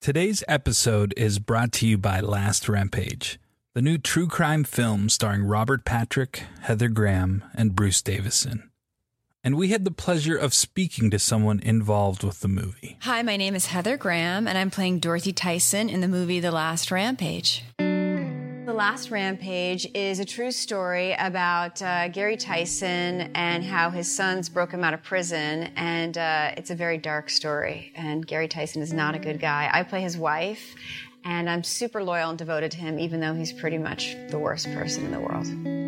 Today's episode is brought to you by Last Rampage, the new true crime film starring Robert Patrick, Heather Graham, and Bruce Davison. And we had the pleasure of speaking to someone involved with the movie. Hi, my name is Heather Graham, and I'm playing Dorothy Tison in the movie The Last Rampage. Last Rampage is a true story about uh, Gary Tison and how his sons broke him out of prison, and uh, it's a very dark story. And Gary Tison is not a good guy. I play his wife, and I'm super loyal and devoted to him, even though he's pretty much the worst person in the world.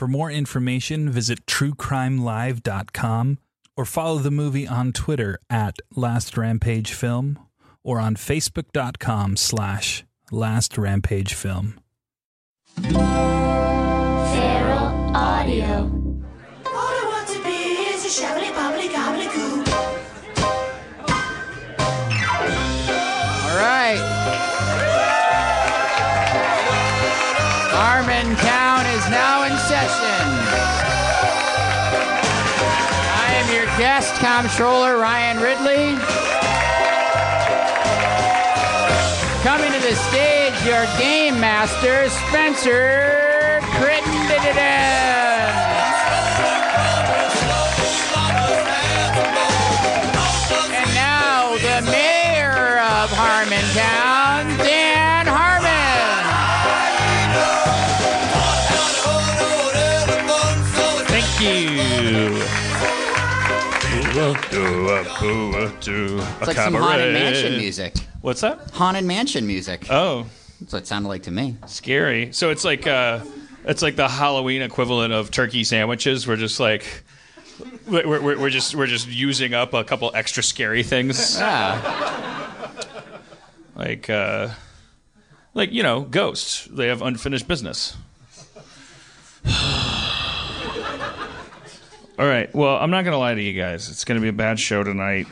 For more information, visit truecrimelive.com or follow the movie on Twitter at Last Rampage Film or on facebook.com slash Last Rampage Film. Feral Audio. All I want to be is a guest comptroller, Ryan Ridley. Coming to the stage, your game master, Spencer Crittenden. And now, the mayor of Harmontown, It's like some haunted mansion music. What's that? Haunted mansion music. Oh, That's what it sounded like to me. scary. So it's like uh it's like the Halloween equivalent of turkey sandwiches. We're just like we're, we're, we're just we're just using up a couple extra scary things. Yeah. like uh like you know ghosts they have unfinished business All right. Well, I'm not gonna lie to you guys. It's gonna be a bad show tonight.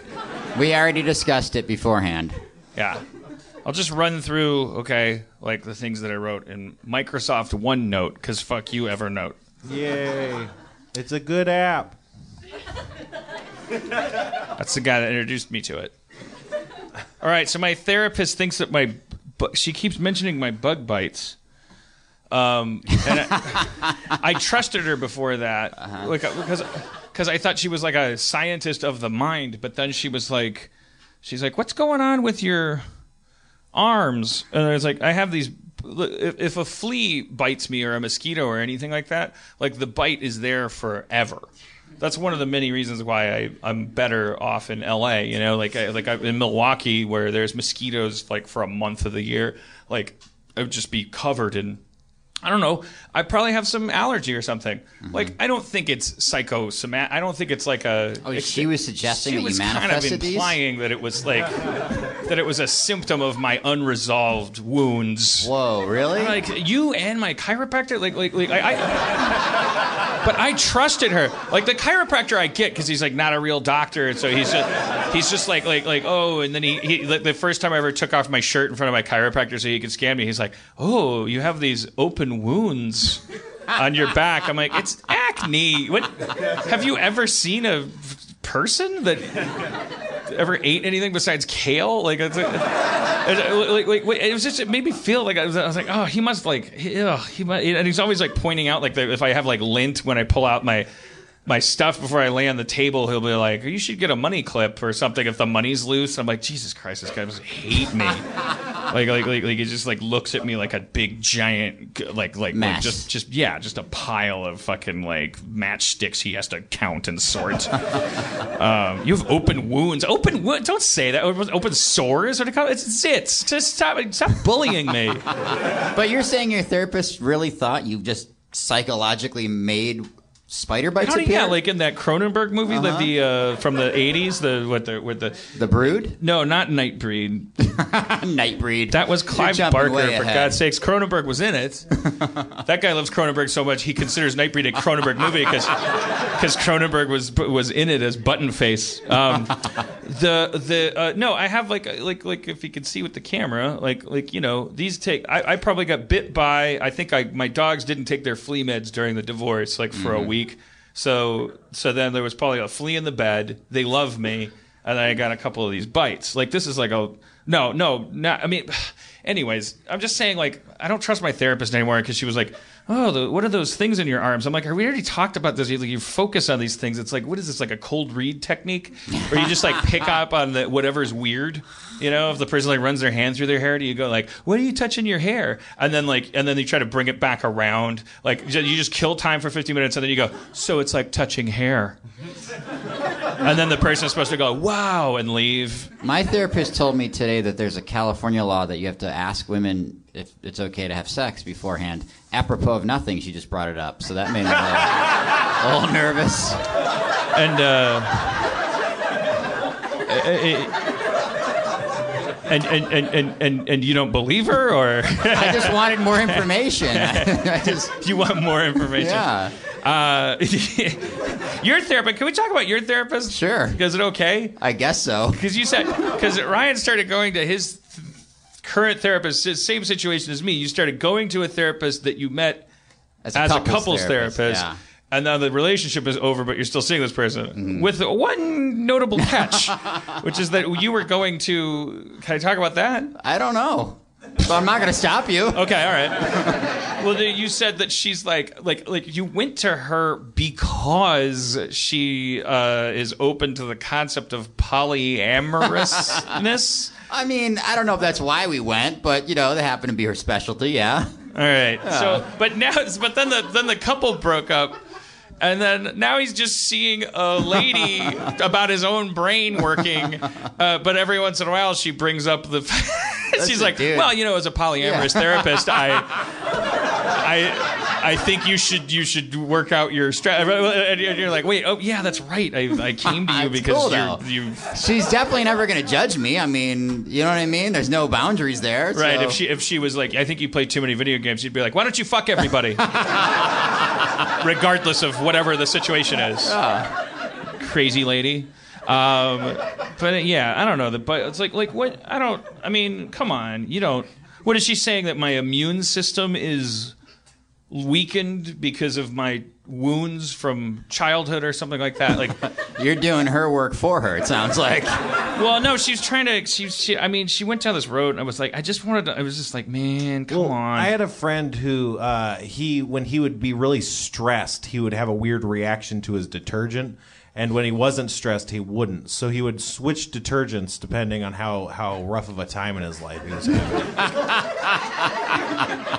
We already discussed it beforehand. Yeah. I'll just run through, okay, like the things that I wrote in Microsoft OneNote, because fuck you, Evernote. Yay. It's a good app. That's the guy that introduced me to it. All right, so my therapist thinks that my bu- she keeps mentioning my bug bites. Um, and I, I trusted her before that, like because because I thought she was like a scientist of the mind, but then she was like, she's like, "What's going on with your arms?" And I was like, "I have these." If, if a flea bites me or a mosquito or anything like that, like the bite is there forever. That's one of the many reasons why I, I'm better off in LA. You know, like I, like I, in Milwaukee where there's mosquitoes like for a month of the year, like I would just be covered in I don't know. I probably have some allergy or something. Like I don't think it's psychosomatic. I don't think it's like a. Oh, she was suggesting she that you was kind of manifested these? implying that it was like that it was a symptom of my unresolved wounds. Whoa, really? Like you and my chiropractor, like like like I. I but I trusted her. Like the chiropractor, I get because he's like not a real doctor, and so he's just he's just like like like oh, and then he, he like, the first time I ever took off my shirt in front of my chiropractor so he could scan me, he's like, oh, you have these open wounds on your back. I'm like, it's acne. What? Have you ever seen a person that ever ate anything besides kale? Like, it's like, like, like, like, it was just it made me feel like I was, I was like, oh, he must like, ugh, he must, and he's always like pointing out like the, if I have like lint when I pull out my my stuff before I lay on the table, he'll be like, you should get a money clip or something if the money's loose. I'm like, Jesus Christ, this guy must hate me. like, like, like, like, he just like looks at me like a big giant, like, like, like just, just, yeah, just a pile of fucking like matchsticks he has to count and sort. um, you have open wounds. Open wounds. Don't say that. Open, sores. What do you call it? It's zits. Just stop. Stop bullying me. But you're saying your therapist really thought you just psychologically made spider bites How appear? yeah, like in that Cronenberg movie, Uh-huh. the, the uh, from the eighties, the what the with the the Brood, no, not Nightbreed. Nightbreed. That was Clive Barker. For ahead. God's sakes, Cronenberg was in it. that guy loves Cronenberg so much he considers Nightbreed a Cronenberg movie because because Cronenberg was was in it as Buttonface. Um, the the uh, no, I have like like like if you could see with the camera, like like you know these take. I, I probably got bit by. I think I my dogs didn't take their flea meds during the divorce, like for a week. So so then there was probably a flea in the bed. They love me, and I got a couple of these bites. Like this is like a no no not. I mean, anyways, I'm just saying like I don't trust my therapist anymore because she was like. Oh, the, what are those things in your arms? I'm like, we already talked about this. You, like, you focus on these things. It's like, what is this? Like a cold read technique, or you just like pick up on the whatever's weird. You know, if the person like runs their hand through their hair, do you go like, "What are you touching your hair?" And then like, and then you try to bring it back around. Like you just kill time for 15 minutes, and then you go, "So it's like touching hair." and then the person is supposed to go, "Wow," and leave. My therapist told me today that there's a California law that you have to ask women if it's okay to have sex beforehand. Apropos of nothing, she just brought it up, so that made me a little, nervous. and uh, eh, eh, eh, and, and, and, and, and, and you don't believe her, or I just wanted more information. I just, you want more information? yeah, Uh, your therapist. Can we talk about your therapist? Sure. Is it okay? I guess so. Because you said because Ryan started going to his th- current therapist, same situation as me. You started going to a therapist that you met As as a couples therapist. yeah. And now the relationship is over, but you're still seeing this person Mm-hmm. with one notable catch, which is that you were going to. Can I talk about that? I don't know, but I'm not going to stop you. Okay, all right. well, you said that she's like, like, like you went to her because she uh, is open to the concept of polyamorousness. I mean, I don't know if that's why we went, but you know, that happened to be her specialty. Yeah. All right. So, but now, but then the then the couple broke up. And then now he's just seeing a lady about his own brain working, uh, but every once in a while she brings up the. she's like, dude. "Well, you know, as a polyamorous Yeah. therapist, I, I, I think you should you should work out your strategy. And you're like, wait, oh yeah, that's right. I, I came to you because cool, you She's definitely never going to judge me. I mean, you know what I mean? There's no boundaries there. right. If she if she was like, I think you play too many video games, she'd be like, why don't you fuck everybody, regardless of whatever the situation is. Crazy lady. Um, but uh, yeah, I don't know. The but it's like like what I don't. I mean, come on, you don't. What is she saying that my immune system is weakened because of my wounds from childhood or something like that? Like, You're doing her work for her, it sounds like. well, no, she's trying to. She, she, I mean, she went down this road, and I was like, I just wanted to. I was just like, man, come Well, on. I had a friend who uh, he when he would be really stressed, he would have a weird reaction to his detergent, and when he wasn't stressed, he wouldn't. So he would switch detergents depending on how how rough of a time in his life he was having.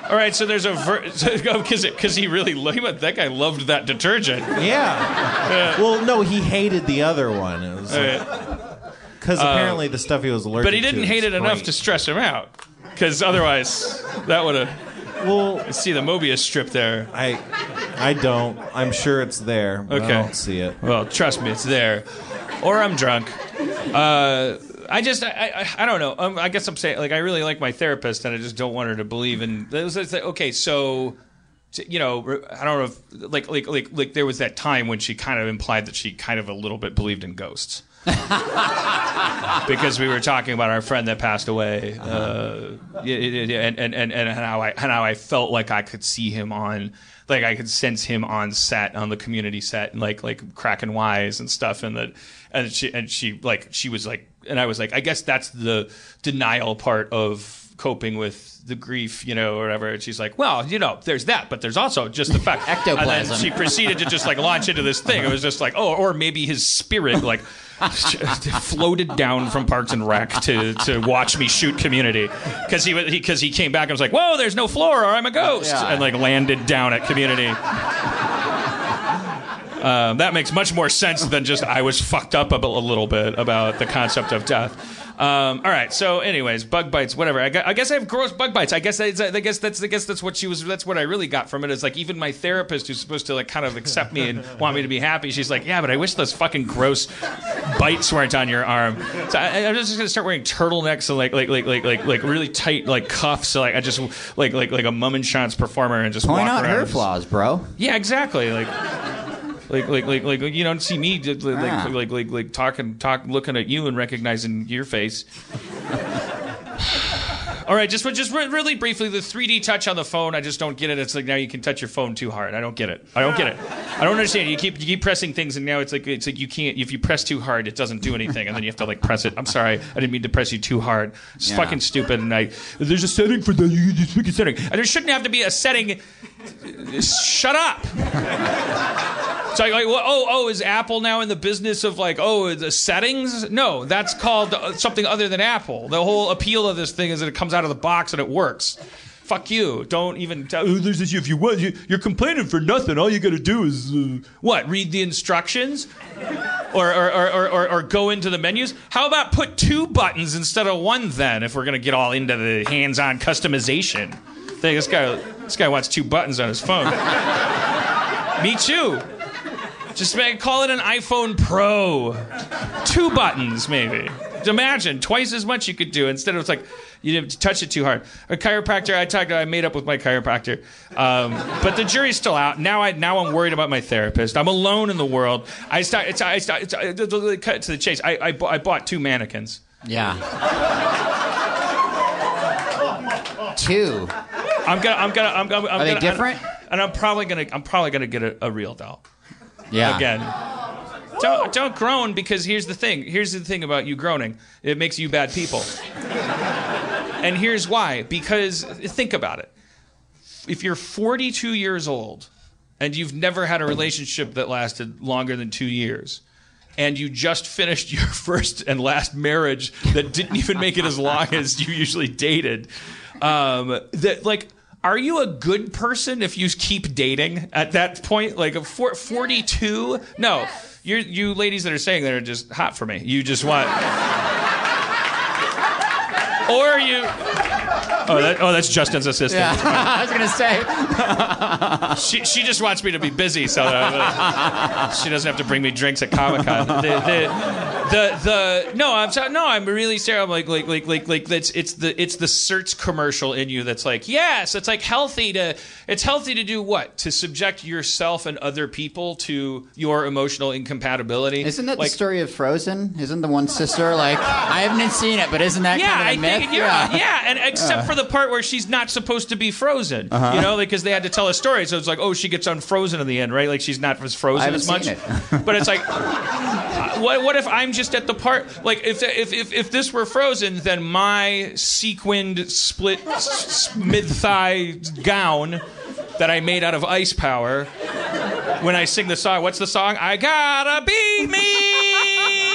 All right, so there's a because oh, because he really lo- he went- that guy loved that detergent. yeah. Well, no, he hated the other one. It was All right. because uh, apparently the stuff he was allergic But he didn't hate it enough to stress him out, because otherwise that would have. Well, I see the Mobius strip there. I I don't. I'm sure it's there. Okay. I don't see it. Well, trust me, it's there. Or I'm drunk. Uh, I just, I, I, I don't know. Um, I guess I'm saying, like, I really like my therapist, and I just don't want her to believe in. It's like, okay, so, t- you know, I don't know if, like, like, like, like, there was that time when she kind of implied that she kind of a little bit believed in ghosts. because we were talking about our friend that passed away, uh, and, and, and, and how I and how I felt like I could see him on, like I could sense him on set on the community set, and like like cracking wise and stuff, and that and she and she like she was like, and I was like, I guess that's the denial part of coping with the grief, you know, or whatever. And she's like, well, you know, there's that, but there's also just the fact. Ectoplasm. And then she proceeded to just like launch into this thing. It was just like, oh, or maybe his spirit like floated down from Parks and Rec to to watch me shoot Community because he because he, came back and was like, whoa, there's no floor, or I'm a ghost, Yeah. and like landed down at Community. Um, that makes much more sense than just I was fucked up a, a little bit about the concept of death. Um, all right. So, anyways, bug bites, whatever. I, gu- I guess I have gross bug bites. I guess that's, I guess that's I guess that's what she was. That's what I really got from it. Is like even my therapist, who's supposed to like kind of accept me and want me to be happy, she's like, yeah, but I wish those fucking gross bites weren't on your arm. So I, I'm just gonna start wearing turtlenecks and like like like like like like really tight like cuffs. So like I just like like like a Mummenschanz performer and just Point walk out around her flaws, bro. yeah, exactly. Like, like, like, like, like, you don't see me just, like, Ah. like, like, like, like, talking, talk, looking at you and recognizing your face. All right, just just re- really briefly, the 3D touch on the phone, I just don't get it. It's like now you can touch your phone too hard. I don't get it. I don't get it. I don't understand. You keep you keep pressing things, and now it's like it's like you can't. If you press too hard, it doesn't do anything, and then you have to like press it. I'm sorry, I didn't mean to press you too hard. It's Yeah. fucking stupid. And I there's a setting for that. You can just pick a setting, and there shouldn't have to be a setting. Shut up. So like, oh, oh, is Apple now in the business of like, oh, the settings? No, that's called uh, something other than Apple. The whole appeal of this thing is that it comes out of the box and it works. Fuck you! Don't even. Tell, oh, there's this. If you want, you, you're complaining for nothing. All you got to do is uh, what? Read the instructions, or, or, or or or go into the menus. How about put two buttons instead of one? Then, if we're gonna get all into the hands-on customization, This guy, this guy wants two buttons on his phone. Me too. Just make, call it an iPhone Pro. Two buttons, maybe. Imagine twice as much you could do instead of it's like you didn't touch it too hard. A chiropractor, I talked, I made up with my chiropractor, um, but the jury's still out. Now I now I'm worried about my therapist. I'm alone in the world. I start. It's, I start. It's, I, cut to the chase. I, I, I bought two mannequins. Yeah. Two. I'm gonna. I'm gonna. I'm gonna. I'm Are they gonna, different? And I'm probably gonna. I'm probably gonna get a, a real doll. Yeah. again. Don't don't groan because here's the thing. Here's the thing about you groaning. It makes you bad people. and here's why. Because think about it. If you're 42 years old and you've never had a relationship that lasted longer than 2 years and you just finished your first and last marriage that didn't even make it as long as you usually dated um, that like are you a good person if you keep dating at that point? Like a four, 42 no. You're you ladies that are saying that are just hot for me. You just want or you Oh, that, oh, that's Justin's assistant. Yeah, I was gonna say. She, she just wants me to be busy so that uh, she doesn't have to bring me drinks at Comic Con. The, the, the, the, no, I'm sorry, no, I'm really serious. I'm like, like, like, like, like, it's, it's the, it's the Certs commercial in you that's like, yes, it's like healthy to, it's healthy to do what? To subject yourself and other people to your emotional incompatibility. Isn't that like, the story of Frozen? Isn't the one sister like I haven't seen it, but isn't that yeah, kind of a I myth? think yeah, yeah, and except for the part where she's not supposed to be frozen, you know, because they had to tell a story, so it's like, oh, she gets unfrozen in the end, right? Like she's not as frozen as much. it. but it's like, uh, what, what if I'm just at the part? Like, if if if, if this were frozen, then my sequined split mid thigh gown that I made out of ice power. When I sing the song, what's the song? I gotta be me.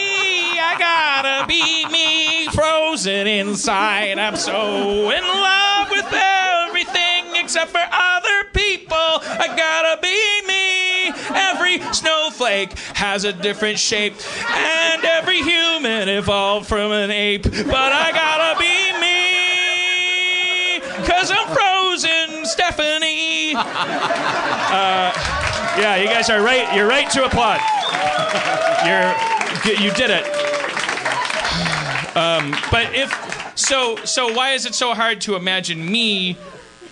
I gotta be me. Frozen inside. I'm so in love with everything except for other people. I gotta be me. Every snowflake has a different shape, and every human evolved from an ape. But I gotta be me. Cause I'm frozen, Stephanie. Uh, yeah, you guys are right. You're right to applaud. You're you did it. Um, but if so, so why is it so hard to imagine me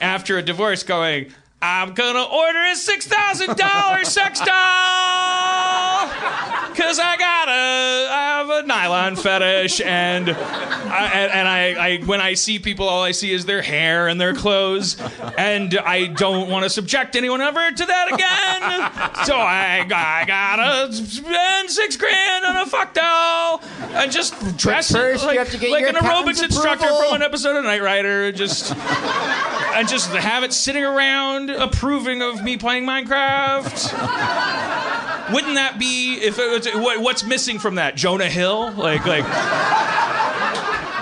after a divorce going? I'm gonna order a six thousand dollar sex doll because I gotta I have a nylon fetish and I, and, and I, I when I see people all I see is their hair and their clothes and I don't want to subject anyone ever to that again so I, I gotta spend six grand on a fuck doll and just dress it first like, have to get like an aerobics instructor approval. from an episode of Knight Rider just and just have it sitting around approving of me playing Minecraft. Wouldn't that be if uh, it was what's missing from that? Jonah Hill, like like.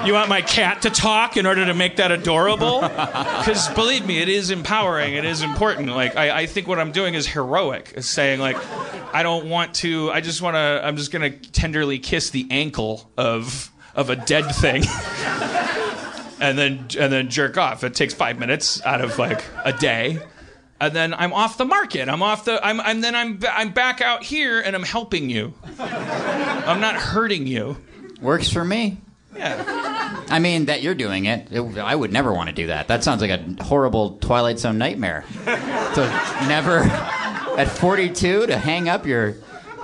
You want my cat to talk in order to make that adorable? Because believe me, it is empowering. It is important. Like I, I think what I'm doing is heroic. Is saying like, I don't want to. I just want to. I'm just gonna tenderly kiss the ankle of of a dead thing. and then and then jerk off. It takes five minutes out of like a day, and then I'm off the market. I'm off the. I'm. I'm then I'm. I'm back out here, and I'm helping you. I'm not hurting you. Works for me. Yeah. I mean, that you're doing it, it- I would never want to do that. That sounds like a horrible Twilight Zone nightmare. to never, at 42, to hang up your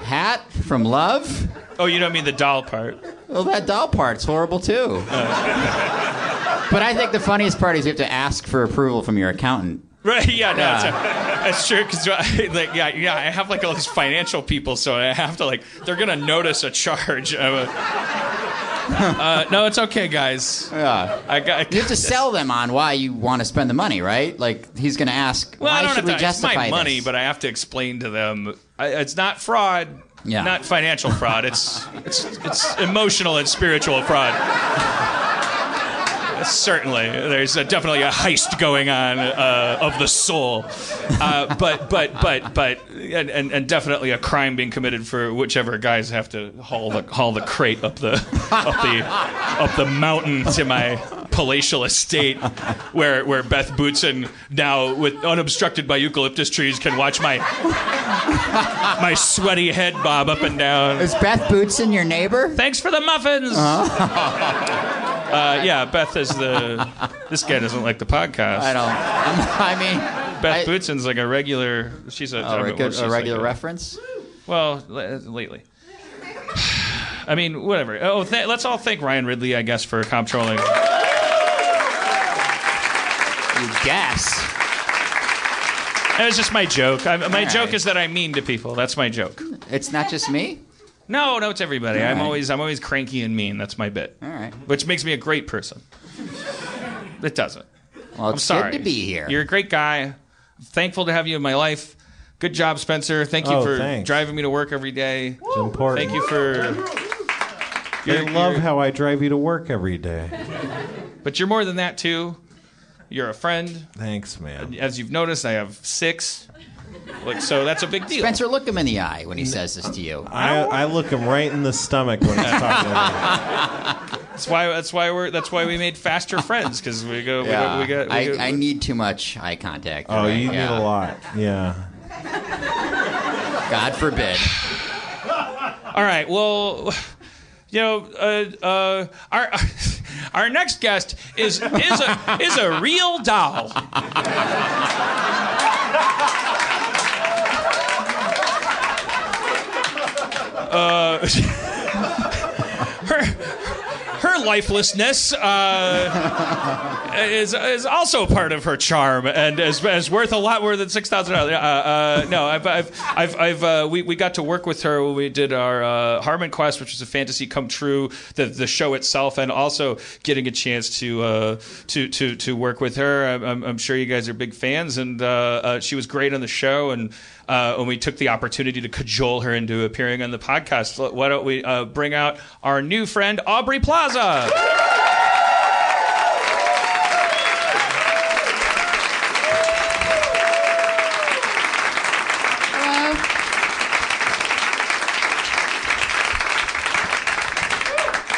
hat from love. Oh, you don't mean the doll part. Well, that doll part's horrible too. Uh. but I think the funniest part is you have to ask for approval from your accountant. Right? Yeah. No. Yeah. That's true. Because like, yeah, yeah. I have like all these financial people, so I have to like. They're gonna notice a charge. A- uh, no, it's okay, guys. Yeah. I got. You have to sell them on why you want to spend the money, right? Like he's going to ask, Well, I why don't should have we to. It's my money, this? but I have to explain to them. I, it's not fraud. Yeah. Not financial fraud. It's it's it's emotional and spiritual fraud. Certainly, there's a, definitely a heist going on uh, of the soul, uh, but but but but and, and, and definitely a crime being committed for whichever guys have to haul the haul the crate up the up the up the mountain to my palatial estate, where where Beth Bootson now with unobstructed by eucalyptus trees can watch my my sweaty head bob up and down. Is Beth Bootson your neighbor? Thanks for the muffins. Uh, yeah, Beth is the. This guy doesn't like the podcast. I don't. I mean, Beth I- Bootson's like a regular. She's a, I mean, regu- she's a like regular a- reference. Well, l- lately. I mean, whatever. Oh, th- let's all thank Ryan Ridley, I guess, for comptrolling. You guess. That was just my joke. I, my All joke is that I'm mean to people. That's my joke. It's not just me. No, no, it's everybody. I'm right. always, I'm always cranky and mean. That's my bit. All right. Which makes me a great person. It doesn't. Well, I'm it's sorry. good to be here. You're a great guy. Thankful to have you in my life. Good job, Spencer. Thank you Oh, for thanks. driving me to work every day. It's important. Thank you for. I You're- love you're- how I drive you to work every day. But you're more than that too. You're a friend. Thanks, man. As you've noticed, I have six. Like so, that's a big deal. Spencer, look him in the eye when he says this to you. I, I look him right in the stomach when he's talking to me. That's why. That's why we're. That's why we made faster friends because we go. We Yeah. got. We got. We I, got I need too much eye contact. Oh, right? you need Yeah. a lot. Yeah. God forbid. All right. Well, you know, uh, uh, our our next guest is is a is a real doll. Uh, her her lifelessness uh, is is also part of her charm and is, is worth a lot more than six thousand dollars. Uh, uh, no, I've I've I've, I've uh, we we got to work with her when we did our uh, Harmon Quest, which was a fantasy come true, the the show itself, and also getting a chance to to to to work with her. I'm, I'm, sure you guys are big fans, and she was great on the show and. Uh, when we took the opportunity to cajole her into appearing on the podcast, why don't we uh, bring out our new friend Aubrey Plaza?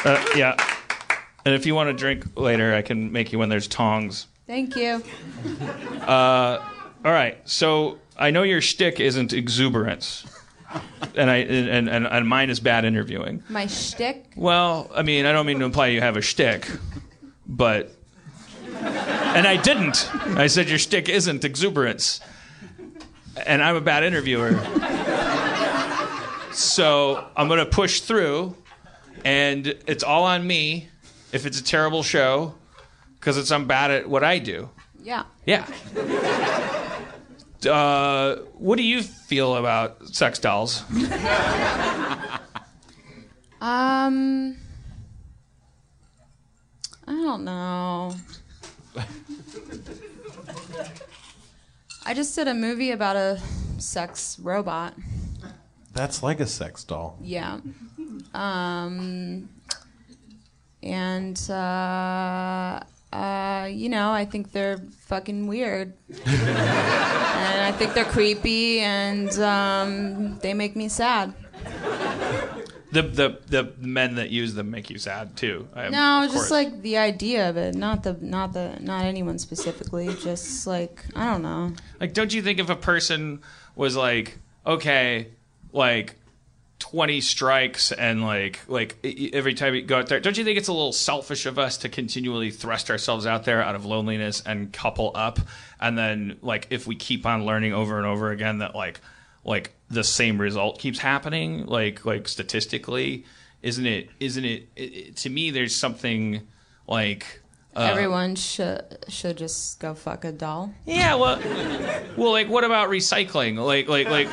Uh, yeah. And if you want to drink later, I can make you one. There's tongs. Thank you. Uh, all right. So I know your shtick isn't exuberance, and I and, and and mine is bad interviewing. My shtick. Well, I mean, I don't mean to imply you have a shtick, but and I didn't. I said your shtick isn't exuberance, and I'm a bad interviewer. So I'm gonna push through, and it's all on me if it's a terrible show, because it's I'm bad at what I do. Yeah. Yeah. Uh, what do you feel about sex dolls? Um. I don't know. I just did a movie about a sex robot. That's like a sex doll. Yeah. Um, and, uh, uh, you know, I think they're fucking weird. and I think they're creepy and um, they make me sad. The the the men that use them make you sad too. I- No, just course. like the idea of it, not the not the not anyone specifically. Just like I don't know. like don't you think if a person was like okay, like. 20 strikes and like like every time you go out there don't you think it's a little selfish of us to continually thrust ourselves out there out of loneliness and couple up? And then like if we keep on learning over and over again that like like the same result keeps happening like like statistically isn't it isn't it, it, to me there's something like Uh, Everyone should should just go fuck a doll. yeah, well, well, like, what about recycling? Like, like, like,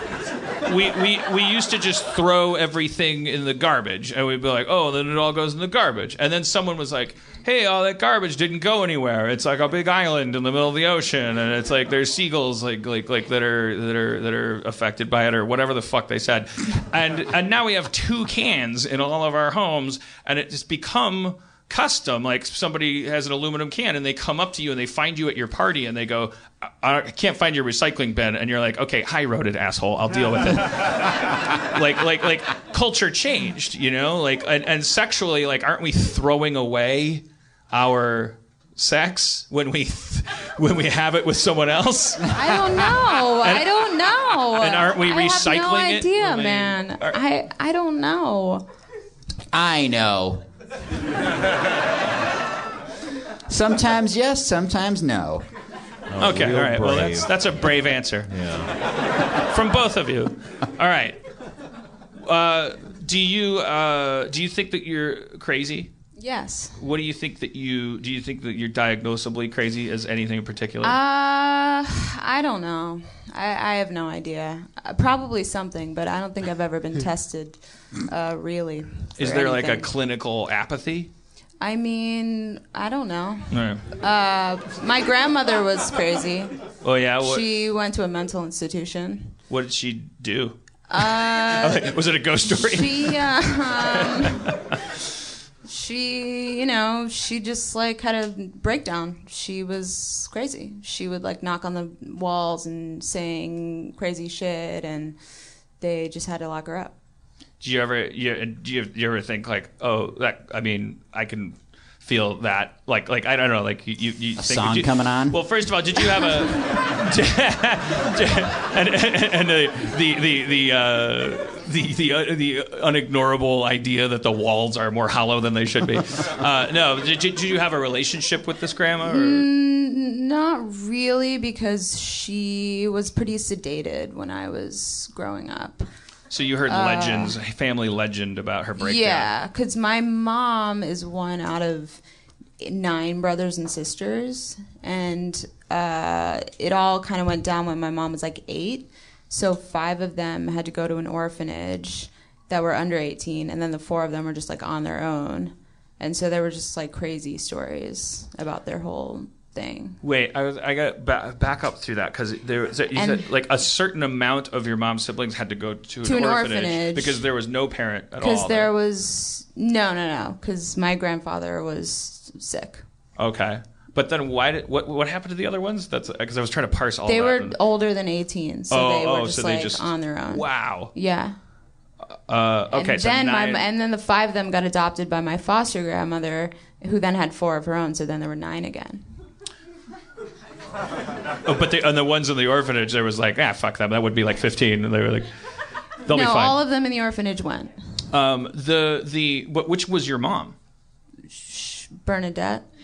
we we we used to just throw everything in the garbage, and we'd be like, oh, then it all goes in the garbage. And then someone was like, hey, all that garbage didn't go anywhere. It's like a big island in the middle of the ocean, and it's like there's seagulls like like like that are that are that are affected by it, or whatever the fuck they said. And and now we have two cans in all of our homes, and it just become custom. Like somebody has an aluminum can and they come up to you and they find you at your party and they go, I, I can't find your recycling bin. And you're like, okay, high roaded asshole. I'll deal with it. like, like, like culture changed, you know? Like, and, and sexually, like, aren't we throwing away our sex when we when we have it with someone else? I don't know. And- I don't know. and aren't we recycling I have no recycling it idea, when we- man. Are- I I don't know. I know. Sometimes yes, sometimes no. okay, real all right. Well, that's that's a brave answer Yeah. from both of you. All right. Uh, do you uh, do you think that you're crazy? Yes. What do you think that you do? You think that you're diagnosably crazy as anything in particular? Uh, I don't know. I, I have no idea. Uh, probably something, but I don't think I've ever been tested. Uh, really. Is there like a clinical apathy? I mean, I don't know. All right. Uh, my grandmother was crazy. Oh yeah. What, She went to a mental institution. what did she do? Uh, Was it a ghost story? she um, she you know she just like had a breakdown. She was crazy. She would like knock on the walls and saying crazy shit and they just had to lock her up. Do you ever you do you, you ever think like oh that I mean I can feel that like like I don't know like you you, you A think, song you- coming on? Well, first of all, did you have a and, and, and the the the the uh, the the, uh, the unignorable idea that the walls are more hollow than they should be? Uh, no, did you, did you have a relationship with this grandma? Or? Mm, not really, because she was pretty sedated when I was growing up. So you heard Uh, legends, family legend about her breakdown. Yeah, because my mom is one out of nine brothers and sisters, and uh, it all kind of went down when my mom was like eight. So five of them had to go to an orphanage that were under 18, and then the four of them were just like on their own. And so there were just like crazy stories about their whole thing. Wait, I was I got ba- back up through that because there was, you And- said like a certain amount of your mom's siblings had to go to an, To an orphanage, orphanage. because there was no parent at all. Because all. there was no, no, no. Because my grandfather was sick. Okay, but then why did what what happened to the other ones? That's because I was trying to parse all they were and- older than 18, so Oh, they were oh, just so like just- on their own. wow. Yeah. Uh, okay, and so then nine, my and then the five of them got adopted by my foster grandmother, who then had four of her own. So then there were nine again. oh, but the, and the ones in the orphanage, there was like ah fuck them, that would be like fifteen, and they were like they'll no, be fine. all of them in the orphanage went. um, the the what, which was your mom? Bernadette.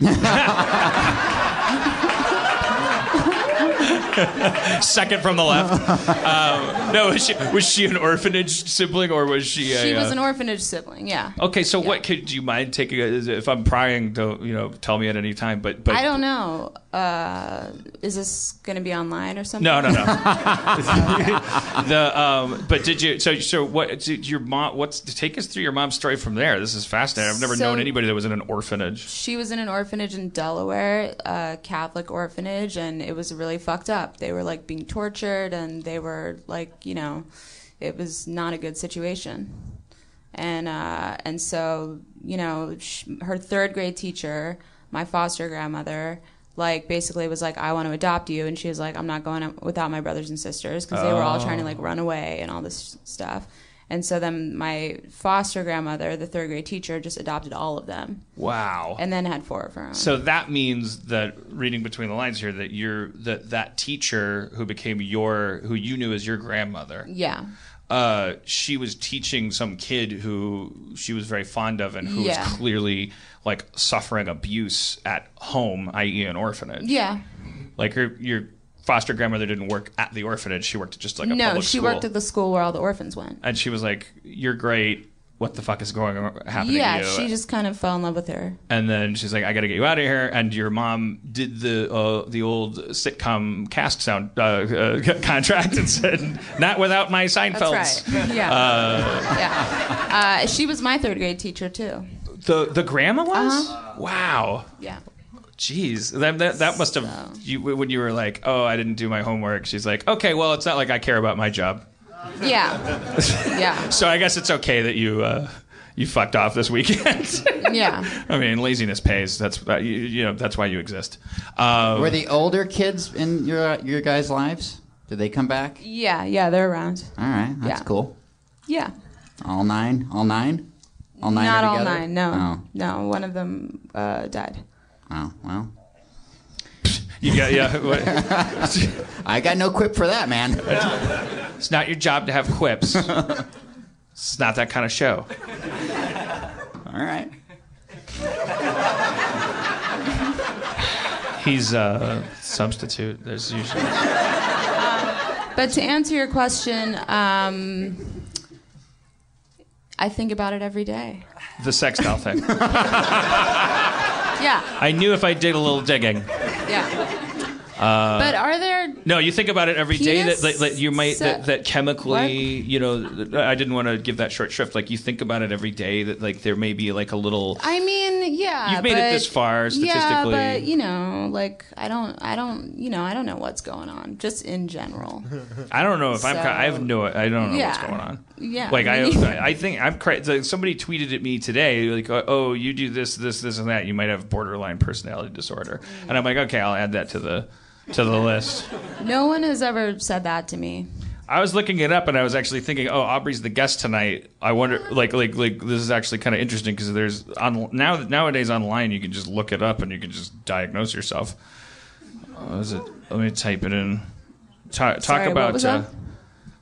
Second from the left. um, no, was she was she an orphanage sibling or was she? A, She was uh, an orphanage sibling. Yeah. Okay, so what could do you mind taking? A, if I'm prying, don't you know, tell me at any time. But but I don't know. Uh, is this going to be online or something? No, no, no. the um, but did you? So so what? Did your mom? What's take us through your mom's story from there? This is fascinating. I've never So- known anybody that was in an orphanage. She was in an orphanage in Delaware, a Catholic orphanage, and it was really fucked up. They were like being tortured, and they were like, you know, it was not a good situation. And uh, and so, you know, sh- her third grade teacher, my foster grandmother, like basically was like, I want to adopt you, and she was like, I'm not going out without my brothers and sisters because they were all trying to like run away and all this stuff. And so then my foster grandmother, the third grade teacher, just adopted all of them Wow. and then had four of her own. so that means that reading between the lines here, that you're that that teacher who became your who you knew as your grandmother. yeah, uh, she was teaching some kid who she was very fond of and who Yeah. was clearly like suffering abuse at home, i.e., an orphanage. yeah. Like her, your foster grandmother didn't work at the orphanage; she worked at just like a no, public she school. worked at the school where all the orphans went. and she was like, "You're great. What the fuck is going on, happening Yeah, to you?" she just kind of fell in love with her. and then she's like, "I got to get you out of here." And your mom did the uh, the old sitcom cast sound uh, uh, contract and said, "Not without my Seinfelds." That's right. Yeah, yeah. Uh, she was my third grade teacher too. The the grandma was. Uh-huh. Wow. Yeah. Jeez, that, that, that must have So- you when you were like, "Oh, I didn't do my homework." She's like, "Okay, well, it's not like I care about my job, Yeah. Yeah. so I guess it's okay that you uh, you fucked off this weekend." Yeah. I mean, laziness pays. That's uh, you, you know that's why you exist. Um, Were the older kids in your your guys' lives? Did they come back? Yeah. Yeah. They're around. All right, that's Yeah. cool. Yeah. All nine, all nine, all nine. Not all together? nine. No. Oh, No. One of them uh, died. Oh, well, you got yeah. I got no quip for that, man. It's not your job to have quips. It's not that kind of show. All right. He's a substitute. There's usually But to answer your question, um, I think about it every day. the sex doll thing. Yeah. I knew if I did a little digging. Yeah. Uh, but are there No, you think about it every day that, that, that you might that, that chemically, What? you know, I didn't want to give that short shrift. Like you think about it every day that like there may be like a little. I mean, yeah. You've made it this far, statistically. Yeah, but you know, like I don't, I don't, you know, I don't know what's going on, just in general. I don't know if I'm. I have no. I don't know what's going on. Yeah. Like I. I think I'm. cra- like, Somebody tweeted at me today, like, "Oh, you do this, this, this, and that. You might have borderline personality disorder." Mm. And I'm like, "Okay, I'll add that to the to the list." no one has ever said that to me. I was looking it up and I was actually thinking, oh, Aubrey's the guest tonight. I wonder, like, like, like, this is actually kind of interesting because there's on now nowadays online you can just look it up and you can just diagnose yourself. Uh, is it? Let me type it in. Ta- talk Sorry, what about was uh, that?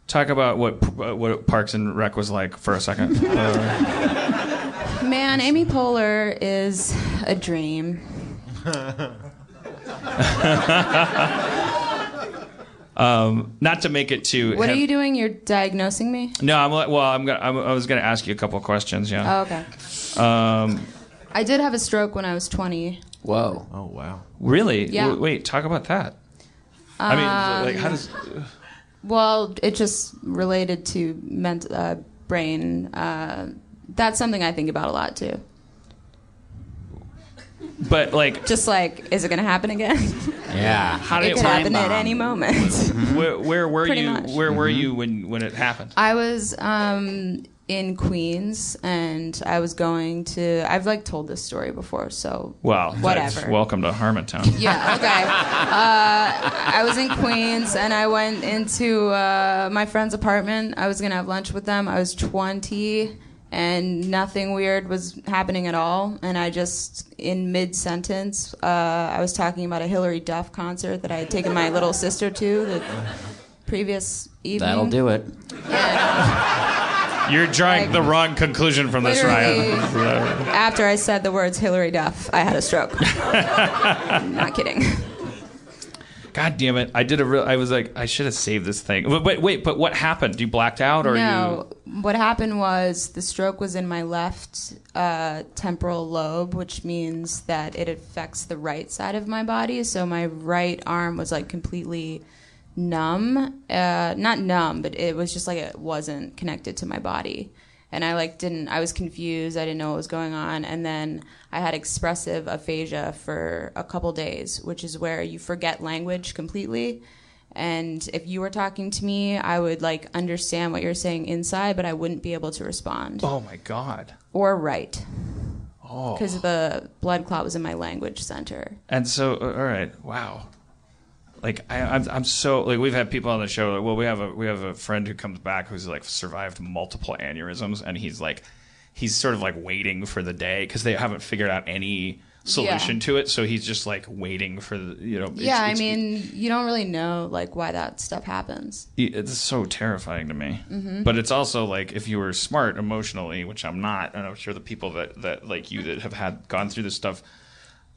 talk about what uh, what Parks and Rec was like for a second. Uh, Man, Amy Poehler is a dream. um, not to make it too. What are you doing? You're diagnosing me? No, I'm like- well. I'm gonna. I'm, I was gonna ask you a couple of questions. Yeah. Oh, okay. Um, I did have a stroke when I was 20. Whoa. Oh wow. really? Yeah. W- wait. Talk about that. I mean, like, how Um, does? Well, it just related to ment- uh, brain. Uh, that's something I think about a lot too. But like, Just like, is it going to happen again? Yeah. how it did could time happen at any moment. where, where were Pretty you? much. Where were Mm-hmm. you when when it happened? I was um, in Queens, and I was going to. I've like told this story before, so Well, whatever. Welcome to Harmontown. Yeah, okay. Uh, I was in Queens and I went into uh, my friend's apartment. I was going to have lunch with them. I was 20 and nothing weird was happening at all. And I just, in mid sentence, uh, I was talking about a Hilary Duff concert that I had taken my little sister to the previous evening. That'll do it. You're drawing Like- the wrong conclusion from this, Literally. Ryan. After I said the words Hilary Duff, I had a stroke. Not kidding. God damn it! I did a real. I was like, I should have saved this thing. But, but wait, but what happened? You blacked out, or you no, what happened was the stroke was in my left uh, temporal lobe, which means that it affects the right side of my body. So my right arm was like completely numb. Uh, not numb, but it was just like it wasn't connected to my body. And I like didn't. I was confused. I didn't know what was going on. And then I had expressive aphasia for a couple days, which is where you forget language completely. And if you were talking to me, I would like understand what you're saying inside, but I wouldn't be able to respond? Oh my god! or write Oh. because the blood clot was in my language center. And so, all right, wow. Like I, I'm, I'm so like we've had people on the show. Like, well, we have a we have a friend who comes back who's like survived multiple aneurysms, and he's like, he's sort of like waiting for the day because they haven't figured out any solution Yeah. to it. So he's just like waiting for the you know. it's- yeah, I it's- mean, you don't really know like why that stuff happens. it's so terrifying to me. Mm-hmm. But it's also like if you were smart emotionally, which I'm not, and I'm sure the people that that like you that have had gone through this stuff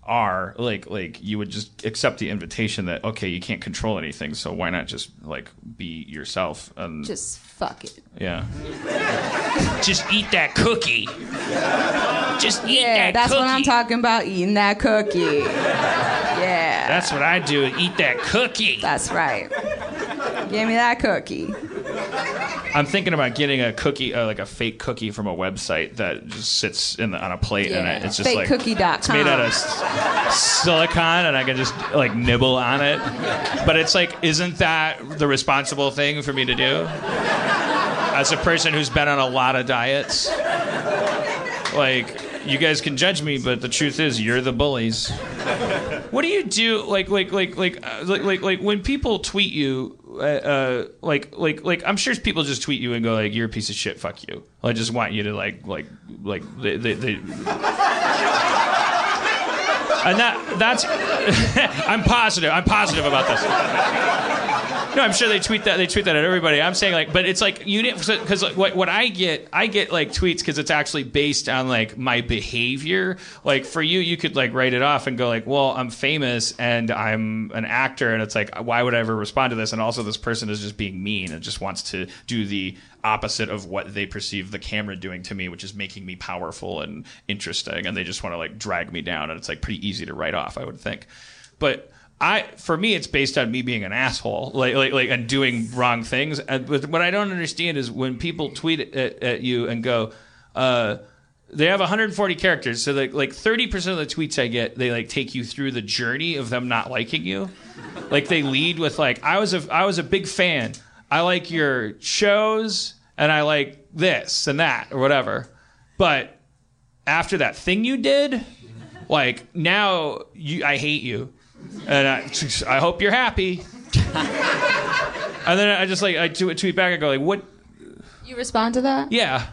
are like like you would just accept the invitation that okay you can't control anything so why not just like be yourself and Just fuck it. yeah just eat that cookie just eat Yeah, that that's cookie what I'm talking about. Eating that cookie. Yeah, that's what I do eat that cookie that's right. Give me that cookie. I'm thinking about getting a cookie, uh, like a fake cookie from a website that just sits in the, on a plate, and it- it's just like Fakecookie.com. it's made out of s- silicon, and I can just like nibble on it. But it's like, isn't that the responsible thing for me to do? As a person who's been on a lot of diets, like you guys can judge me, but the truth is, you're the bullies. What do you do? Like, like, like, like, uh, like, like, like when people tweet you, uh, uh, like, like, like, I'm sure people just tweet you and go like, "You're a piece of shit. Fuck you." I just want you to like, like, like, they, they, they and that that's I'm positive. I'm positive about this. No, I'm sure they tweet that. They tweet that at everybody. I'm saying like, but it's like you didn't because like, what what I get, I get like tweets because it's actually based on like my behavior. Like for you, you could like write it off and go like, well, I'm famous and I'm an actor, and it's like, why would I ever respond to this? And also, this person is just being mean and just wants to do the opposite of what they perceive the camera doing to me, which is making me powerful and interesting, and they just want to like drag me down, and it's like pretty easy to write off, I would think. But I, for me, it's based on me being an asshole, like, like, like, and doing wrong things. And but what I don't understand is when people tweet at, at you and go, uh, they have 140 characters, so like, like 30% of the tweets I get, they like take you through the journey of them not liking you. Like they lead with like, I was a, I was a big fan. I like your shows, and I like this and that or whatever. But after that thing you did, like now you, I hate you, and I, I hope you're happy. and then I just like I tweet tweet back. I go like, "What? You respond to that? Yeah,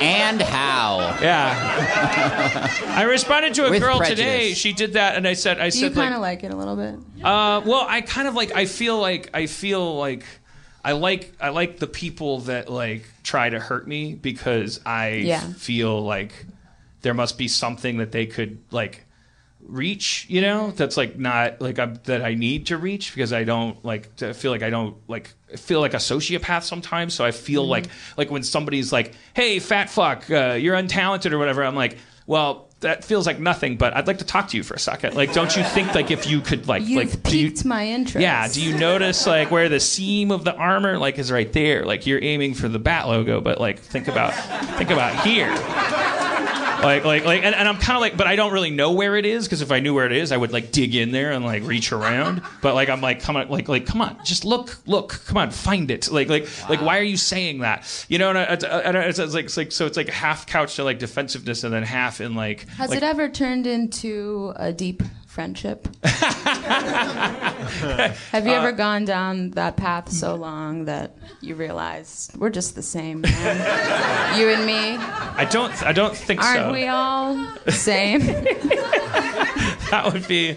And how? yeah." I responded to a With girl prejudice. today. She did that, and I said, "I Do you said kind like, of like it a little bit? Uh, well, I kind of like. I feel like. I feel like. I like. I like the people that like try to hurt me because I Yeah. feel like there must be something that they could like reach. You know, that's like not like I'm, that I need to reach because I don't like. I feel like I don't like. Feel like a sociopath sometimes. So I feel Mm-hmm. like like when somebody's like, "Hey, fat fuck, uh, you're untalented" or whatever. I'm like, well. That feels like nothing, but I'd like to talk to you for a second. Like, don't you think like if you could like You've like do you, piqued my interest. yeah. Do you notice like where the seam of the armor like is right there? Like you're aiming for the bat logo, but like think about think about here. Like like like and, and I'm kind of like, but I don't really know where it is because if I knew where it is, I would like dig in there and like reach around. But like I'm like come on like like come on, just look look come on find it. Like like like why are you saying that? You know, and I, I, I, it's, it's like it's like so it's like half couch to like defensiveness and then half in like Has like, it ever turned into a deep friendship? Have you Uh, ever gone down that path so long that you realize we're just the same, man? you and me, I don't I don't think so. aren't we all the same? that would be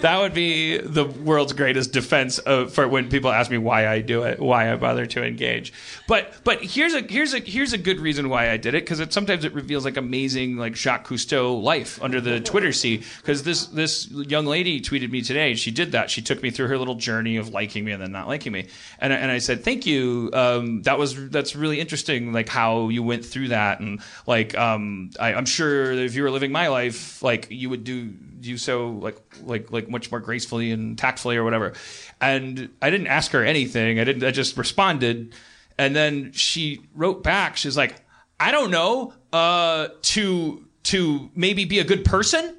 that would be the world's greatest defense of, for when people ask me why I do it, why I bother to engage. But but here's a here's a here's a good reason why I did it because sometimes it reveals like amazing like Jacques Cousteau life under the Twitter sea. Because this this young lady tweeted me today. She did that. She took me through her little journey of liking me and then not liking me. And I, and I said thank you. Um, that was that's really interesting. Like how you went through that and like um, I, I'm sure if you were living my life, like you would do do so like like like much more gracefully and tactfully or whatever. And I didn't ask her anything. I didn't. I just responded, and then she wrote back. She's like, I don't know. Uh, to to maybe be a good person,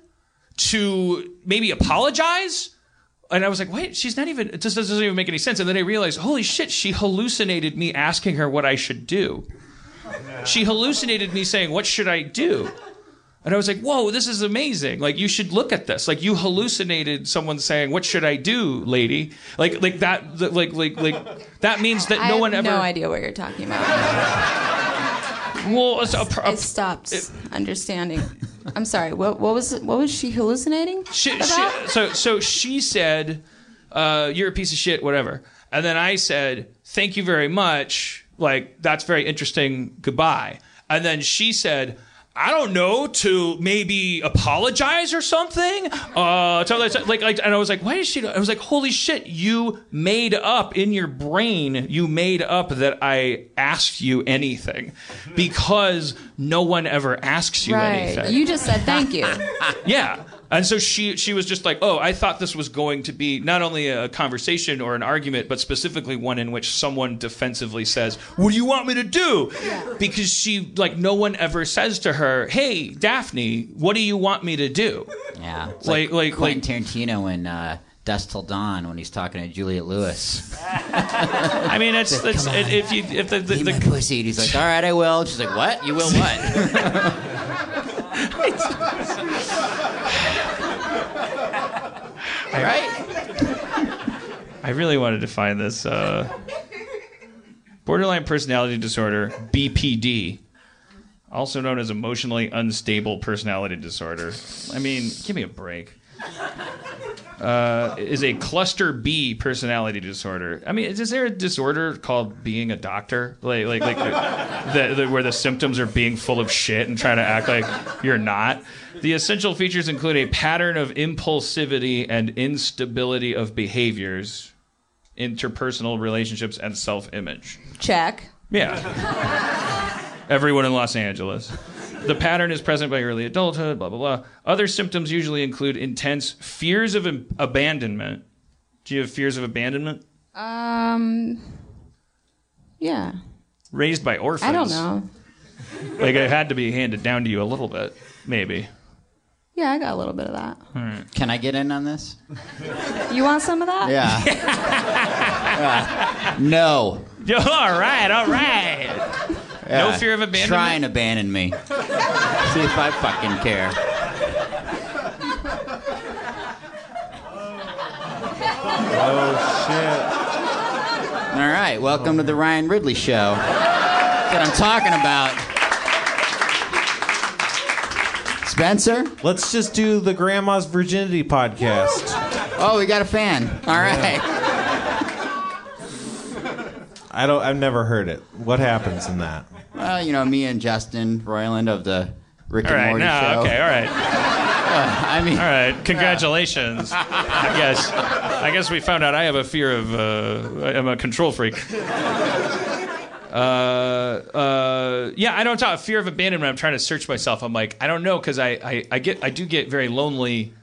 to maybe apologize. And I was like, wait, she's not even, it just doesn't even make any sense. And then I realized, holy shit, she hallucinated me asking her what I should do. She hallucinated me saying, what should I do? And I was like, whoa, this is amazing. Like, you should look at this. Like, you hallucinated someone saying, what should I do, lady? Like, like that, like, like, like, that means that I no one ever. no idea what you're talking about. Well, it's a, pr- I stopped understanding. I'm sorry. What, what was what was she hallucinating? She, about? she, so so she said, uh, "You're a piece of shit," whatever. And then I said, "Thank you very much. Like that's very interesting. Goodbye." And then she said. I don't know to maybe apologize or something. Uh, like, like, and I was like, why is she? I was like, holy shit! You made up in your brain. You made up that I asked you anything because no one ever asks you right. anything. You just said thank you. Yeah. And so she she was just like, "Oh, I thought this was going to be not only a conversation or an argument, but specifically one in which someone defensively says, "What do you want me to do?" Because she like no one ever says to her, "Hey, Daphne, what do you want me to do?" Yeah. It's Like- like- Quentin Tarantino in uh, Dusk Till Dawn when he's talking to Juliette Lewis. I mean, it's, it's Come on. if you if the, the, Be the pussy. And he's like, all right, I will. And she's like, what? You will what? all right. I really wanted to find this uh, borderline personality disorder (BPD), also known as emotionally unstable personality disorder. I mean, give me a break. Uh, is a cluster B personality disorder. I mean, is, is there a disorder called being a doctor, like like like the, the, where the symptoms are being full of shit and trying to act like you're not? The essential features include a pattern of impulsivity and instability of behaviors, interpersonal relationships, and self-image. Check. Yeah. Everyone in Los Angeles. The pattern is present by early adulthood, blah, blah, blah. Other symptoms usually include intense fears of ab- abandonment. Do you have fears of abandonment? Um. Yeah. Raised by orphans. I don't know. Like, it had to be handed down to you a little bit, maybe. Yeah, I got a little bit of that. All right. Can I get in on this? You want some of that? Yeah. Yeah. No. all right, all right. No fear of abandonment? Try and abandon me. See if I fucking care. Oh shit. All right, welcome to the Ryan Ridley Show. That's what I'm talking about. Spencer? Let's just do the Grandma's Virginity podcast. Oh, we got a fan. All right. I don't. I've never heard it. What happens in that? Well, you know, me and Justin Roiland of the Rick All and right, Morty no, Show. okay, all right, I mean, all right. Congratulations. I guess. I guess we found out I have a fear of. Uh, I'm a control freak. Uh, uh, yeah, I don't talk fear of abandonment. I'm trying to search myself. I'm like, I don't know, because I, I, I get, I do get very lonely,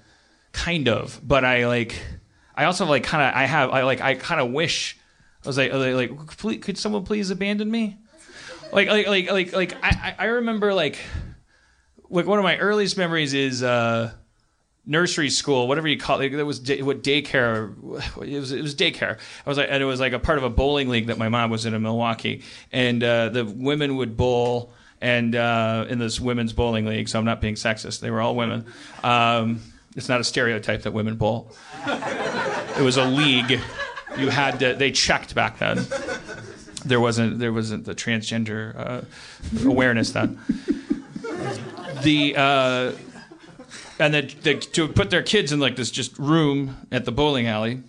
kind of. But I like, I also like kind of, I have, I like, I kind of wish. I was like, like, could someone please abandon me? Like, like, like, like, like, I, I remember like, like one of my earliest memories is uh, nursery school, whatever you call it. That was day, what daycare. It was it was daycare. I was like, and it was like a part of a bowling league that my mom was in in Milwaukee, and uh, the women would bowl. And uh, in this women's bowling league, so I'm not being sexist. They were all women. Um, it's not a stereotype that women bowl. It was a league. You had to. They checked back then. There wasn't. There wasn't the transgender uh, awareness then the uh, and they, to put their kids in like this just room at the bowling alley,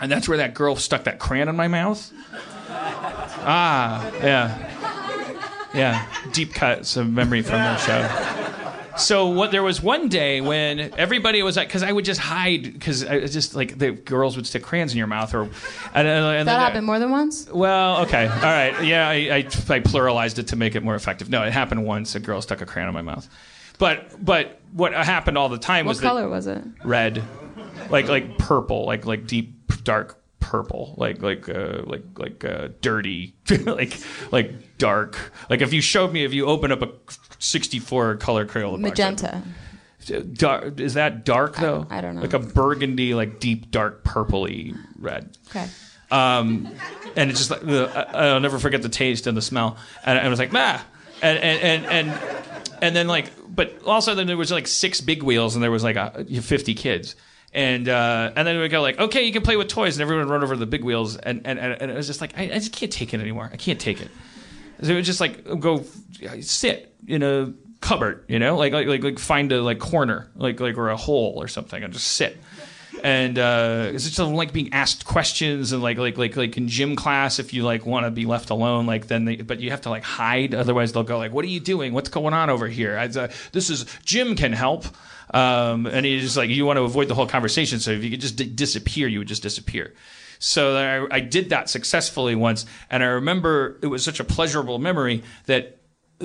and that's where that girl stuck that crayon in my mouth. Ah, yeah, yeah, deep cuts of memory from that show. So what? There was one day when everybody was like, because I would just hide, because I was just like the girls would stick crayons in your mouth, or and, and, That happened more than once? well, okay, all right, yeah, I, I, I pluralized it to make it more effective. No, it happened once. A girl stuck a crayon in my mouth, but but what happened all the time What was What color was it? red, like like purple, like like deep dark purple, like like uh, like like uh, dirty, like like dark. Like if you showed me, if you open up a 64 color Crayola box, Magenta. Dark, is that dark though? I don't know. Like a burgundy, like deep dark purpley red. Okay. Um, and it's just like the, I- I'll never forget the taste and the smell. And I was like, bah. And and and and, and then like, but also then there was like six big wheels and there was like a, 50 kids. And uh, and then we go like, okay, you can play with toys, and everyone would run over the big wheels, and and, and, and it was just like, I, I just can't take it anymore. I can't take it. So it was just like go sit in a cupboard, you know, like like like, like find a like corner, like like or a hole or something, and just sit. And uh, it's just like being asked questions and like like like like in gym class, if you like want to be left alone, like then they, but you have to like hide, otherwise they'll go like, "What are you doing? What's going on over here?" I, uh, this is Jim can help. Um, and he's just like, you want to avoid the whole conversation. So if you could just d- disappear, you would just disappear. So I, I did that successfully once, and I remember it was such a pleasurable memory that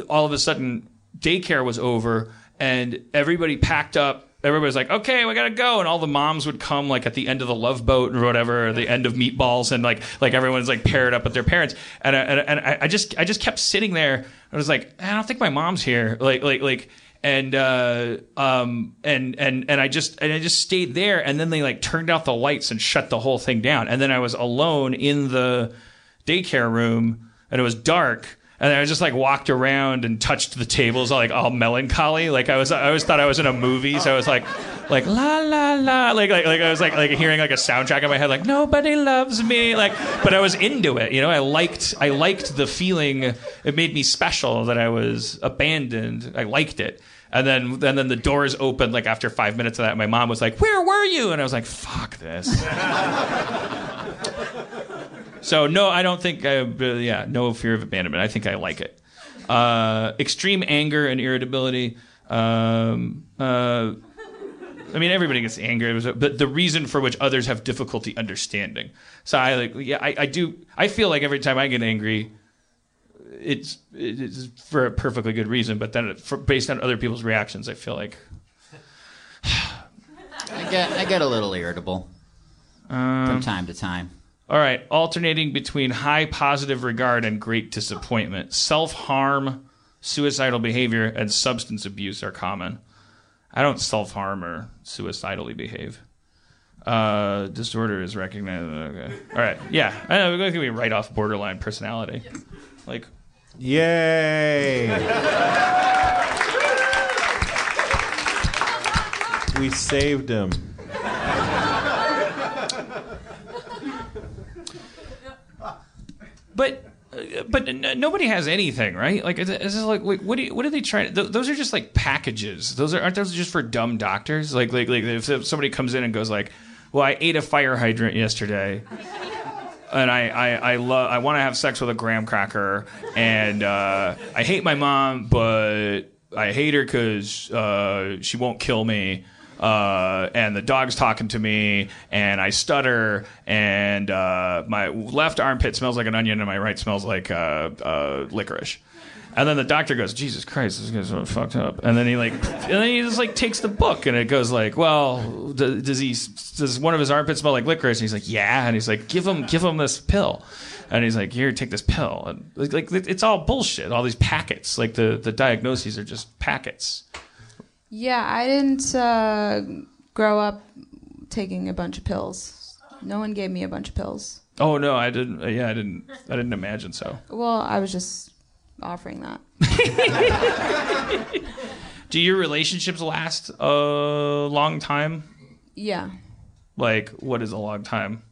all of a sudden daycare was over and everybody packed up. Everybody's like, okay, we gotta go, and all the moms would come like at the end of the Love Boat or whatever, or the end of Meatballs, and like like everyone's like paired up with their parents, and I, and, I- and I just I just kept sitting there. I was like, I don't think my mom's here, like like like and uh, um, and and and I just and I just stayed there, and then they like turned out the lights and shut the whole thing down, and then I was alone in the daycare room, and it was dark. And I just like walked around and touched the tables, like all melancholy. Like I was, I always thought I was in a movie, so I was like, like la la la, like like like I was like like hearing like a soundtrack in my head, like nobody loves me, like. But I was into it, you know. I liked, I liked the feeling. It made me special that I was abandoned. I liked it. And then, and then the doors opened like after five minutes of that. My mom was like, "Where were you?" And I was like, "Fuck this." So no, I don't think. I, uh, yeah, no fear of abandonment. I think I like it. Uh, extreme anger and irritability. Um, uh, I mean, everybody gets angry, but the reason for which others have difficulty understanding. So I like, yeah, I, I do. I feel like every time I get angry, it's it's for a perfectly good reason. But then, for, based on other people's reactions, I feel like I get I get a little irritable from time to time. All right, alternating between high positive regard and great disappointment. Self harm, suicidal behavior, and substance abuse are common. I don't self harm or suicidally behave. Uh, disorder is recognized. Okay. All right, yeah, I know. We're going to be right off borderline personality. Like, Yay! we saved him. But uh, but n- nobody has anything, right? Like, is like, like, what do you, what are they trying? Th- those are just like packages. Those are aren't those just for dumb doctors? Like, like, like if somebody comes in and goes like, "Well, I ate a fire hydrant yesterday." And I, I, I love. I want to have sex with a graham cracker, and uh, I hate my mom, but I hate her because uh, she won't kill me. Uh, and the dog's talking to me, and I stutter, and uh, my left armpit smells like an onion, and my right smells like uh, uh, licorice. And then the doctor goes, "Jesus Christ, this guy's so fucked up." And then he like, and then he just like takes the book, and it goes like, "Well, d- does he? Does one of his armpits smell like licorice?" And he's like, "Yeah." And he's like, "Give him, give him this pill." And he's like, "Here, take this pill." And like, like it's all bullshit. All these packets, like the the diagnoses are just packets. Yeah, I didn't uh, grow up taking a bunch of pills. No one gave me a bunch of pills. Oh no, I didn't. Yeah, I didn't. I didn't imagine so. Well, I was just offering that. Do your relationships last a long time? Yeah, Like, what is a long time?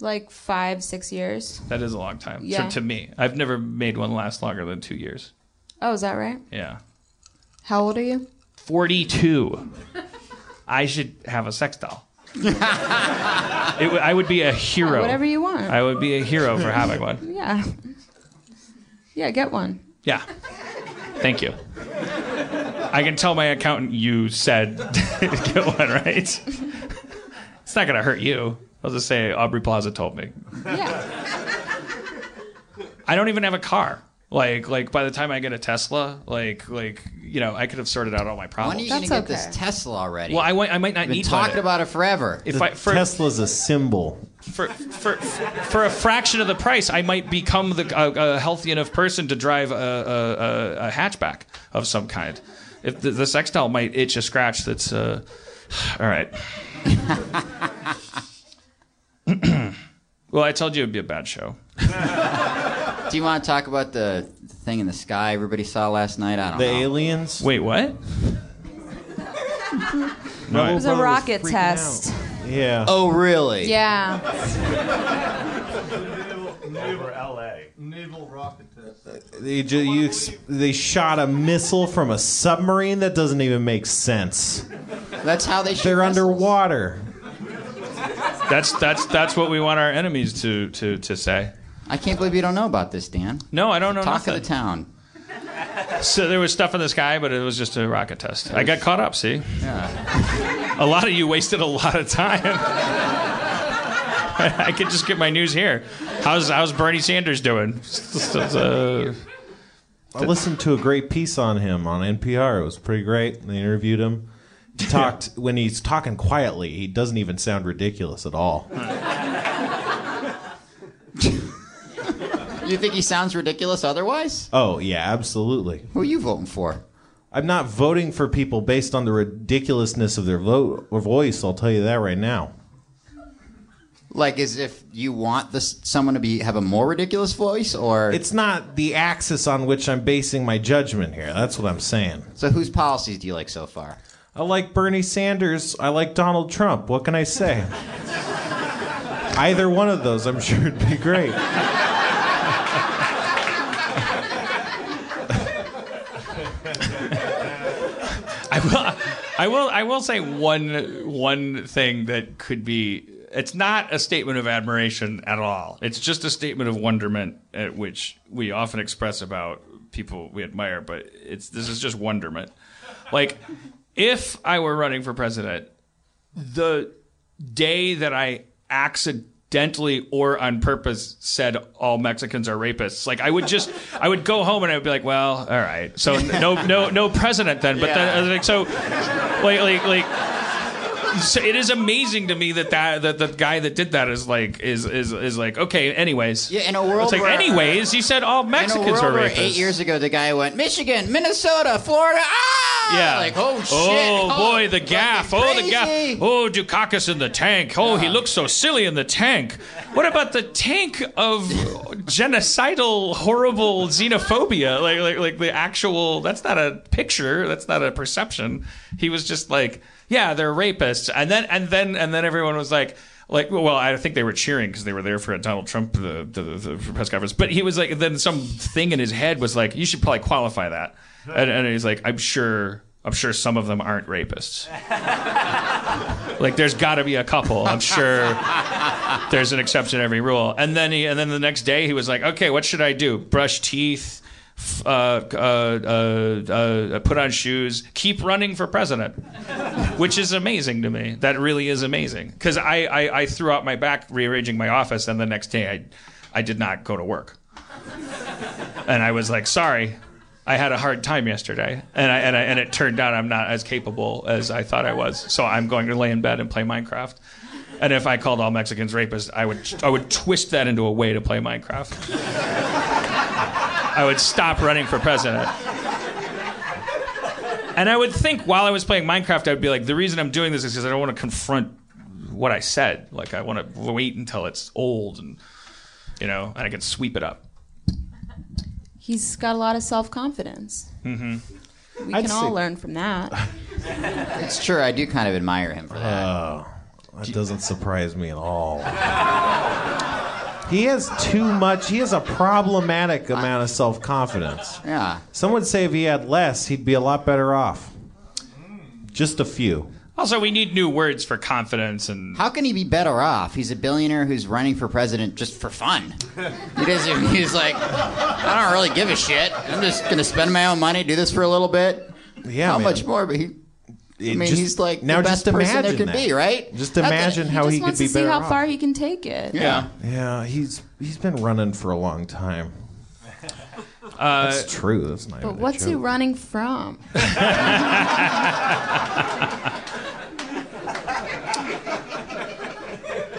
like five, six years. That is a long time. So Yeah. to me, I've never made one last longer than two years. Oh, is that right? Yeah. How old are you? 42. I should have a sex doll. it, w- I would be a hero. Whatever you want. I would be a hero for having one. Yeah. Yeah, get one. Yeah. Thank you. I can tell my accountant you said get one, right? It's not going to hurt you. I'll just say Aubrey Plaza told me. Yeah. I don't even have a car. Like, like by the time I get a Tesla, like, like you know, I could have sorted out all my problems. When are problems. you going to get this Tesla already? Well, I, might- I might not We've been need talking one. about it forever. If The I for, Tesla's a symbol. for for for a fraction of the price, I might become the a, a healthy enough person to drive a, a, a, a hatchback of some kind. If the, the sex doll might itch a scratch, that's uh, all right. well, I told you it'd be a bad show. Do you want to talk about the thing in the sky everybody saw last night? I don't know. The know. aliens. Wait, what? No, It was a rocket freaking test. out. Yeah. Oh, really? Yeah. Naval LA. Naval rocket test. They, ju- you, ex- they shot a missile from a submarine that doesn't even make sense. That's how they shoot They're missiles. underwater. That's that's that's what we want our enemies to to to say. I can't believe you don't know about this, Dan. No, I don't know Talk nothing. of the town. So there was stuff in the sky, but it was just a rocket test. I got caught up. See, Yeah. a lot of you wasted a lot of time. I could just get my news here. How's how's Bernie Sanders doing? Uh, I listened to a great piece on him on NPR. It was pretty great. They interviewed him. He talked when he's talking quietly. He doesn't even sound ridiculous at all. You think he sounds ridiculous otherwise? Oh yeah, absolutely. Who are you voting for? I'm not voting for people based on the ridiculousness of their vote or voice. I'll tell you that right now. Like, as if you want this someone to be have a more ridiculous voice, or It's not the axis on which I'm basing my judgment here. That's what I'm saying. so? Whose policies do you like so far? I like Bernie Sanders. I like Donald Trump. What can I say? Either one of those, I'm sure would be great. I will, I will, I will say one one thing that could be. It's not a statement of admiration at all. It's just a statement of wonderment, at which we often express about people we admire. But it's this is just wonderment. Like, if I were running for president, the day that I accidentally or on purpose said all Mexicans are rapists, like I would just I would go home and I would be like, well, all right, so no no no president then. But then like, so like like like. It is amazing to me that, that that the guy that did that is like is is is like okay. Anyways, Yeah, in a world it's like where- anyways. You said all In a Mexicans world are where rapists. eight years ago, the guy went Michigan, Minnesota, Florida. Ah, Yeah. like oh shit. Oh boy, the gaffe. Oh, the gaffe. Oh, Dukakis in the tank. Oh, he looks so silly in the tank. What about the tank of genocidal, horrible xenophobia? Like, like, like the actual. That's not a picture. That's not a perception. He was just like, yeah, they're rapists, and then, and then, and then everyone was like. like well I think they were cheering because they were there for Donald Trump the, the, the press conference. But he was like then some thing in his head was like you should probably qualify that. And, and he's like I'm sure I'm sure some of them aren't rapists. Like there's got to be a couple. I'm sure there's an exception to every rule. And then he and then the next day he was like okay what should I do? Brush teeth uh, uh, uh, uh, put on shoes keep running for president which is amazing to me. That really is amazing because I, I, I threw out my back rearranging my office, and the next day I, I did not go to work, and I was like, sorry, I had a hard time yesterday, and I, and I, and it turned out I'm not as capable as I thought I was. So I'm going to lay in bed and play Minecraft. And if I called all Mexicans rapists, I would I would twist that into a way to play Minecraft. I would stop running for president. And I would think while I was playing Minecraft, I'd be like, the reason I'm doing this is because I don't want to confront what I said. Like, I want to wait until it's old and, you know, and I can sweep it up. He's got a lot of self confidence. hmm We I'd can all say- learn from that. It's true. I do kind of admire him for that. Oh, that doesn't surprise me at all. He has too much. He has a problematic amount of self confidence. Yeah. Some would say if he had less, he'd be a lot better off. Just a few. Also, we need new words for confidence and. How can he be better off? He's a billionaire who's running for president just for fun. He doesn't. He's like, I don't really give a shit. I'm just gonna spend my own money, do this for a little bit. Yeah, How man. much more? But he. I mean, just- he's like now the best just person there imagine could that. be, right? Just Okay. imagine how he, just he could wants be to see better how off. far he can take it. Yeah. Yeah, he's he's been running for a long time. Uh, That's true. That's not. But even a what's he running from?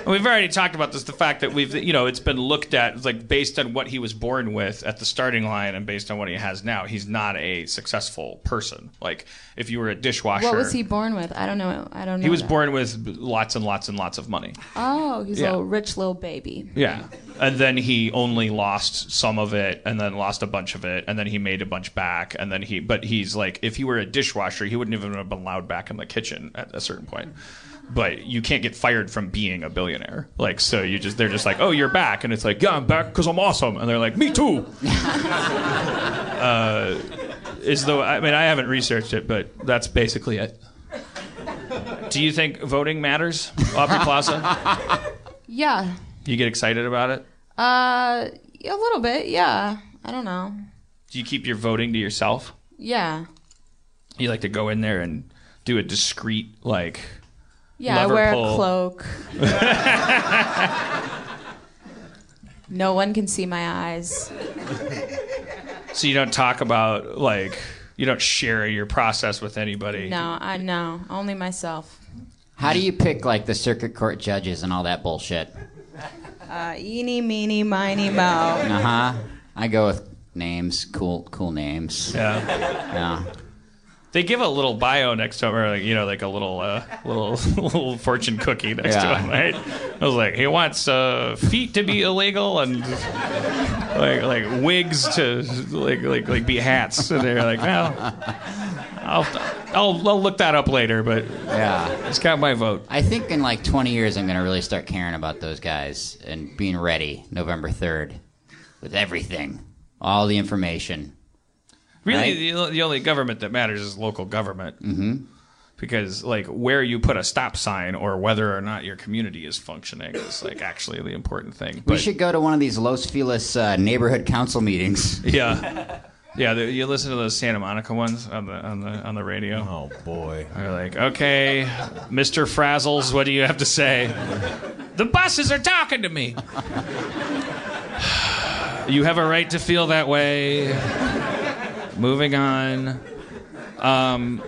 We've already talked about this. The fact that we've, you know, it's been looked at like based on what he was born with at the starting line, and based on what he has now, he's not a successful person. Like if you were a dishwasher, What was he born with? I don't know. I don't know. He was that. born with lots and lots and lots of money. Oh, he's Yeah. a little rich little baby. Yeah. And then he only lost some of it and then lost a bunch of it and then he made a bunch back and then he but he's like if he were a dishwasher he wouldn't even have been allowed back in the kitchen at a certain point. But you can't get fired from being a billionaire. Like so you just they're just like, "Oh, you're back." And it's like, "Yeah, I'm back cuz I'm awesome." And they're like, "Me too." uh is though I mean I haven't researched it, but that's basically it. Do you think voting matters, Aubrey Plaza? Yeah. You get excited about it? Uh, a little bit. Yeah. I don't know. Do you keep your voting to yourself? Yeah. You like to go in there and do a discreet like Yeah. I wear pull. a cloak. no one can see my eyes. So you don't talk about like you don't share your process with anybody. No, I know. Only myself. How do you pick like the circuit court judges and all that bullshit? Uh, eeny, meeny, miny, mo. Uh huh. I go with names, cool, cool names. Yeah. Yeah. They give a little bio next to him, or like, you know, like a little, uh, little, little fortune cookie next to him, right? I was like, he wants uh, feet to be illegal and like, like wigs to like, like, like be hats. And they're like, well, I'll, I'll, I'll look that up later, but Yeah. it's got my vote. I think in like 20 years, I'm going to really start caring about those guys and being ready November 3rd with everything, all the information. Really, Right. the, the only government that matters is local government. Mm-hmm. Because like where you put a stop sign or whether or not your community is functioning is like actually the important thing. We But- should go to one of these Los Feliz uh, neighborhood council meetings. Yeah. Yeah, the, you listen to those Santa Monica ones on the on the on the radio. Oh boy. They're like, okay, Mr. Frazzles, what do you have to say? the buses are talking to me. you have a right to feel that way. Moving on. Um,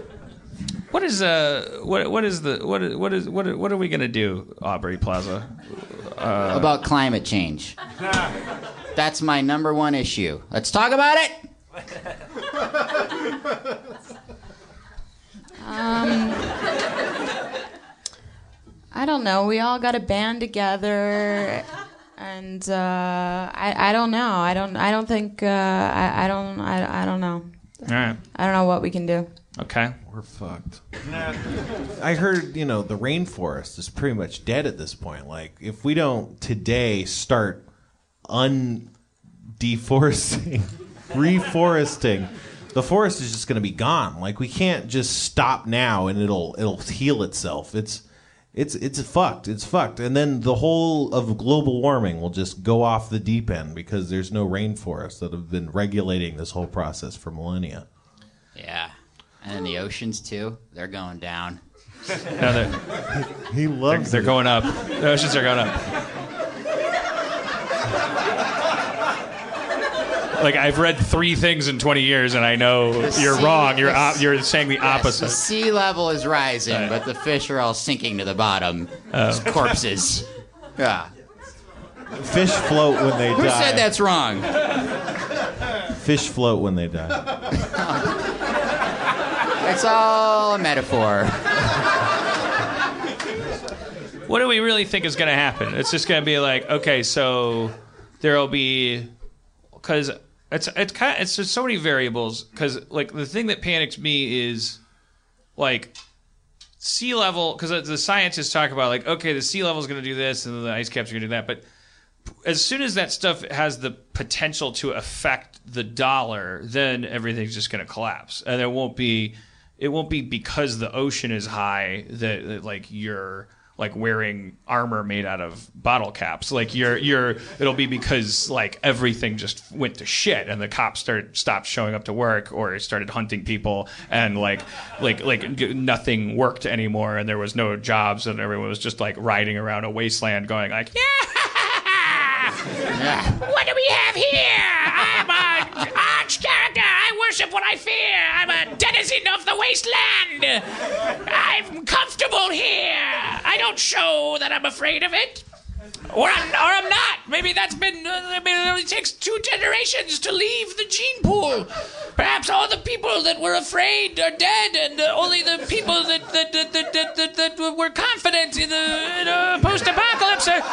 what is uh what what is the what is what is what what are we gonna do, Aubrey Plaza? Uh, about climate change. That's my number one issue. Let's talk about it. Um, I don't know. We all got to band together, and uh, I I don't know. I don't I don't think uh, I I don't I, I don't know. All right. I don't know what we can do. Okay. We're fucked. I heard, you know, the rainforest is pretty much dead at this point. Like, if we don't today start undeforesting, reforesting, the forest is just going to be gone. Like, we can't just stop now and it'll it'll heal itself. It's it's it's fucked. It's fucked. And then the whole of global warming will just go off the deep end because there's no rainforests that have been regulating this whole process for millennia. Yeah. And then the oceans too. They're going down. No, they're, He they're, loves they're going up. The oceans are going up. Like I've read three things in 20 years, and I know The you're sea- wrong. You're op- you're saying the Yes, the opposite. sea level is rising, but the fish are all sinking to the bottom. Oh. As corpses. Yeah. Fish float when they Who die. Who said that's wrong? Fish float when they die. It's all a metaphor. What do we really think is going to happen? It's just going to be like, okay, so there'll be because it's it's kind of, it's just so many variables. Because like the thing that panics me is like sea level because the scientists talk about like okay the sea level is going to do this and the ice caps are going to do that but as soon as that stuff has the potential to affect the dollar then everything's just going to collapse and it won't be it won't be because the ocean is high that, that like you're like wearing armor made out of bottle caps like you're you're it'll be because like everything just went to shit and the cops started stopped showing up to work or started hunting people and like like like g- nothing worked anymore and there was no jobs and everyone was just like riding around a wasteland going like yeah What do we have here? I'm a arch character. I worship what I fear. I'm a denizen of the wasteland. I'm comfortable here. I don't show that I'm afraid of it. Or I'm, or I'm not. Maybe that's been. Uh, maybe it only takes two generations to leave the gene pool. Perhaps all the people that were afraid are dead, and uh, only the people that that, that, that, that, that, that were confident in the, post-apocalypse are,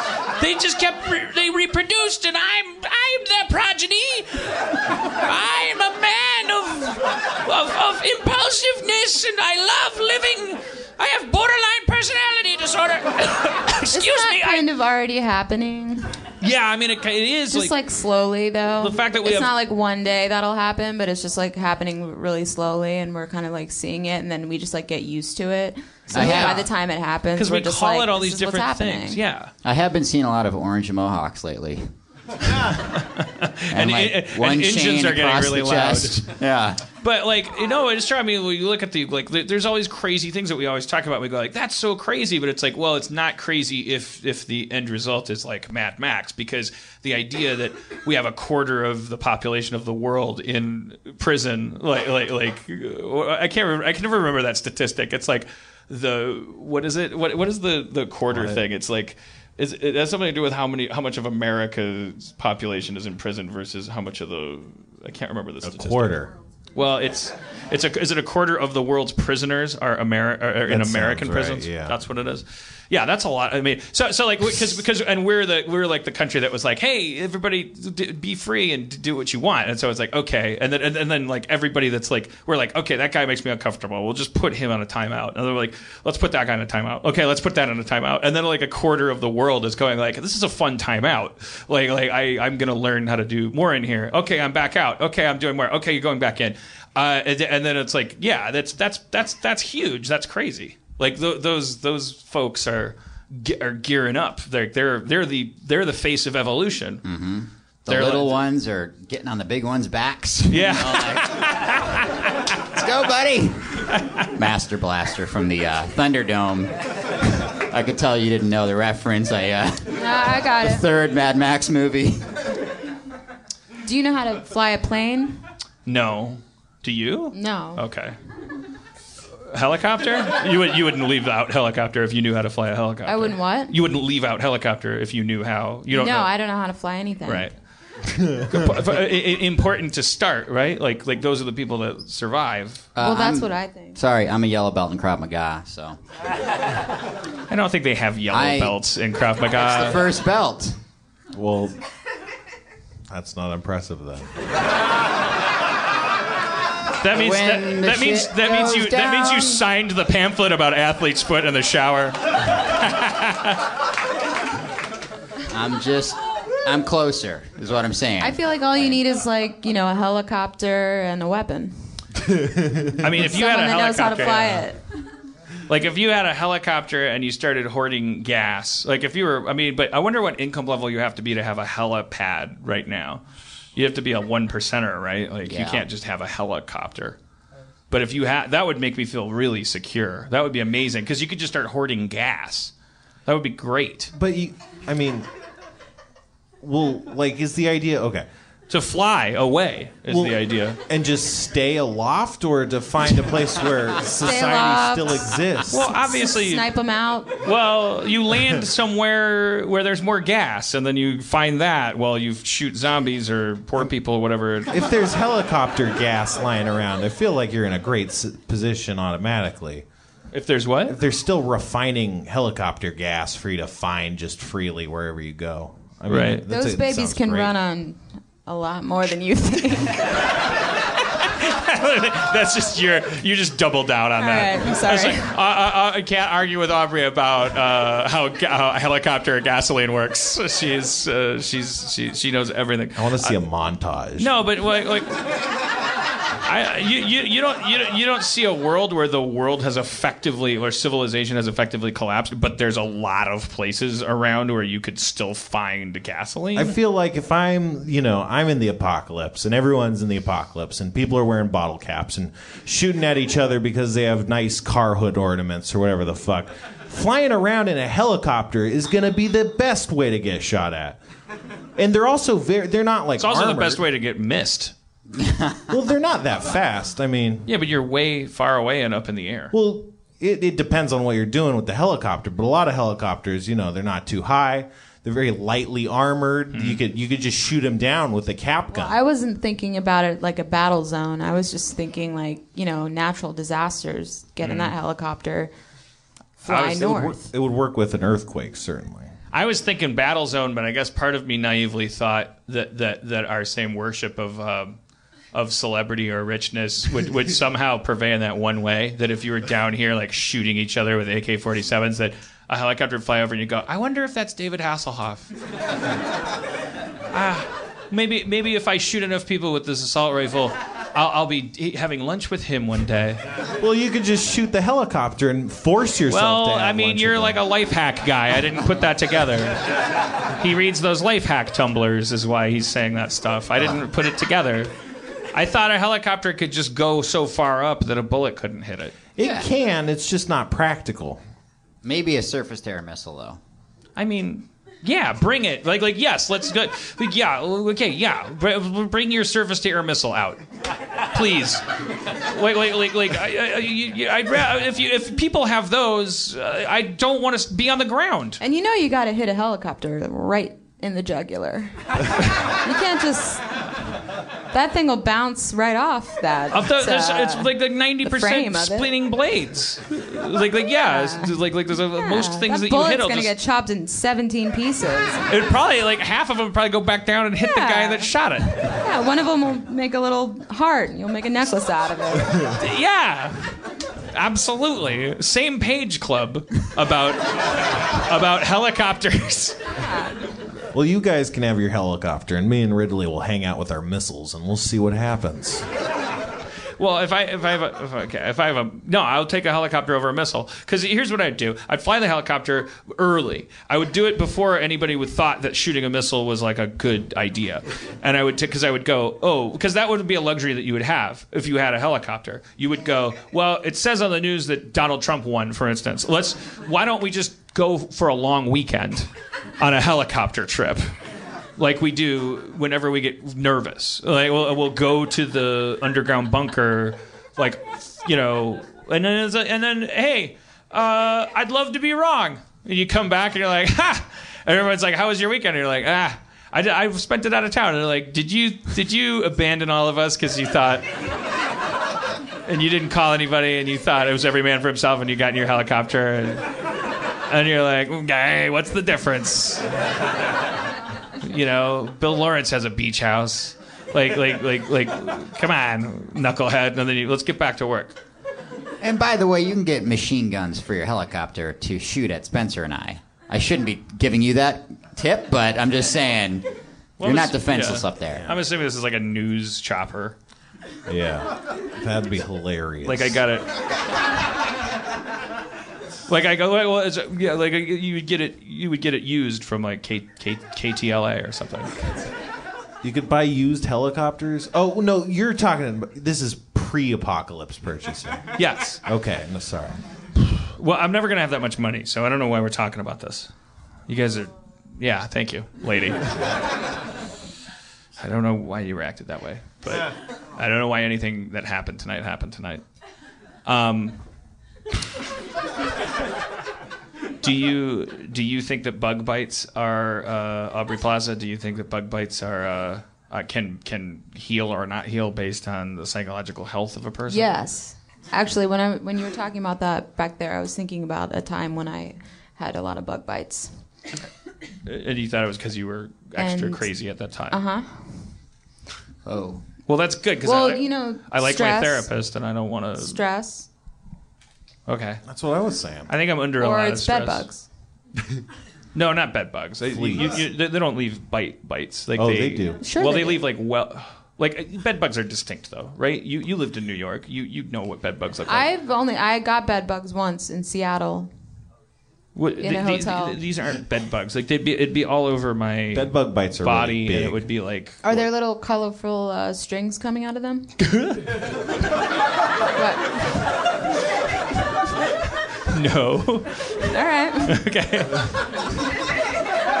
they just kept re- they reproduced, and I'm I'm their progeny. I'm a man of, of of impulsiveness, and I love living. I have borderline personality disorder. Excuse Isn't that me. I, kind of already happening? yeah i mean it, it is Just like, slowly, though. The fact that we it's have- not like one day that'll happen, but it's just like happening really slowly, and we're kind of like seeing it, and then we just like get used to it. So Yeah. by the time it happens, because we're just call like, it all these different things yeah I have been seeing a lot of orange mohawks lately. And, like, and one engines chain are getting really loud. Yeah. But like you know, it's true. I mean, when you look at the like, th- there's always crazy things that we always talk about. We go like, that's so crazy, but it's like, well, it's not crazy if if the end result is like Mad Max, because the idea that we have a quarter of the population of the world in prison, like like like, uh, I can't remember. I can never remember that statistic. It's like the what is it? What what is the the quarter thing? It's like. Is, it has something to do with how many, how much of America's population is in prison versus how much of the, I can't remember the A statistic. quarter. Well, it's it's a is it a quarter of the world's prisoners are, Ameri- are, in That American sounds right, prisons? yeah. that's what it is. Yeah, that's a lot. I mean, so so like because because and we're the we're like the country that was like, hey, everybody, d- be free and do what you want, and so it's like okay, and then and, and then like everybody that's like we're like okay, that guy makes me uncomfortable. We'll just put him on a timeout, and they're like, let's put that guy on a timeout. Okay, let's put that on a timeout, and then like a quarter of the world is going like, this is a fun timeout. Like like I I'm gonna learn how to do more in here. Okay, I'm back out. Okay, I'm doing more. Okay, you're going back in. Uh, and, and then it's like, yeah, that's that's that's that's huge. That's crazy. Like th- those those folks are ge- are gearing up. They're they're they're the they're the face of evolution. Mm-hmm. The little ones are getting on the big ones' backs. Yeah. Let's go, buddy. Master Blaster from the uh, Thunderdome. I could tell you didn't know the reference. I uh, Ah, I got the it. third Mad Max movie. Do you know how to fly a plane? No, do you? No. Okay. Helicopter? You would you wouldn't leave out helicopter if you knew how to fly a helicopter. I wouldn't what? You wouldn't leave out helicopter if you knew how. You don't no, know. I don't know how to fly anything. Right. I- I- Important to start, right? Like like those are the people that survive. Uh, well, that's I'm- what I think. Sorry, I'm a yellow belt in Krav Maga, so I don't think they have yellow I- belts in Krav it's Maga. the first belt. Well, that's not impressive then. That means that, that means that means goes you that means you signed the pamphlet about athlete's foot in the shower. I'm just, I'm closer, is what I'm saying. I feel like all you need is like you know a helicopter and a weapon. I mean, if you Someone had a that knows how to helicopter, fly yeah. it. like if you had a helicopter and you started hoarding gas, like if you were, I mean, but I wonder what income level you have to be to have a helipad right now. You have to be a one percenter, right? Like you can't just have a helicopter. But if you had, that would make me feel really secure. That would be amazing because you could just start hoarding gas. That would be great. But you, I mean, well, like, is the idea okay? To fly away is Well, the idea. And just stay aloft, or to find a place where society still exists. Well, obviously, Snipe them out. Well, you land somewhere where there's more gas, and then you find that while you shoot zombies or poor people, or whatever. if there's helicopter gas lying around, I feel like you're in a great s- position automatically. If there's what? If they're still refining helicopter gas for you to find just freely wherever you go. I mean, Right. that's Those it babies can great. run on a lot more than you think. That's just your. You just doubled down on All that. right, I'm sorry. I, like, I, I, I can't argue with Aubrey about uh, how, ga- how helicopter gasoline works. She's uh, she's she she knows everything. I want to see a montage. No, but like, like I, you, you, you don't you, don't- you don't see a world where the world has effectively or civilization has effectively collapsed, but there's a lot of places around where you could still find gasoline. I feel like if I'm, you know, I'm in the apocalypse and everyone's in the apocalypse and people are wearing bottle caps and shooting at each other because they have nice car hood ornaments or whatever the fuck. Flying around in a helicopter is going to be the best way to get shot at. And they're also very, they're not like it's also the best way to get missed. Well, they're not that fast. I mean, Yeah, but you're way far away and up in the air. well, it, it depends on what you're doing with the helicopter, but a lot of helicopters, you know, they're not too high. They're very lightly armored. Mm-hmm. You could you could just shoot them down with a cap gun. I wasn't thinking about it like a battle zone. I was just thinking like you know natural disasters. Get in that helicopter, fly was- it, would work, north. it would work with an earthquake, certainly. I was thinking battle zone, but I guess part of me naively thought that that, that our same worship of um, of celebrity or richness would, would somehow purvey in that one way. That if you were down here like shooting each other with AK 47s, that a helicopter would fly over and you go, I wonder if that's David Hasselhoff. ah, maybe maybe if I shoot enough people with this assault rifle, I'll, I'll be having lunch with him one day. Well, you could just shoot the helicopter and force yourself Well, I mean, you're like a life hack guy. I didn't put that together. He reads those life hack Tumblrs, is why he's saying that stuff. I didn't put it together. I thought a helicopter could just go so far up that a bullet couldn't hit it. It can. It's just not practical. Maybe a surface to air missile, though. I mean, yeah, bring it. Like, like yes, let's go. Like, yeah, okay, yeah. Br- Bring your surface to air missile out, please. Like, like, like, like. I, I, you- you- I'd ra- if you if people have those, uh, I don't want to be on the ground. And you know you got to hit a helicopter right in the jugular. you can't just. That thing will bounce right off that. Of the, uh, it's like like ninety percent splitting blades. Like like yeah, it's like like there's a, most things that, that you bullet's hit. will gonna just- get chopped in 17 pieces. it probably like half of them probably go back down and hit the guy that shot it. Yeah, one of them will make a little heart. and You'll make a necklace out of it. Yeah. Absolutely. Same page club about about helicopters. Well, you guys can have your helicopter, and me and Ridley will hang out with our missiles, and we'll see what happens. Well, if I if I have a if, okay, if I have a no, I'll take a helicopter over a missile. Because here's what I'd do: I'd fly the helicopter early. I would do it before anybody would thought that shooting a missile was like a good idea, and I would because I would go oh because that would be a luxury that you would have if you had a helicopter. You would go well. It says on the news that Donald Trump won, for instance. Let's why don't we just go for a long weekend on a helicopter trip? Like we do whenever we get nervous. Like we'll, we'll go to the underground bunker, like you know, and then and then hey, uh, I'd love to be wrong. And you come back and you're like, ha! And everyone's like, how was your weekend? And you're like, ah. I, did, I spent it out of town. And they're like, did you did you abandon all of us because you thought, and you didn't call anybody, and you thought it was every man for himself, and you got in your helicopter, and, and you're like, hey, what's the difference? You know, Bill Lawrence has a beach house. Like, like, like, like, come on, knucklehead. And then you, let's get back to work. And by the way, you can get machine guns for your helicopter to shoot at Spencer and I. I shouldn't be giving you that tip, but I'm just saying What you're not defenseless yeah. up there. I'm assuming this is like a news chopper. Yeah, that'd be hilarious. Like I got it. Like I go, well, it's, yeah, like you would get it, you would get it used from like K, K, KTLA or something. You could buy used helicopters. Oh no, you're talking. This is pre-apocalypse purchasing. Yes. Okay, no, sorry. Well, I'm never gonna have that much money, so I don't know why we're talking about this. You guys are, yeah. Thank you, lady. I don't know why you reacted that way, but I don't know why anything that happened tonight happened tonight. Um, do you do you think that bug bites are uh, Aubrey Plaza? Do you think that bug bites are uh, uh, can can heal or not heal based on the psychological health of a person? Yes. Actually, when I when you were talking about that back there, I was thinking about a time when I had a lot of bug bites. And you thought it was because you were extra And- crazy at that time. Uh huh. Oh. Well, that's good because Well, I, like- you know, I like stress. my therapist, and I don't want to. Stress. Okay, that's what I was saying. I think I'm under a Or lot it's of stress. bed bugs. No, not bed bugs. They, you, Fleas. you- they they don't leave bite bites. Like Oh, they, they do. Sure well, they they, do. leave like well, like bed bugs are distinct though, right? You you lived in New York. You you know what bed bugs look like. I've only I got bed bugs once in Seattle. What- in a th- these- hotel. These aren't bed bugs. Like they'd be it'd be all over my Bed bug bites are body, really and it would be like Are there little colorful uh, strings coming out of them? what? no. All right. okay.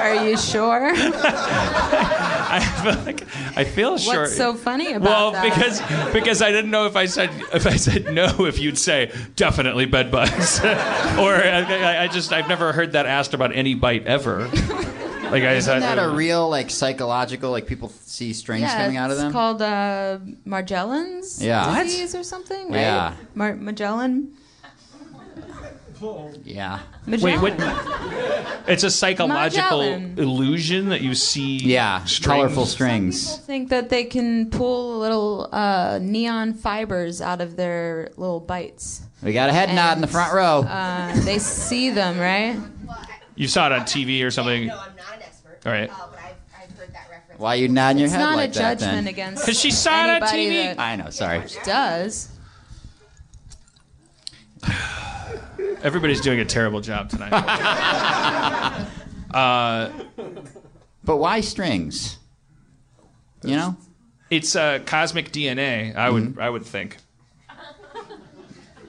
Are you sure? I feel like I feel sure. What's so funny about well, that? because because I didn't know if I said if I said no, if you'd say definitely bed bugs, or I, I just I've never heard that asked about any bite ever. Like I Isn't said, that a real like psychological like people see strings yeah, coming out of them? it's called uh, Morgellons Yeah. What? disease or something, right? Yeah. Mar- Morgellon. Yeah. Wait, what? It's a psychological Morgellon. illusion that you see. Yeah. strings. Colorful strings. think that they can pull little uh, neon fibers out of their little bites. We got a head nod in the front row. Uh, they see them, right? You saw it on TV or something. No, I'm not an expert. All right. Uh, but I've, I've that reference. You nodding your It's head not a judgment then? against Because she saw it on TV. I know. Sorry. does. Everybody's doing a terrible job tonight. uh, But why strings? You know? it's uh, cosmic DNA. I would Mm-hmm. I would think.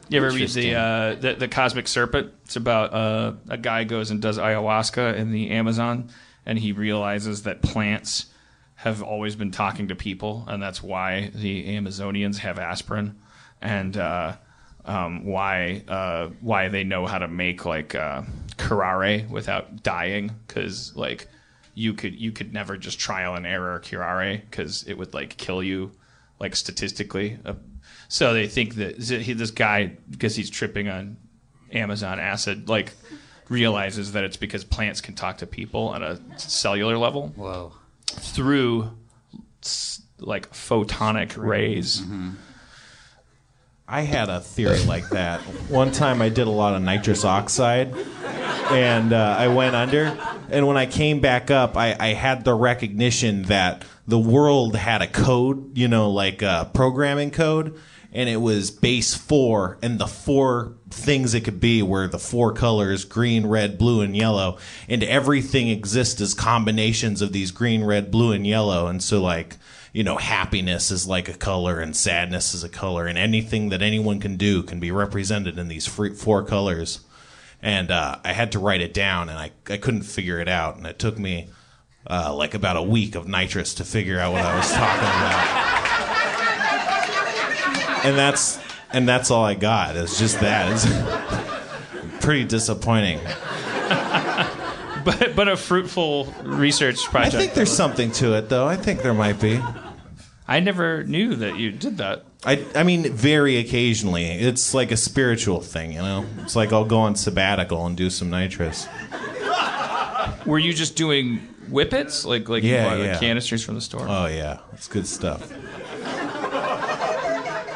You ever read the, uh, the the Cosmic Serpent? It's about uh, a guy goes and does ayahuasca in the Amazon, and he realizes that plants have always been talking to people, and that's why the Amazonians have aspirin, and uh, um, why uh, why they know how to make like uh, curare without dying, because like you could you could never just trial and error curare because it would like kill you like statistically. Uh, so they think that he, this guy because he's tripping on Amazon acid like realizes that it's because plants can talk to people on a cellular level Whoa. through like photonic rays. I had a theory like that. One time I did a lot of nitrous oxide and uh, I went under. And when I came back up, I, I had the recognition that the world had a code, you know, like a programming code. And it was base four, and the four things it could be were the four colors green, red, blue, and yellow. And everything exists as combinations of these green, red, blue, and yellow. And so, like, you know, happiness is like a color and sadness is a color, and anything that anyone can do can be represented in these free, four colors. And uh, I had to write it down, and I, I couldn't figure it out, and it took me uh, like about a week of nitrous to figure out what I was talking about. and that's and that's all I got. It's just that. It's pretty disappointing. But but a fruitful research project. I think there's something to it, though. I think there might be. I never knew that you did that. I, I mean, very occasionally. It's like a spiritual thing, you know? It's like I'll go on sabbatical and do some nitrous. Were you just doing whippets, like like you Yeah, the yeah. canisters from the store. Oh yeah, it's good stuff.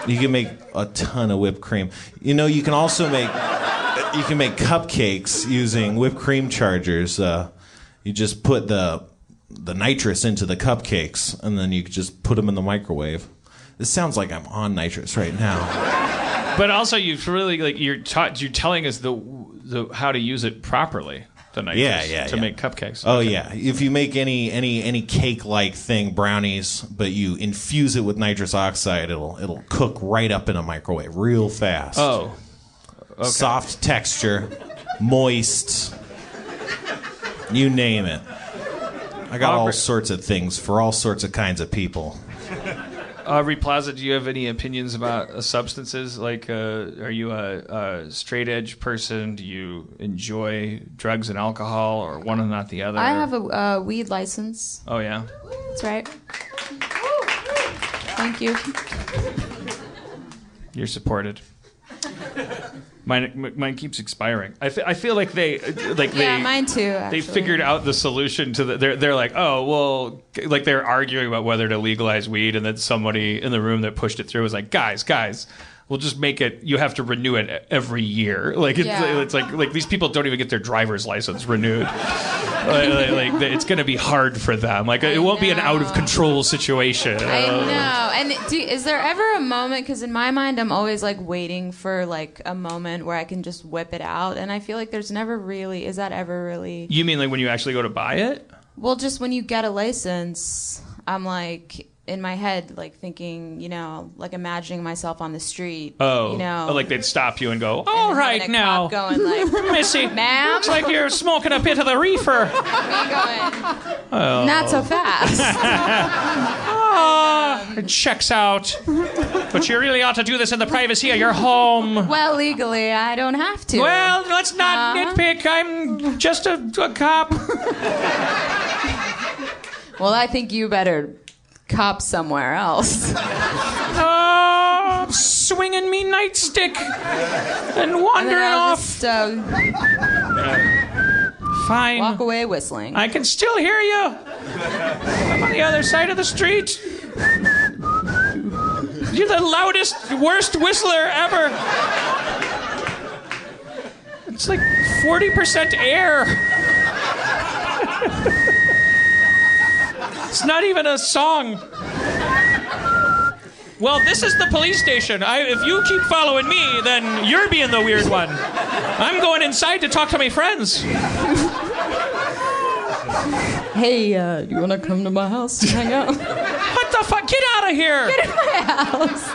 You can make a ton of whipped cream. You know, you can also make you can make cupcakes using whipped cream chargers. Uh, you just put the the nitrous into the cupcakes, and then you just put them in the microwave. This sounds like I'm on nitrous right now. But also, you've really like you're taught you're telling us the the how to use it properly. The nitrous Yeah, yeah, to yeah. make cupcakes. Oh yeah, if you make any any any cake like thing, brownies, but you infuse it with nitrous oxide, it'll it'll cook right up in a microwave real fast. Oh, soft texture, moist. You name it. I got all sorts of things for all sorts of kinds of people. Aubrey Plaza, do you have any opinions about uh, substances? Like, uh, are you a, a straight edge person? Do you enjoy drugs and alcohol, or one and not the other? I have a uh, weed license. Oh yeah. That's right. Thank you. You're supported. Mine, m- mine keeps expiring. I, I feel like they, like Yeah, they, mine too. they figured out the solution to the. They're, they're like, oh well, like they're arguing about whether to legalize weed, and then somebody in the room that pushed it through was like, guys, guys. We'll just make it. You have to renew it every year. Like it's, Yeah. it's like like these people don't even get their driver's license renewed. like, like, like, it's going to be hard for them. Like it won't be an out of control situation. I know. And do, is there ever a moment? Because in my mind, I'm always like waiting for like a moment where I can just whip it out, and I feel like there's never really. Is that ever really? You mean like when you actually go to buy it? Well, just when you get a license, I'm like in my head, like thinking, you know, like imagining myself on the street. Oh, you know, Oh, like they'd stop you and go, and "All then right now, going like, Missy, ma'am, looks like you're smoking a bit of the reefer." Oh. not so fast. Ah, it checks out. But you really ought to do this in the privacy of your home. well, legally, I don't have to. Well, let's not Huh? nitpick. I'm just a, a cop. Well, I think you better cop somewhere else. Oh, swinging me nightstick and And wandering I'll off. just uh, Fine. walk away whistling. I can still hear you. I'm on the other side of the street. You're the loudest, worst whistler ever. It's like 40% air. it's not even a song. Well, this is the police station. I, if you keep following me, then you're being the weird one. I'm going inside to talk to my friends. hey, uh, do you want to come to my house to hang out? What the fuck? Get out of here! Get in my house.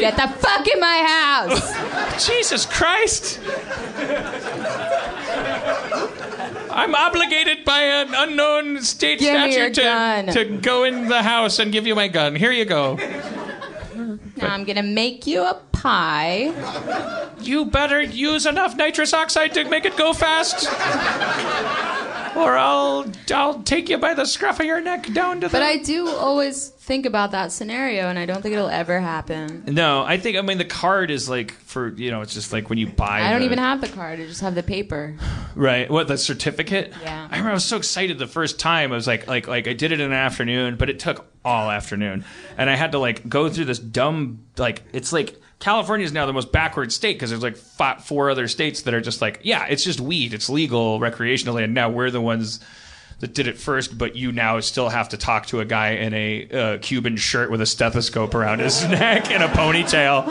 Get the fuck in my house. Jesus Christ! I'm obligated by an unknown state Give statute to, to go in the house and give you my gun. Here you go. Now I'm gonna make you a pie. You better use enough nitrous oxide to make it go fast. Or I'll I'll take you by the scruff of your neck down to the But I do always think about that scenario, and I don't think it'll ever happen. No, I think I mean the card is like for you know, it's just like when you buy I don't the- even have the card. I just have the paper. Right. What the certificate? Yeah. I remember I was so excited the first time. I was like, like, like I did it in an afternoon, but it took all afternoon, and I had to like go through this dumb like it's like California is now the most backward state because there's like fi- four other states that are just like, yeah, it's just weed, it's legal recreationally, and now we're the ones that did it first, but you now still have to talk to a guy in a uh, Cuban shirt with a stethoscope around his neck and a ponytail.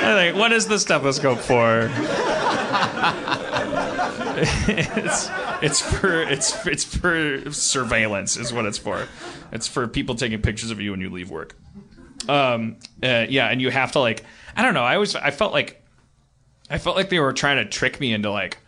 Like, what is the stethoscope for? it's it's for it's it's for surveillance is what it's for. It's for people taking pictures of you when you leave work. Um, uh, yeah, and you have to like I don't know. I always I felt like I felt like they were trying to trick me into like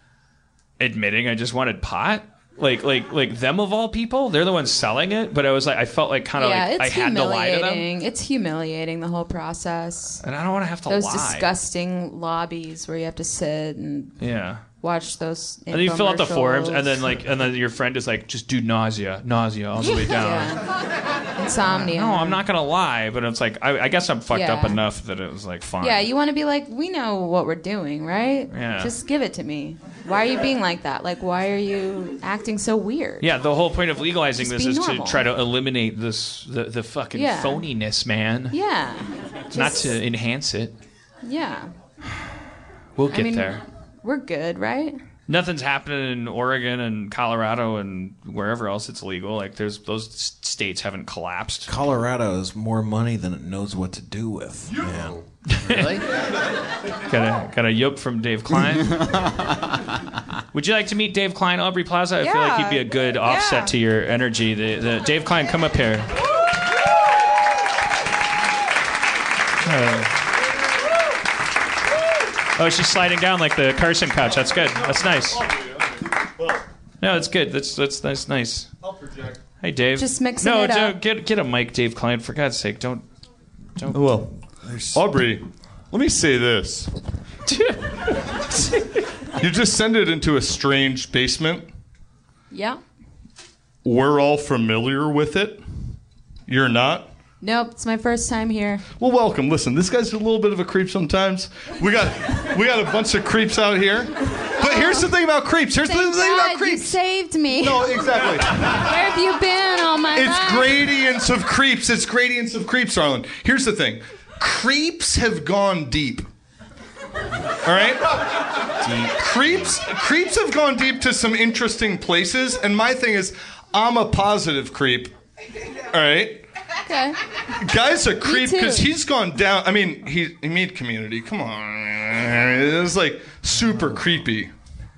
admitting I just wanted pot. Like like like them of all people, they're the ones selling it. But I was like I felt like kind of yeah, like I it's had to lie to them, humiliating. It's humiliating the whole process. and I don't want to have to Those lie. disgusting lobbies where you have to sit and Yeah. watch those. And then you fill out the forms, and then like, and then your friend is like, just do nausea, nausea all the way down. Yeah. Insomnia. No, I'm not gonna lie, but it's like I, I guess I'm fucked up enough that it was like fine. Yeah, you want to be like, we know what we're doing, right? Yeah. Just give it to me. Why are you being like that? Like, why are you acting so weird? Yeah, the whole point of legalizing Just this be is normal. to try to eliminate this the, the fucking Yeah. phoniness, man. Yeah. Not Just- to enhance it. Yeah. We'll get mean, there. We're good, right? Nothing's happening in Oregon and Colorado and wherever else it's legal. Like there's those states haven't collapsed. Colorado has more money than it knows what to do with. Man. Really? Got a got a yoke from Dave Klein. Would you like to meet Dave Klein, Aubrey Plaza? I feel like he'd be a good offset Yeah. to your energy. The, the Dave Klein, come up here. Uh, Oh, she's sliding down like the Carson couch. That's good. That's nice. No, that's good. That's that's that's nice. Hey, Dave. Just mixing no, it up. No, don't- get get a mic, Dave Klein. For God's sake, don't don't. Well, Aubrey, let me say this. you descended into a strange basement. Yeah. We're all familiar with it. You're not. Nope, it's my first time here. Well, welcome. Listen, this guy's a little bit of a creep sometimes. We got we got a bunch of creeps out here. But here's the thing about creeps. Here's Thank the thing God about you creeps. saved me. No, exactly. Where have you been all my It's life? It's gradients of creeps. It's gradients of creeps, Arlen. Here's the thing. Creeps have gone deep. All right? Creeps creeps have gone deep to some interesting places, and my thing is I'm a positive creep. All right? Okay. Guy's a creep because he's gone down. I mean, he, he made community. Come on. It was like super creepy.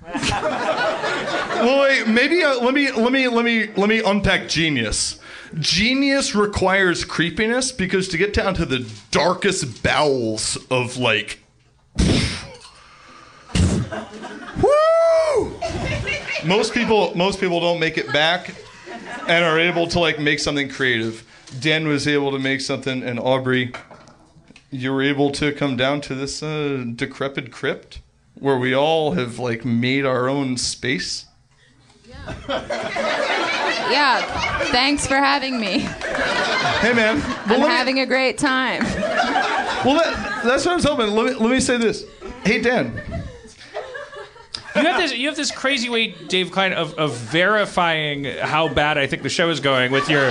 well, wait. Maybe uh, let me let me let me let me unpack genius. Genius requires creepiness because to get down to the darkest bowels of like. Woo! Most people most people don't make it back and are able to like make something creative. Dan was able to make something, and Aubrey, you were able to come down to this uh, decrepit crypt where we all have like made our own space. Yeah. Yeah. Thanks for having me. Hey man, I'm having a great time. well that, that's what I was hoping. Let me let me say this. Hey Dan, You have this. You have this crazy way, Dave Klein, of, of verifying how bad I think the show is going with your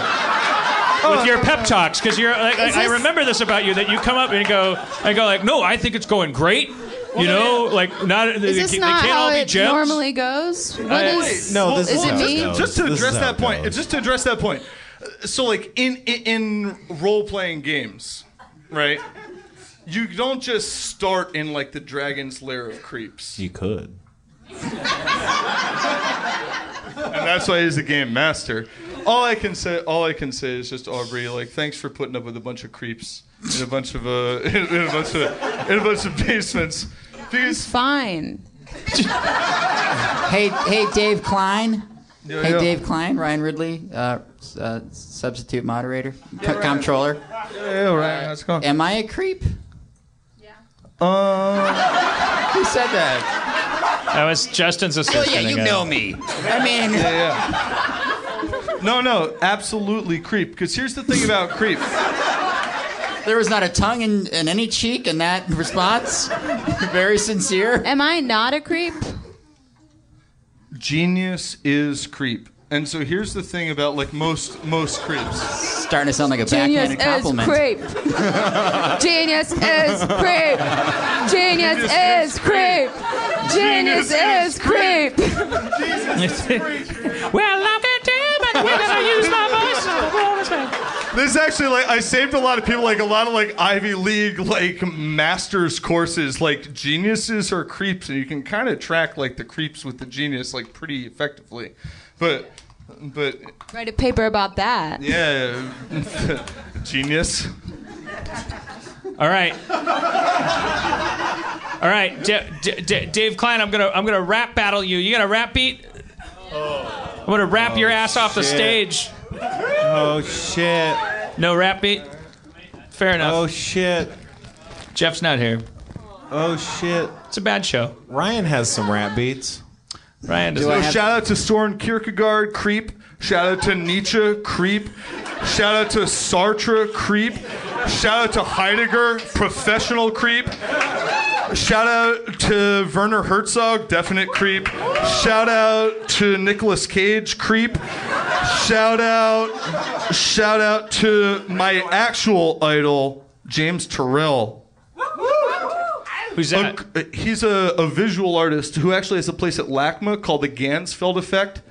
with your pep talks. Because you're, like, Is I, I remember this about you that you come up and go and go like, no, I think it's going great. You know, like not. Is they, this they not can't how all be it gems. normally goes? What Uh, is? No, this is is it me? goes. just to address that point, goes. just to address that point. So like in in, in role playing games, right? You don't just start in like the dragon's lair of creeps. You could. and that's why he's a game master. All I can say, all I can say is just Aubrey, like, thanks for putting up with a bunch of creeps in a bunch of uh, in, in a bunch of in a bunch of basements. Because Fine. Hey, hey, Dave Klein. Yeah, hey, yeah. Dave Klein, Ryan Ridley, uh, uh, substitute moderator, co- comptroller. yeah, right, how's it going? Am I a creep? Yeah. Uh, Who said that? That was Justin's Oh assistant. yeah, you again. know me. I mean, yeah. No, no, absolutely creep. Because here's the thing about creep. there was not a tongue in, in any cheek in that response. Very sincere. Am I not a creep? Genius is creep. And so here's the thing about like most most creeps. Starting to sound like a background compliment. Genius backhanded is compliment. creep. Genius is creep. Genius is creep. Genius is creep. well, look at him, and we're gonna use my voice. This is actually like I saved a lot of people, like a lot of like Ivy League like masters courses. Like geniuses are creeps, and you can kind of track like the creeps with the genius like pretty effectively. But but Write a paper about that. yeah, genius. All right. All right, D- D- D- Dave Klein. I'm gonna I'm gonna rap battle you. You got a rap beat? I'm gonna rap your oh, ass off the stage. Oh shit. No rap beat. Fair enough. Oh shit. Jeff's not here. Oh shit. It's a bad show. Ryan has some rap beats. Ryan does. Do So oh, have- shout out to Soren Kierkegaard, creep. Shout out to Nietzsche, creep. Shout out to Sartre, creep. Shout out to Heidegger, professional creep. Shout out to Werner Herzog, definite creep. Shout out to Nicolas Cage, creep. Shout out, shout out to my actual idol, James Turrell. Who's that? A- he's a, a visual artist who actually has a place at LACMA called the Ganzfeld Effect.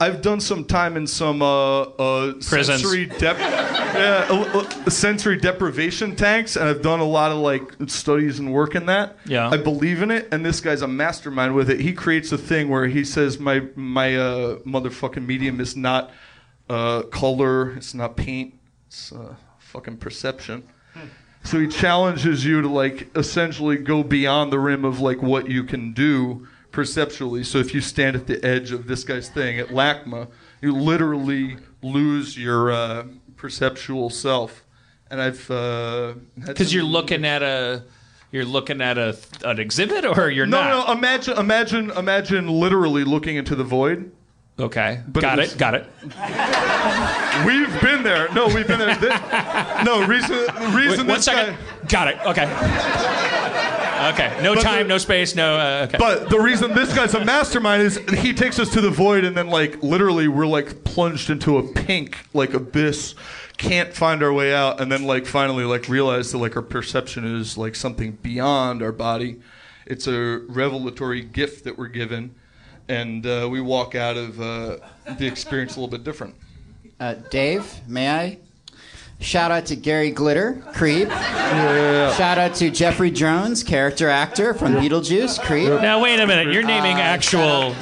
I've done some time in some uh, uh, sensory dep- yeah, uh, uh, sensory deprivation tanks, and I've done a lot of like studies and work in that. Yeah. I believe in it, and this guy's a mastermind with it. He creates a thing where he says my my uh, motherfucking medium is not uh, color, it's not paint, it's uh, fucking perception. So he challenges you to like essentially go beyond the rim of like what you can do perceptually. So if you stand at the edge of this guy's thing at LACMA, you literally lose your uh, perceptual self. And I've uh, Because you're looking at a you're looking at a an exhibit, or you're no, not. no. No. Imagine, imagine, imagine literally looking into the void. Okay, But got it it, got it. We've been there. No, we've been there. Thi- no reason. The reason Wait, one this second. guy- Got it. Okay. Okay. No But time, the- no space, no. Uh, okay. But the reason this guy's a mastermind is he takes us to the void, and then like literally we're like plunged into a pink like abyss, can't find our way out, and then like finally like realize that like our perception is like something beyond our body. It's a revelatory gift that we're given, and uh, we walk out of uh, the experience a little bit different. Uh, Dave, may I? Shout out to Gary Glitter, Creep. Shout out to Jeffrey Jones, character actor from Beetlejuice, Creep. now wait a minute. You're naming Uh, actual.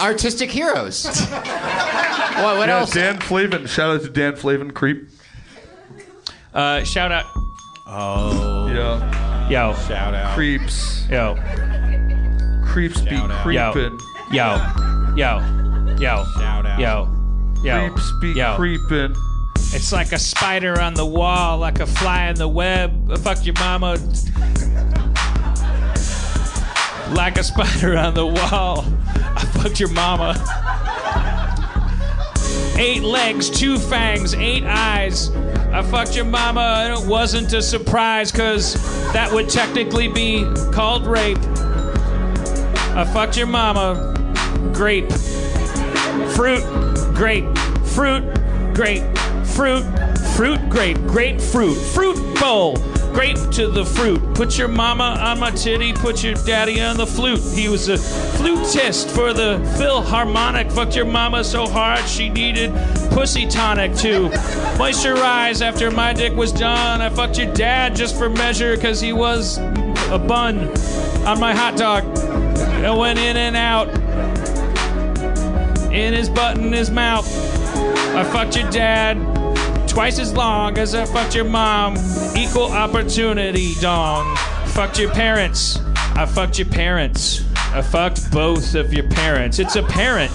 Artistic heroes. what what yeah, else? Dan Flavin. Shout out to Dan Flavin. Creep. Uh, shout out. Oh, Yeah. Yo. shout out. Creeps. Yo. Creeps be Shout out. Yo. creeping. Yo. Yo. Yo. Shout out. Yo. Yo. Creeps be Yo. creeping. It's like a spider on the wall, like a fly in the web. Uh, Fuck your mama. Like a spider on the wall. I fucked your mama. Eight legs, two fangs, eight eyes. I fucked your mama, and it wasn't a surprise, cause that would technically be called rape. I fucked your mama. Grape. Fruit, grape, fruit, grape, fruit, fruit, grape, grapefruit, fruit bowl, grape to the fruit. Put your mama on my titty, put your daddy on the flute. He was a flutist for the Philharmonic. Fucked your mama so hard she needed pussy tonic to moisturize after my dick was done. I fucked your dad just for measure because he was a bun on my hot dog. I went in and out in his butt and his mouth. I fucked your dad twice as long as I fucked your mom. Equal opportunity dong. Fucked your parents. I fucked your parents. I fucked both of your parents. It's apparent.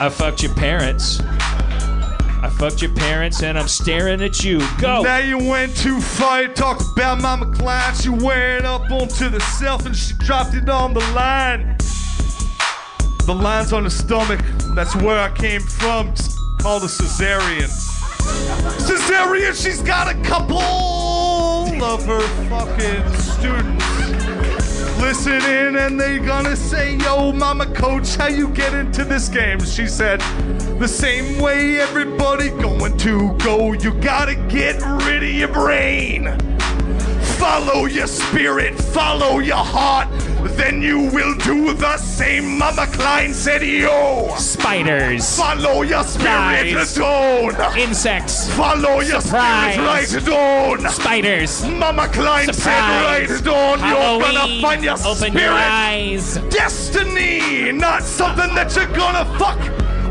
I fucked your parents. I fucked your parents and I'm staring at you. Go. Now you went too far. You talked about Mama Klein. She wear it up onto the self and she dropped it on the line. The line's on the stomach. That's where I came from. Called a cesarean. Cesarean, she's got a couple of her fucking students listening and they gonna say, Yo, mama coach, how you get into this game? She said, The same way everybody going to go, you gotta get rid of your brain. Follow your spirit, follow your heart, then you will do the same. Mama Klein said, Yo, Spiders. follow your spirit, Flies. don't. Insects. Follow your Surprise. spirit, right, don't. Spiders. Mama Klein Surprise. said, right, don't. You're gonna find your Open spirit. your eyes. Destiny, not something that you're gonna fuck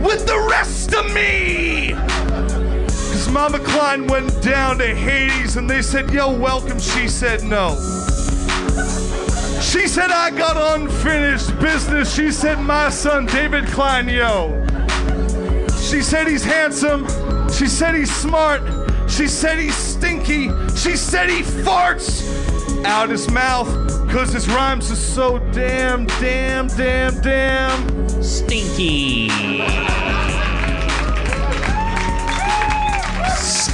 with the rest of me. Mama Klein went down to Hades and they said, Yo, welcome. She said, No. She said, I got unfinished business. She said, My son, David Klein, yo. She said, He's handsome. She said, He's smart. She said, He's stinky. She said, He farts out his mouth. Cause his rhymes are so damn, damn, damn, damn. Stinky.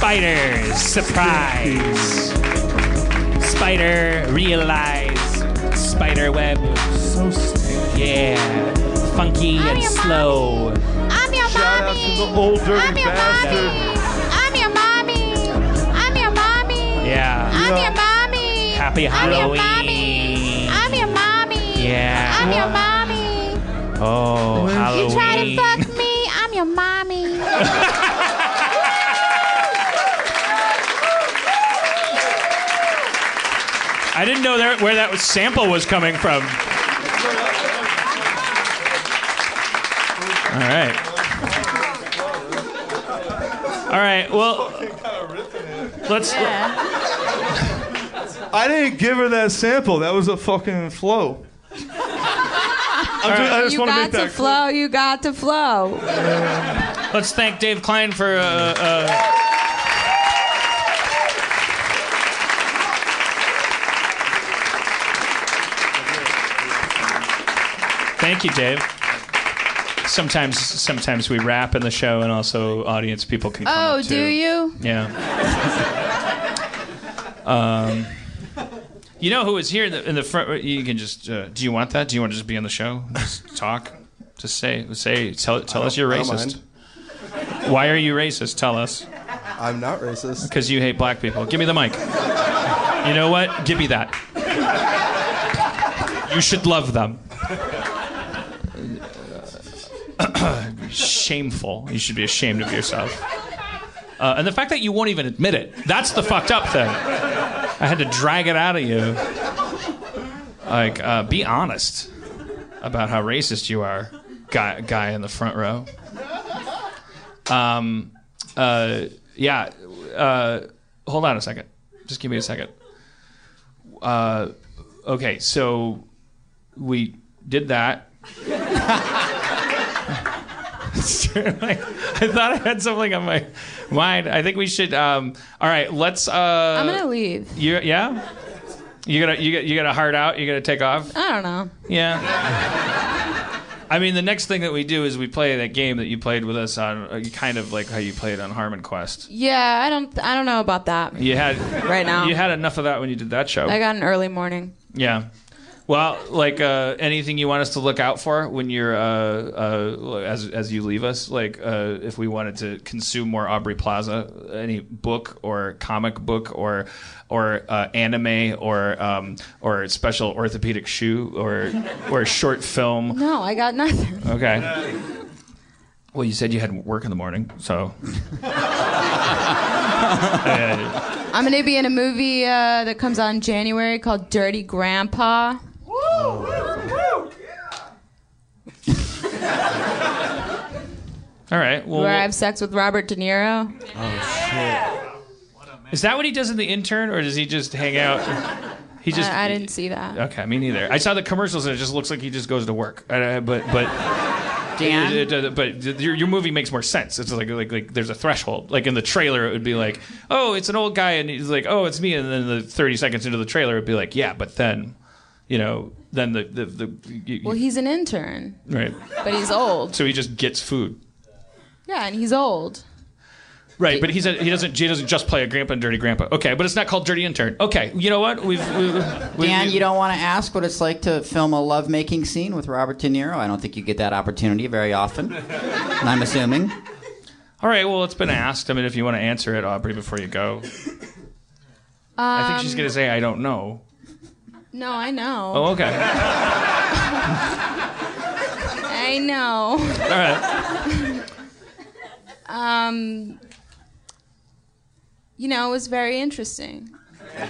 Spiders, surprise. Spider, realize. Spider web. So sticky. Yeah. Funky and slow. I'm your mommy. the old dirty I'm your bastard. mommy. I'm your mommy. I'm your mommy. Yeah. I'm your mommy. Happy I'm your mommy. Halloween. I'm your mommy. Yeah. I'm your mommy. Oh, Halloween. You try to fuck me, I'm your mommy. I didn't know there, where that was sample was coming from. All right. All right. Well, let's. I didn't give her that sample. That was a fucking flow. I'm just, I just you want to got make to that flow. You got to flow. Let's thank Dave Klein for. Uh, uh, Thank you, Dave. Sometimes, sometimes we rap in the show, and also audience people can come Oh, up do too. you? Yeah. um, you know who is here in the, in the front? You can just. Uh, do you want that? Do you want to just be on the show? Just talk. Just say. Say. Tell. Tell us you're racist. Why are you racist? Tell us. I'm not racist. Because you hate black people. Give me the mic. You know what? Give me that. You should love them. Shameful. You should be ashamed of yourself. Uh, and the fact that you won't even admit it, that's the fucked up thing. I had to drag it out of you. Like, uh, be honest about how racist you are, guy, guy in the front row. Um, uh, yeah. Uh, hold on a second. Just give me a second. Uh, okay, so we did that. I thought I had something on my mind. I think we should. Um, all right, let's. Uh, I'm gonna leave. You yeah. You gotta you got you got a heart out. You gotta take off. I don't know. Yeah. I mean, the next thing that we do is we play that game that you played with us on, uh, kind of like how you played on Harmon Quest. Yeah, I don't. I don't know about that. You had Right now. You had enough of that when you did that show. I got an early morning. Yeah. Well, like uh, anything you want us to look out for when you're uh, uh, as as you leave us, like uh, if we wanted to consume more Aubrey Plaza, any book or comic book or or uh, anime or um, or special orthopedic shoe or or short film. No, I got nothing. Okay. Well, you said you had work in the morning, so. I'm gonna be in a movie uh, that comes out in January called Dirty Grandpa. All right. Well, where I have sex with Robert De Niro. Oh shit! is that what he does in the intern, or does he just hang out? He just. I, I didn't see that. Okay, me neither. I saw the commercials and it just looks like he just goes to work. Uh, but but Dan? it- it- but your, your movie makes more sense. It's like, like like there's a threshold. Like in the trailer, it would be like, oh, it's an old guy, and he's like, oh, it's me. And then the 30 seconds into the trailer, it'd be like, yeah, but then, you know, then the the, the you, Well, he's an intern, right. but he's old. So he just gets food. Yeah, and he's old. Right, but he's a, he doesn't he doesn't just play a grandpa and dirty grandpa. Okay, but it's not called dirty intern. Okay, you know what? We've, we've, we've Dan, you don't want to ask what it's like to film a lovemaking scene with Robert De Niro? I don't think you get that opportunity very often. I'm assuming. All right, well, it's been asked. I mean, if you want to answer it, Aubrey, before you go. I think she's Um, going to say, I don't know. No, I know. Oh, okay. I know. All right. Um, you know, it was very interesting. uh,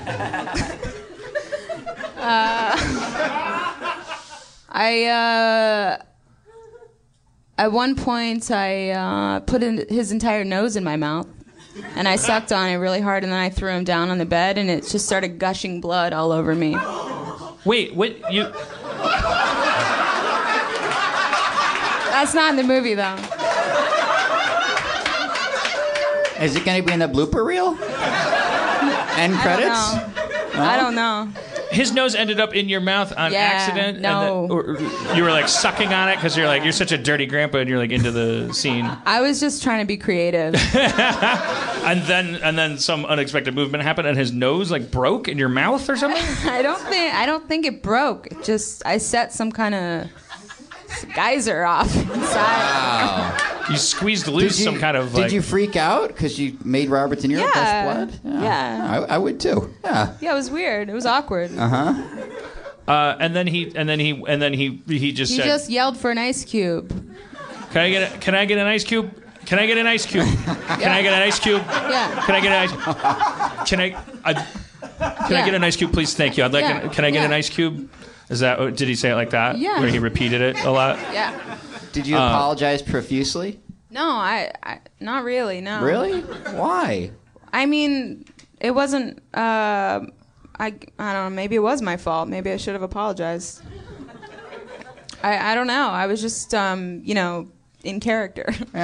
I, uh, at one point, I uh, put in his entire nose in my mouth. And I sucked on it really hard, and then I threw him down on the bed, and it just started gushing blood all over me. Wait, what? You. That's not in the movie, though. Is it going to be in the blooper reel? End I don't credits? know. I don't know. His nose ended up in your mouth on Yeah, accident. and no. then- or, or you were like sucking on it because you're like you're such a dirty grandpa and you're like into the scene. I was just trying to be creative. And then and then some unexpected movement happened and his nose like broke in your mouth or something. I don't think I don't think it broke. It just I set some kind of geyser off inside. You squeezed loose you- some kind of Did like. you freak out because you made Robert De Niro Yeah. best blood? Yeah. I, I would too. Yeah. Yeah, it was weird. It was awkward. Uh huh. Uh, and then he and then he and then he he just He said, just yelled for an ice cube. "Can I get a, can I get an ice cube? Can I get an ice cube? Can I get an ice cube? Yeah. Can I get an ice? Can I? I can I get an ice cube, please? Thank you. I'd like. Yeah. An, can I get Yeah. an ice cube? Is that? Did he say it like that? Yeah. Where he repeated it a lot. Yeah. Did you Uh, apologize profusely? No, I, I not really. No. Really? Why? I mean, it wasn't. Uh, I I don't know. Maybe it was my fault. Maybe I should have apologized. I I don't know. I was just um you know in character.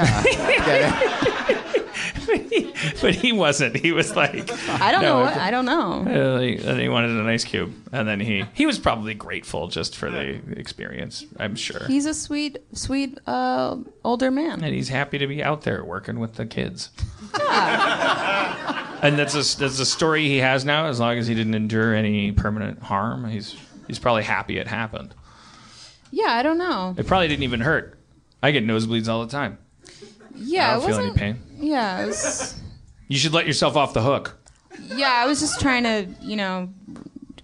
but he wasn't. He was like, I don't no, know. What, I don't know. Uh, he- he wanted an ice cube, and then he he was probably grateful just for the experience. I'm sure. He's a sweet, sweet uh, older man. and he's happy to be out there working with the kids. and that's a that's a story he has now. As long as he didn't endure any permanent harm, he's he's probably happy it happened. Yeah, I don't know. It probably didn't even hurt. I get nosebleeds all the time. Yeah, I don't it feel any wasn't. pain. Yeah, was. You should let yourself off the hook. Yeah, I was just trying to, you know,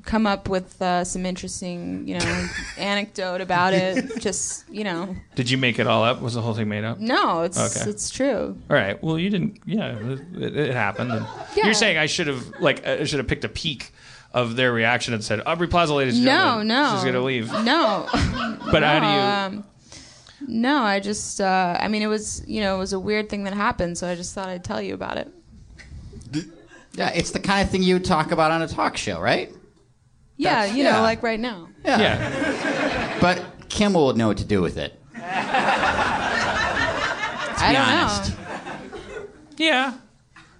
come up with uh, some interesting, you know, anecdote about it. Just, you know, Did you make it all up? Was the whole thing made up? no, it's Okay. it's true. All right. Well, you didn't. Yeah, it, it happened. Yeah. You're saying I should have like I should have picked a peak of their reaction and said, "Aubrey Plaza, ladies and No, gentlemen, no, she's gonna leave." No, But how do you? Um, no, I just, uh, I mean, it was, you know, it was a weird thing that happened, so I just thought I'd tell you about it. Yeah, it's the kind of thing you talk about on a talk show, right? Yeah, That's- you know, yeah. like right now. Yeah. Yeah. But Kimmel would know what to do with it. I be don't honest. know. Yeah.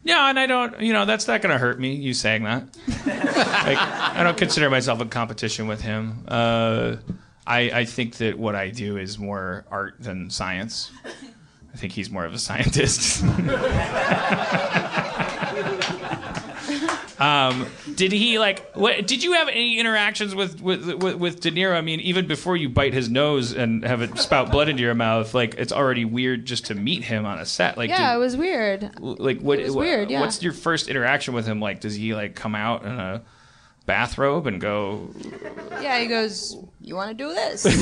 Yeah, and I don't, you know, that's not going to hurt me, you saying that. like, I don't consider myself in competition with him. Uh, I, I think that what I do is more art than science. I think he's more of a scientist. um, did he like? What, did you have any interactions with, with with with De Niro? I mean, even before you bite his nose and have it spout blood into your mouth, like it's already weird just to meet him on a set. Like, yeah, did- it was weird. like what? It was what- weird, yeah. What's your first interaction with him like? Does he like come out in a bathrobe and go? Yeah, he goes, "You want to do this?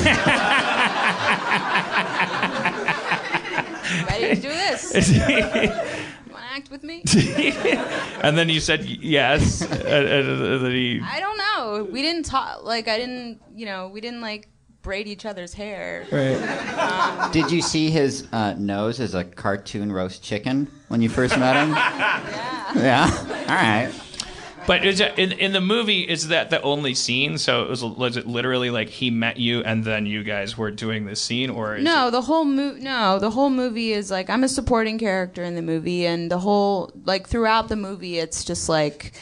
Ready to do this? You want to act with me?" and then you said yes, and, and, and then he. I don't know. We didn't talk. Like I didn't. You know, we didn't like braid each other's hair. Right. Um, Did you see his uh, nose as a cartoon roast chicken when you first met him? yeah. Yeah. All right. But is it, in in the movie is that the only scene? So it was was it literally like he met you and then you guys were doing this scene, or is No, the whole movie. No, the whole movie is like I'm a supporting character in the movie, and the whole like throughout the movie, it's just like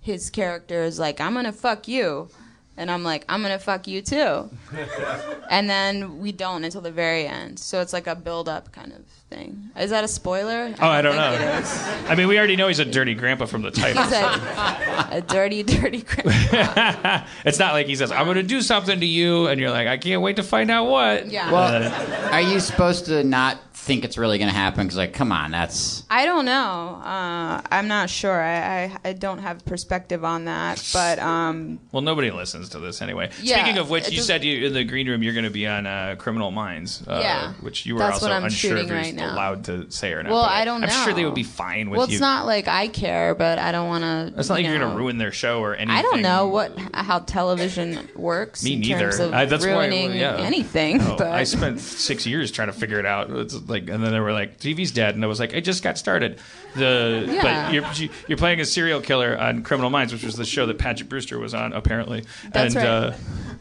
his character is like I'm gonna fuck you, and I'm like I'm gonna fuck you too, and then we don't until the very end. So it's like a build up kind of thing. Is that a spoiler? Oh, I don't think know. It is. I mean, we already know he's a dirty grandpa from the title. He's a, a dirty, dirty. Grandpa. it's not like he says, "I'm going to do something to you," and you're like, "I can't wait to find out what." Yeah. Well, uh, are you supposed to not think it's really going to happen? Because, like, come on, that's. I don't know. Uh, I'm not sure. I, I I don't have perspective on that, but um. Well, nobody listens to this anyway. Yeah, Speaking of which, you does- said you in the green room you're going to be on uh, Criminal Minds, uh, Yeah, which you were also I'm unsure if you're right allowed to say or not. Well, I don't I'm sure they would be fine with Well, you. it's not like I care, but I don't want to. It's not like you're going to ruin their show or anything. I don't know what how television works Me in neither. terms of I, that's ruining why, yeah. anything. No, but I spent six years trying to figure it out. It's like, and then they were like, "TV's dead," and I was like, "I just got started." The Yeah. but you're you're playing a serial killer on Criminal Minds, which was the show that Patrick Brewster was on, apparently. That's and, right.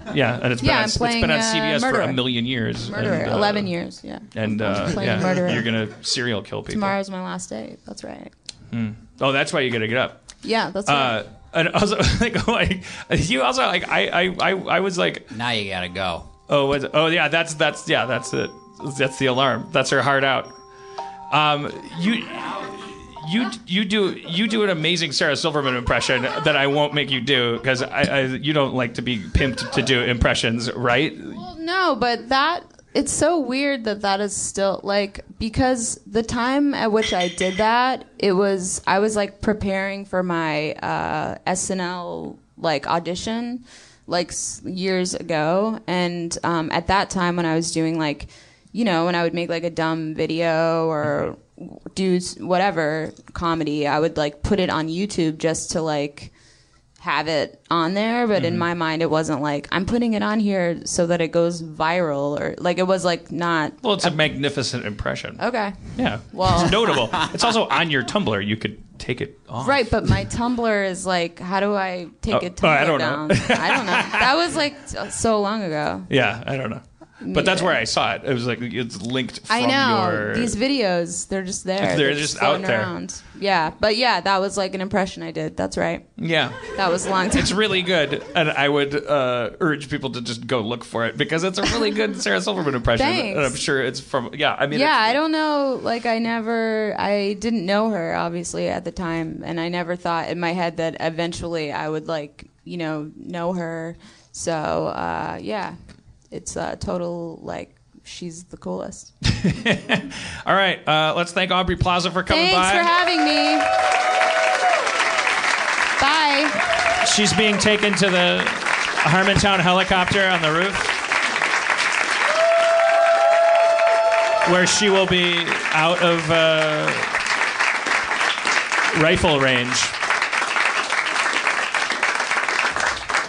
Uh, yeah, and it's been Yeah, on, I'm it's playing, been on uh, CBS for a million years. murderer, and, uh, eleven years. Yeah. And uh, yeah, murderer. you're gonna serial kill people. Tomorrow's my last day. That's right. Hmm. Oh, that's why you got to get up. Yeah, that's Uh, right. and also like, like you also like I I I, I was like now you gotta go. Oh, was it? oh yeah, that's that's yeah, that's it. That's the alarm. That's her heart out. Um, you you you do you do an amazing Sarah Silverman impression that I won't make you do because I, I you don't like to be pimped to do impressions, right? Well, no, but that it's so weird that that is still like because the time at which I did that, it was I was like preparing for my uh, SNL like audition like years ago, and um, at that time when I was doing like you know when I would make like a dumb video or do whatever comedy, I would like put it on YouTube just to like have it on there, but in Mhm. my mind, it wasn't like I'm putting it on here so that it goes viral or like it was like not. Well, it's a magnificent impression. Okay. Yeah. Well- it's notable. It's also on your Tumblr. You could take it off. Right, but my Tumblr is like, how do I take Oh, a Tumblr oh, I don't know. down? I don't know. That was like so long ago. Yeah, I don't know. But that's where I saw it. It was like it's linked from I know your these videos; they're just there. They're just out there. Around. Yeah, but yeah, that was like an impression I did. That's right. Yeah. That was a long time. It's really good, and I would uh, urge people to just go look for it because it's a really good Sarah Silverman impression, Thanks. and I'm sure it's from. Yeah, I mean, yeah, I don't know. Like, I never, I didn't know her obviously at the time, and I never thought in my head that eventually I would like, you know, know her. So, uh, yeah, it's a total like she's the coolest. All right, uh, let's thank Aubrey Plaza for coming Thanks by. for having me. Bye. She's being taken to the Harmontown helicopter on the roof, where she will be out of uh, rifle range.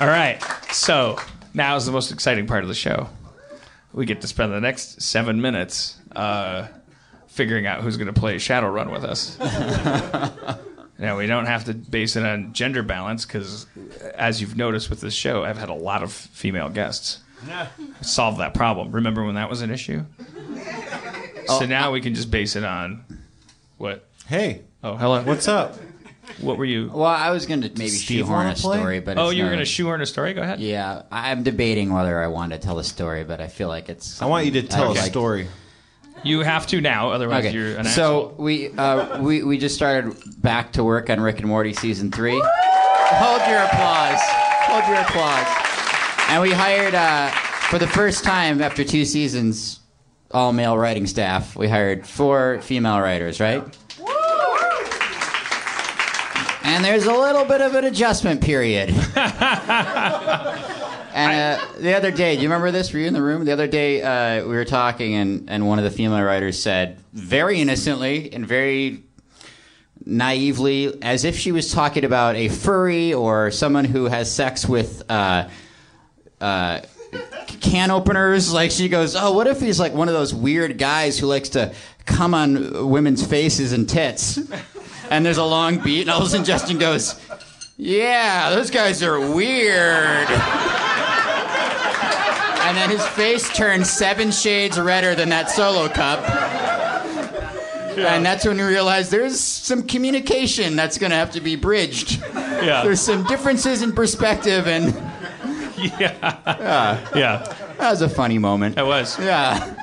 All right, so now is the most exciting part of the show. We get to spend the next seven minutes uh, figuring out who's going to play Shadowrun with us. Now, we don't have to base it on gender balance because, as you've noticed with this show, I've had a lot of female guests. Solve that problem. Remember when that was an issue? Oh, so now we can just base it on what? Hey. Oh, hello. What's up? What were you? Well, I was going to maybe Steve shoehorn wanna a play? story, but Oh, it's you were not- gonna shoehorn a story? Go ahead. Yeah, I'm debating whether I want to tell a story, but I feel like it's. I want you to something tell I'd a like- story. You have to now, otherwise Okay. you're an asshole. so we uh, we we just started back to work on Rick and Morty season three. Hold your applause. Hold your applause. And we hired uh, for the first time after two seasons, all male writing staff. We hired four female writers, right? And there's a little bit of an adjustment period. And uh, the other day, do you remember this? Were you in the room? The other day, uh, we were talking, and, and one of the female writers said, very innocently and very naively, as if she was talking about a furry or someone who has sex with uh, uh, can openers. Like she goes, "Oh, what if he's like one of those weird guys who likes to come on women's faces and tits?" And there's a long beat, and all of a sudden Justin goes, "Yeah, those guys are weird." And then his face turns seven shades redder than that solo cup. And that's when you realize there's some communication that's going to have to be bridged. Yeah. There's some differences in perspective, and yeah, yeah. That was a funny moment. It was. Yeah.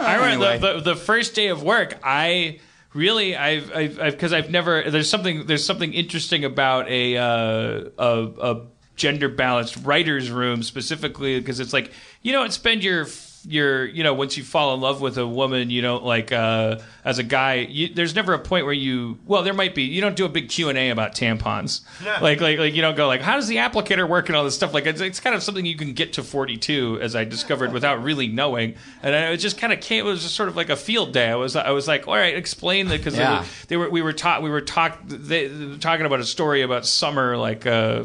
I remember Anyway. the, the, the first day of work. I really, I've, I've, because I've, never. There's something, there's something interesting about a, uh, a, a gender balanced writers' room specifically because it's like you don't spend your your you know once you fall in love with a woman you don't like uh as a guy you, there's never a point where you well there might be you don't do a big q&a about tampons. Like like like you don't go like how does the applicator work? and all this stuff. Like it's, it's kind of something you can get to 42 as i discovered without really knowing. And I, it just kind of came it was just sort of like a field day. I was i was like all right explain that because Yeah. they, were, we were taught we were talk they, they were talking about a story about summer like uh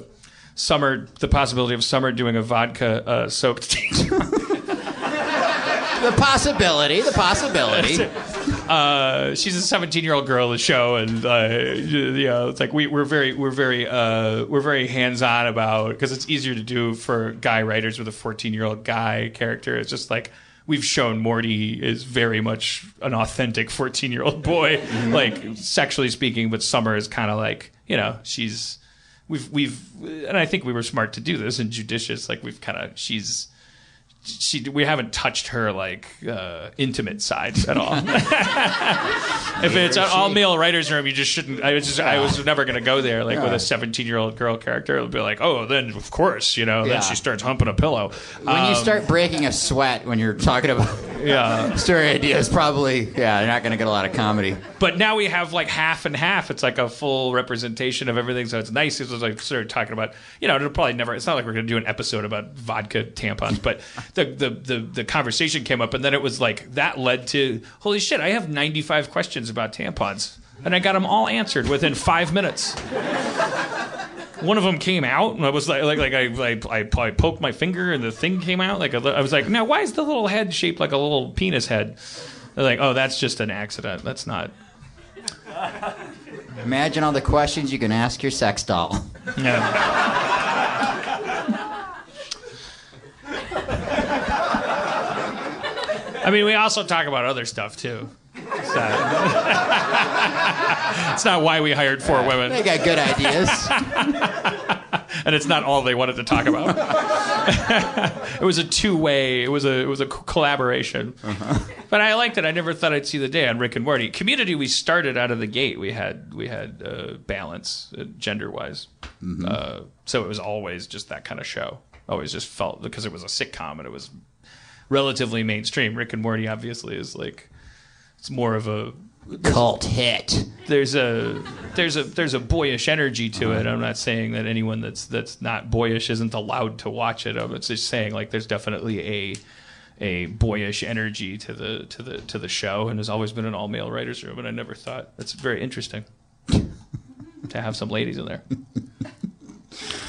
summer the possibility of summer doing a vodka uh, soaked The possibility, the possibility. uh, she's a 17 year old girl in the show, and uh, you know, it's like we, we're very we're very uh, we're very hands on about because it's easier to do for guy writers with a 14 year old guy character. It's just like we've shown Morty is very much an authentic 14 year old boy, like sexually speaking, but Summer is kind of like you know she's we've we've and I think we were smart to do this and judicious. Like we've kind of she's she we haven't touched her like uh, intimate side at all. if it's an all male writers room, you just shouldn't. I was just I was never gonna go there like with a seventeen year old girl character. It'll be like, oh, then of course, you know, Yeah. then she starts humping a pillow. When you Um, start breaking a sweat when you're talking about yeah. story ideas, probably yeah, you're not going to get a lot of comedy. But now we have like half and half. It's like a full representation of everything, so it's nice. It's like started talking about, you know, it'll probably never. It's not like we're going to do an episode about vodka tampons, but the, the the the conversation came up, and then it was like that led to holy shit! I have ninety five questions about tampons, and I got them all answered within five minutes. One of them came out, and I was like, like, like I, I, I, poked my finger, and the thing came out. Like I was like, now why is the little head shaped like a little penis head? They're like, oh, that's just an accident. That's not. Imagine all the questions you can ask your sex doll. Yeah. I mean, we also talk about other stuff too. It's not, it's not why we hired four women. They got good ideas. and it's not all they wanted to talk about. it was a two-way. It was a it was a co- collaboration. But I liked it. I never thought I'd see the day on Rick and Morty. Community. We started out of the gate. We had we had uh, balance uh, gender-wise. Uh, so it was always just that kind of show. Always just felt because it was a sitcom and it was relatively mainstream. Rick and Morty obviously is like it's more of a Cult hit. there's a there's a there's a boyish energy to it. I'm not saying that anyone that's that's not boyish isn't allowed to watch it. I'm just saying like there's definitely a a boyish energy to the to the to the show, and has always been an all male writers room, and I never thought that's very interesting to have some ladies in there.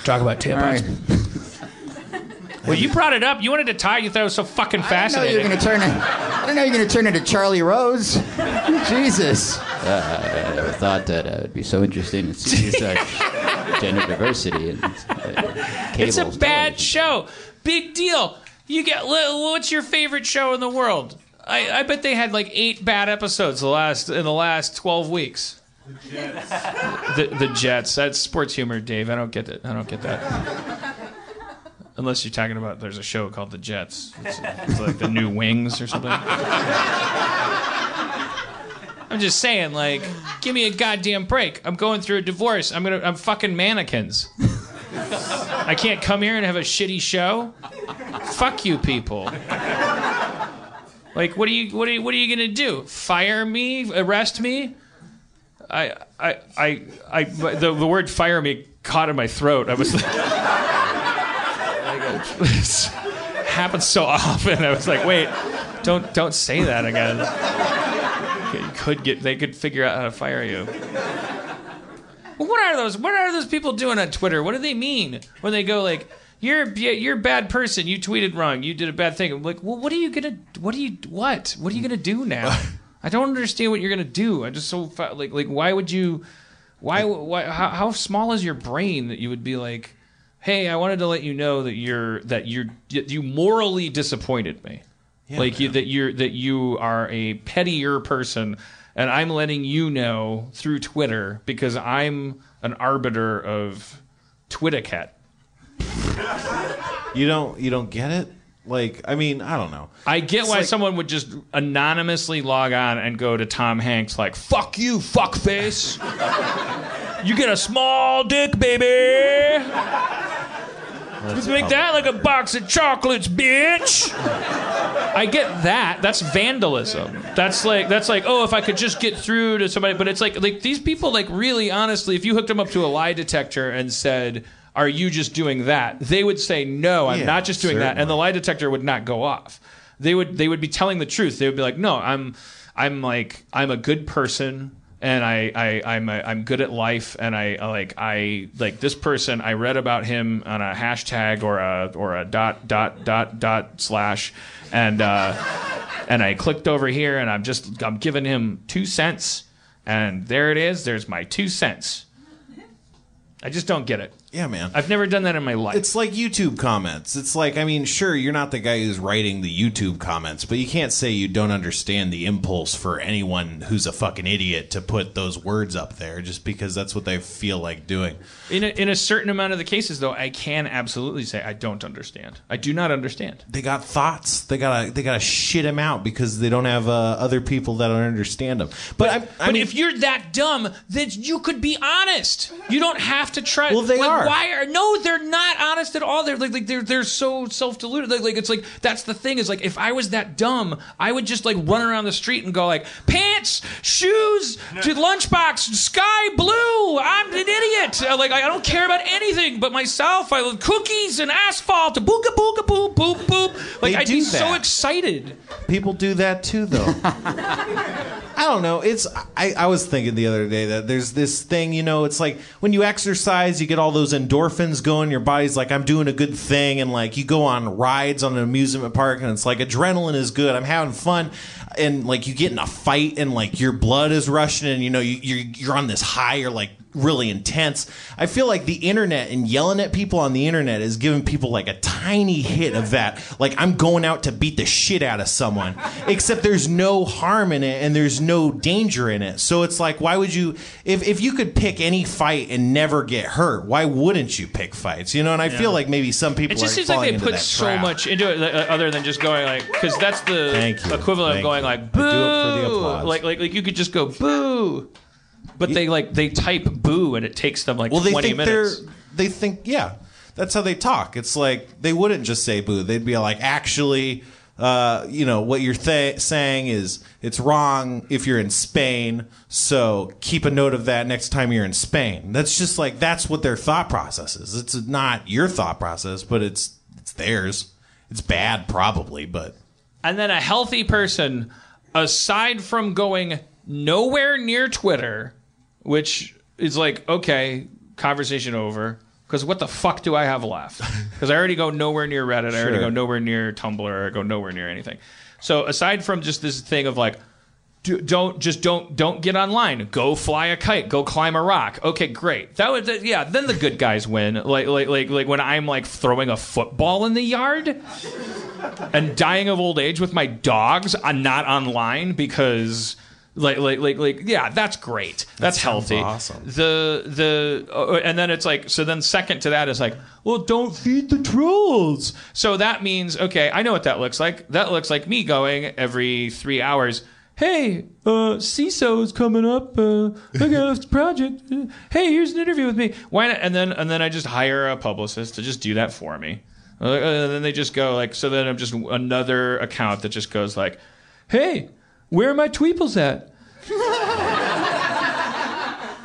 Talk about tampons. Well, you brought it up. You wanted to tie. You thought it was so fucking I didn't know you fascinating. were going to turn it. I didn't know you were going to turn into Charlie Rose. Jesus. Uh, I never thought that uh, would be so interesting to see such gender diversity in uh, It's a cable bad show. Big deal. You get what's your favorite show in the world? I, I bet they had like eight bad episodes the last in the last twelve weeks. The Jets. the Jets. That's sports humor, Dave. I don't get it. I don't get that. Unless you're talking about there's a show called The Jets. It's, it's like the new Wings or something. I'm just saying, like, give me a goddamn break. I'm going through a divorce. I'm gonna I'm fucking mannequins. I can't come here and have a shitty show. Fuck you, people. Like, what are you, what are you, what are you gonna do? Fire me? Arrest me? I, I, I, I the, the word "fire me" caught in my throat. I was like, this happens so often. I was like, wait, don't, don't say that again. You could get, they could figure out how to fire you. Well, what are those? What are those people doing on Twitter? What do they mean when they go like, "You're you're a bad person. You tweeted wrong. You did a bad thing." I'm like, well, what are you gonna? What are you? What? What are you gonna do now? I don't understand what you're gonna do. I just so like like why would you? Why why how, how small is your brain that you would be like, "Hey, I wanted to let you know that you're that you're you morally disappointed me." like you, that you're that you are a pettier person and i'm letting you know through twitter because i'm an arbiter of twittercat You don't you don't get it? Like I mean, I don't know. i get It's why like- someone would just anonymously log on and go to tom hanks like fuck you fuckface you get a small dick baby make that like a box of chocolates bitch I get that. That's vandalism. That's like that's like oh, if I could just get through to somebody. But it's like like these people like really honestly, if you hooked them up to a lie detector and said, "Are you just doing that?" They would say, "No, I'm Yeah, not just doing that," and certainly. the lie detector would not go off. They would they would be telling the truth. They would be like, "No, I'm I'm like I'm a good person." And I, I I'm a, I'm good at life, and I like I like this person. I read about him on a hashtag or a or a dot dot dot dot slash, and uh, and I clicked over here and I'm just I'm giving him two cents and there it is there's my two cents I just don't get it Yeah, man. I've never done that in my life. It's like YouTube comments. It's like, I mean, sure, you're not the guy who's writing the YouTube comments, but you can't say you don't understand the impulse for anyone who's a fucking idiot to put those words up there just because that's what they feel like doing. in a, in a certain amount of the cases, though, I can absolutely say I don't understand. I do not understand. They got thoughts. They gotta they gotta shit them out because they don't have uh, other people that don't understand them. But, I, I but mean, if you're that dumb, then you could be honest. You don't have to try. Well, they like, are. Why are no? They're not honest at all. They're like, like they're they're so self deluded. Like, like it's like that's the thing is like if I was that dumb, I would just like run around the street and go like pants, shoes, to lunchbox, sky blue. I'm an idiot. Uh, Like I don't care about anything but myself. I love cookies and asphalt. Booga booga boop boop boop. Like They I'd do be so excited. People do that too, though. I don't know. It's I, I was thinking the other day that there's this thing, you know, it's like when you exercise, you get all those endorphins going. Your body's like, I'm doing a good thing, and like you go on rides on an amusement park, and it's like adrenaline is good. I'm having fun, and like you get in a fight, and like your blood is rushing, and you know you, you're you're on this high. You're like really intense. I feel like the internet and yelling at people on the internet is giving people like a tiny hit of that. Like I'm going out to beat the shit out of someone, except there's no harm in it and there's no danger in it. So it's like, why would you, if, if you could pick any fight and never get hurt, why wouldn't you pick fights? You know, and I feel like maybe some people It just are seems falling like they put so trap. much into it, uh, other than just going like, because that's the equivalent Thank of going you. like, boo. do it for the applause. Like, like, like you could just go boo, but they like they type boo and it takes them like well, they twenty think minutes. they're, they think, yeah, that's how they talk. It's like they wouldn't just say boo. They'd be like, actually, uh, you know, what you're th- saying is it's wrong if you're in Spain. So keep a note of that next time you're in Spain. That's just like that's what their thought process is. It's not your thought process, but it's it's theirs. It's bad, probably, but And then a healthy person, aside from going nowhere near Twitter, which is like, okay, conversation over. Because what the fuck do I have left? Because I already go nowhere near Reddit. I already Sure. go nowhere near Tumblr. I go nowhere near anything. So aside from just this thing of like, do, don't just don't don't get online. Go fly a kite. Go climb a rock. Okay, great. That would that- yeah. Then the good guys win. Like like like like when I'm like throwing a football in the yard and dying of old age with my dogs. I'm not online because. Like, like, like, like, yeah, that's great. That's sounds healthy. awesome. The, the, uh, and then it's like, so then second to that is like, well, don't feed the trolls. So that means, okay, I know what that looks like. That looks like me going every three hours. Hey, uh, CISO is coming up. Uh, I got a project. Hey, here's an interview with me. Why not? And then, and then I just hire a publicist to just do that for me. Uh, and then they just go like, so then I'm just another account that just goes like, hey, where are my tweeples at?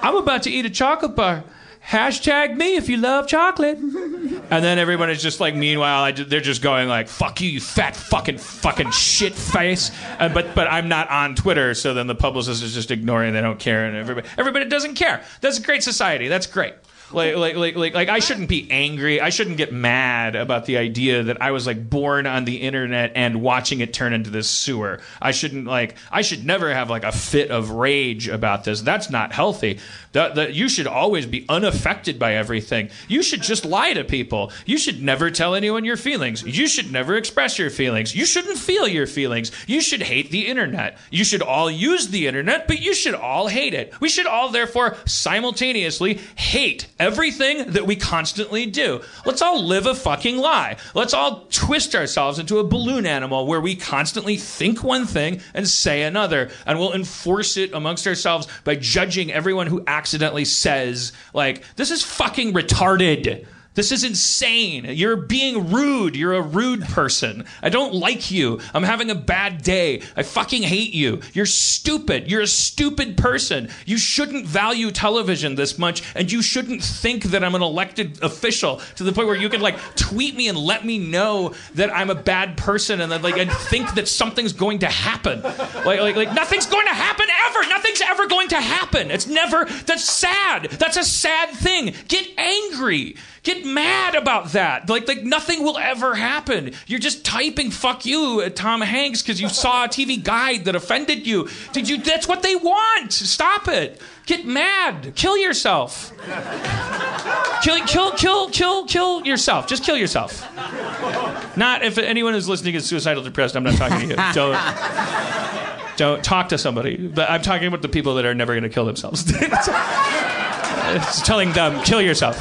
I'm about to eat a chocolate bar. Hashtag me if you love chocolate. And then everyone is just like, meanwhile, they're just going like, "Fuck you, you fat fucking fucking shit face." Uh, but but I'm not on Twitter, so then the publicist is just ignoring. They don't care, and everybody everybody doesn't care. That's a great society. That's great. Like, like, like, like, like, I shouldn't be angry. I shouldn't get mad about the idea that I was like born on the internet and watching it turn into this sewer. I shouldn't like. I should never have like a fit of rage about this. That's not healthy. That, that you should always be unaffected by everything. You should just lie to people. You should never tell anyone your feelings. You should never express your feelings. You shouldn't feel your feelings. You should hate the internet. You should all use the internet, but you should all hate it. We should all therefore simultaneously hate everything that we constantly do. Let's all live a fucking lie. Let's all twist ourselves into a balloon animal where we constantly think one thing and say another, and we'll enforce it amongst ourselves by judging everyone who accidentally says, like, this is fucking retarded. This is insane. You're being rude. You're a rude person. I don't like you. I'm having a bad day. I fucking hate you. You're stupid. You're a stupid person. You shouldn't value television this much, and you shouldn't think that I'm an elected official to the point where you can like tweet me and let me know that I'm a bad person and then like and think that something's going to happen. Like like like nothing's going to happen ever. Nothing's ever going to happen. It's never. That's sad. That's a sad thing. Get angry. Get mad about that. Like, like nothing will ever happen. You're just typing "fuck you" at Tom Hanks because you saw a TV guide that offended you. Did you? That's what they want. Stop it. Get mad. Kill yourself. Kill, kill, kill, kill, kill yourself. Just kill yourself. Not if anyone who's listening is suicidal depressed. I'm not talking to you. Don't. Don't talk to somebody. But I'm talking about the people that are never going to kill themselves. it's telling them, kill yourself.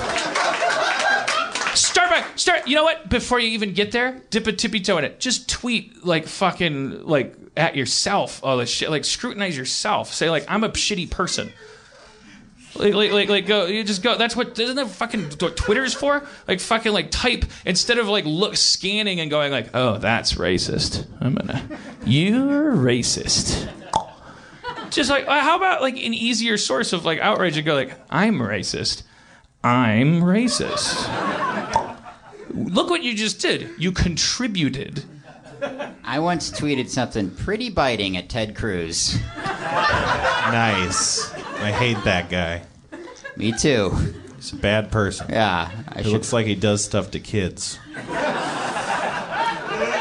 Start start. You know what? Before you even get there, dip a tippy toe in it. Just tweet like fucking like at yourself all this shit. Like scrutinize yourself. Say like I'm a shitty person. Like, like, like, like, go. You just go. That's what. Isn't that fucking what Twitter's for? Like, fucking, like, type instead of like look scanning and going like, oh, that's racist. I'm gonna. You're racist. Just like, uh, how about like an easier source of like outrage and go like, I'm racist. I'm racist. Look what you just did. You contributed. I once tweeted something pretty biting at Ted Cruz. Nice. I hate that guy. Me too. He's a bad person. Yeah. I It should- looks like he does stuff to kids.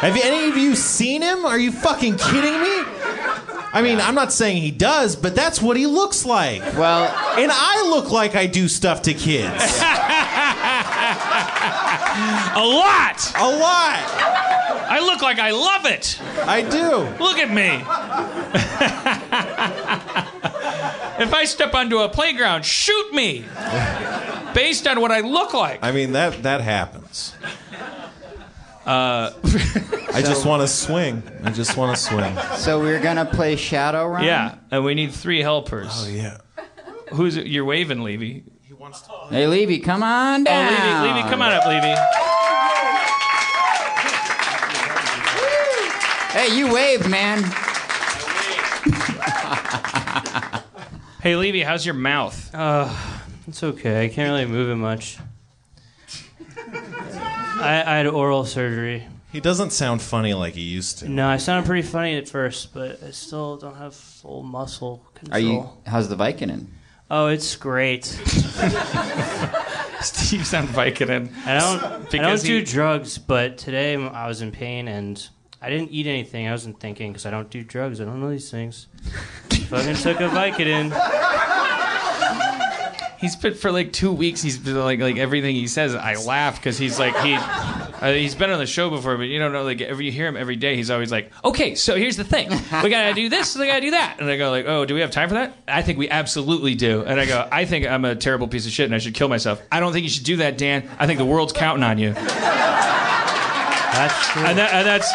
Have any of you seen him? Are you fucking kidding me? I mean, I'm not saying he does, but that's what he looks like. Well, and I look like I do stuff to kids. A lot. A lot. I look like I love it. I do. Look at me. if I step onto a playground, shoot me. Based on what I look like. I mean, that that happens. Uh, I just want to swing. I just want to swing. So we're gonna play Shadowrun. yeah, and we need three helpers. Oh yeah. Who's? You're waving, Levy. Hey, Levy, come on Oh, down. Levy, Levy, come on up, Levy. Hey, you wave, man. Hey, Levy, how's your mouth? Uh, it's okay. I can't really move it much. I, I had oral surgery. He doesn't sound funny like he used to. No, I sounded pretty funny at first, but I still don't have full muscle control. Are you? How's the Vicodin? Oh, it's great. Steve's on Vicodin. I don't. I don't do he- drugs, but today I was in pain and I didn't eat anything. I wasn't thinking because I don't do drugs. I don't know these things. Fucking took a Vicodin. He's been for like two weeks. He's been like like everything he says. I laugh because he's like he. Uh, he's been on the show before, but you don't know. Like every you hear him every day, he's always like, "Okay, so here's the thing. We gotta do this. We gotta do that." And I go like, "Oh, do we have time for that?" I think we absolutely do. And I go, "I think I'm a terrible piece of shit and I should kill myself." I don't think you should do that, Dan. I think the world's counting on you. That's true. And, that, and that's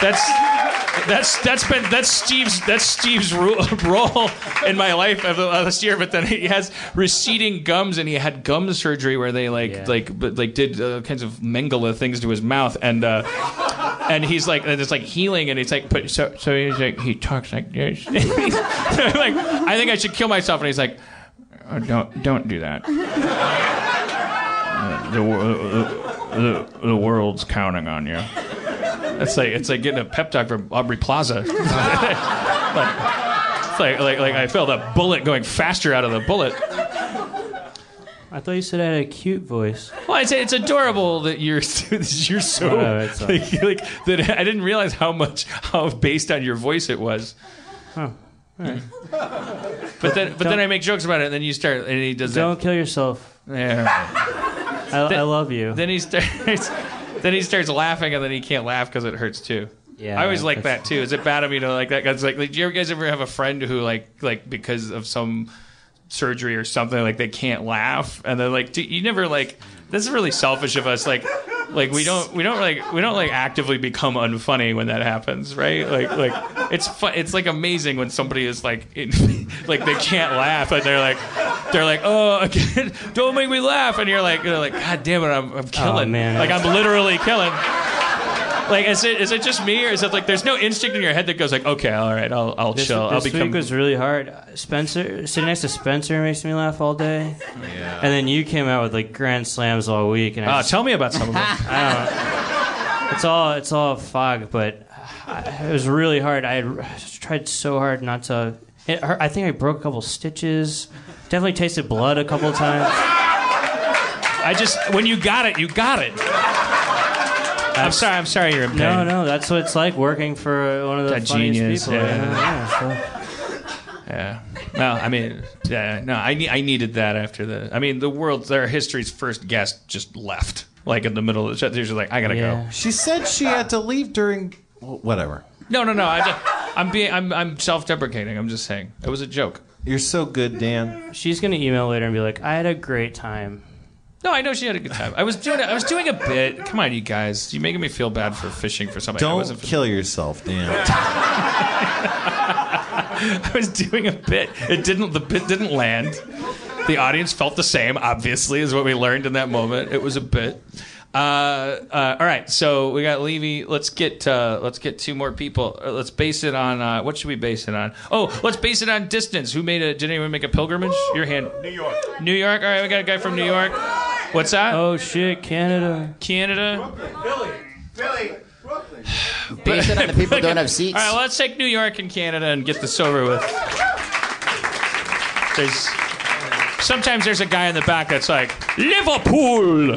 that's that's that's been that's Steve's that's Steve's role in my life of the last year. But then he has receding gums, and he had gum surgery where they like Yeah. like but like did uh, kinds of Mengele things to his mouth, and uh, and he's like and it's like healing, and he's like but so so he's like he talks like this. like I think I should kill myself, and he's like "Oh, don't don't do that. Uh, the, wor- uh, the, the world's counting on you. It's like it's like getting a pep talk from Aubrey Plaza. like, it's like, like like I felt a bullet going faster out of the bullet. I thought you said I had a cute voice. Well, I it's it's adorable that you're you're so it's all right. like, like that. I didn't realize how much how based on your voice it was. Huh. All right. But then but then I make jokes about it, and then you start and he does Don't kill yourself. that. Yeah. I, I love you. Then he starts. Then he starts laughing, and then he can't laugh because it hurts too. Yeah, I always like that too. Is it bad of me to like that? Cause like, like, do you guys ever have a friend who like, like because of some surgery or something, like they can't laugh, and they're like, do, you never like. This is really selfish of us. Like, like we don't, we don't like, we don't like actively become unfunny when that happens, right? Like, like it's fun. It's like amazing when somebody is like, in, like they can't laugh, and they're like, they're like, oh, again, don't make me laugh, and you're like, they're like, God damn it, I'm, I'm oh, killing, man. like I'm literally killing. Like, is it is it just me, or is it like there's no instinct in your head that goes like, okay, all right, I'll I'll This, chill, I'll become. this week was really hard. Spencer, sitting next to Spencer makes me laugh all day. Yeah. And then you came out with like grand slams all week, and I Ah, just, tell me about some of them. I don't know. It's all it's all fog, but I, it was really hard. I had tried so hard not to. It hurt. I think I broke a couple stitches. Definitely tasted blood a couple times. I just when you got it, you got it. I'm sorry. I'm sorry you're in pain. No, no, that's what it's like working for uh, one of the A funniest genius, people. yeah. yeah, so- Yeah. Well, I mean, yeah, no, I, I needed that after the. I mean, the world, their history's first guest just left, like in the middle of the show. They're just like, I gotta go. She said she had to leave during whatever. No, no, no. I just, I'm being, I'm, I'm self-deprecating. I'm just saying it was a joke. You're so good, Dan. She's gonna email later and be like, "I had a great time." No, I know she had a good time. I was doing, I was doing a bit. Come on, you guys, you're making me feel bad for fishing for somebody. Don't wasn't kill yourself, Dan. I was doing a bit. It didn't. The bit didn't land. The audience felt the same. Obviously, is what we learned in that moment. It was a bit. Uh, uh, all right, so we got Levy. Let's get uh, let's get two more people. Uh, Let's base it on uh, what should we base it on? Oh, let's base it on distance. Who made a? Did anyone make a pilgrimage? Your hand. New York. New York. All right, we got a guy from New York. What's that? Oh shit, Canada. Canada. Brooklyn. Billy. Billy! Brooklyn. Base it on the people don't have seats. All right, well, let's take New York and Canada and get this over with. There's sometimes there's a guy in the back that's like Liverpool.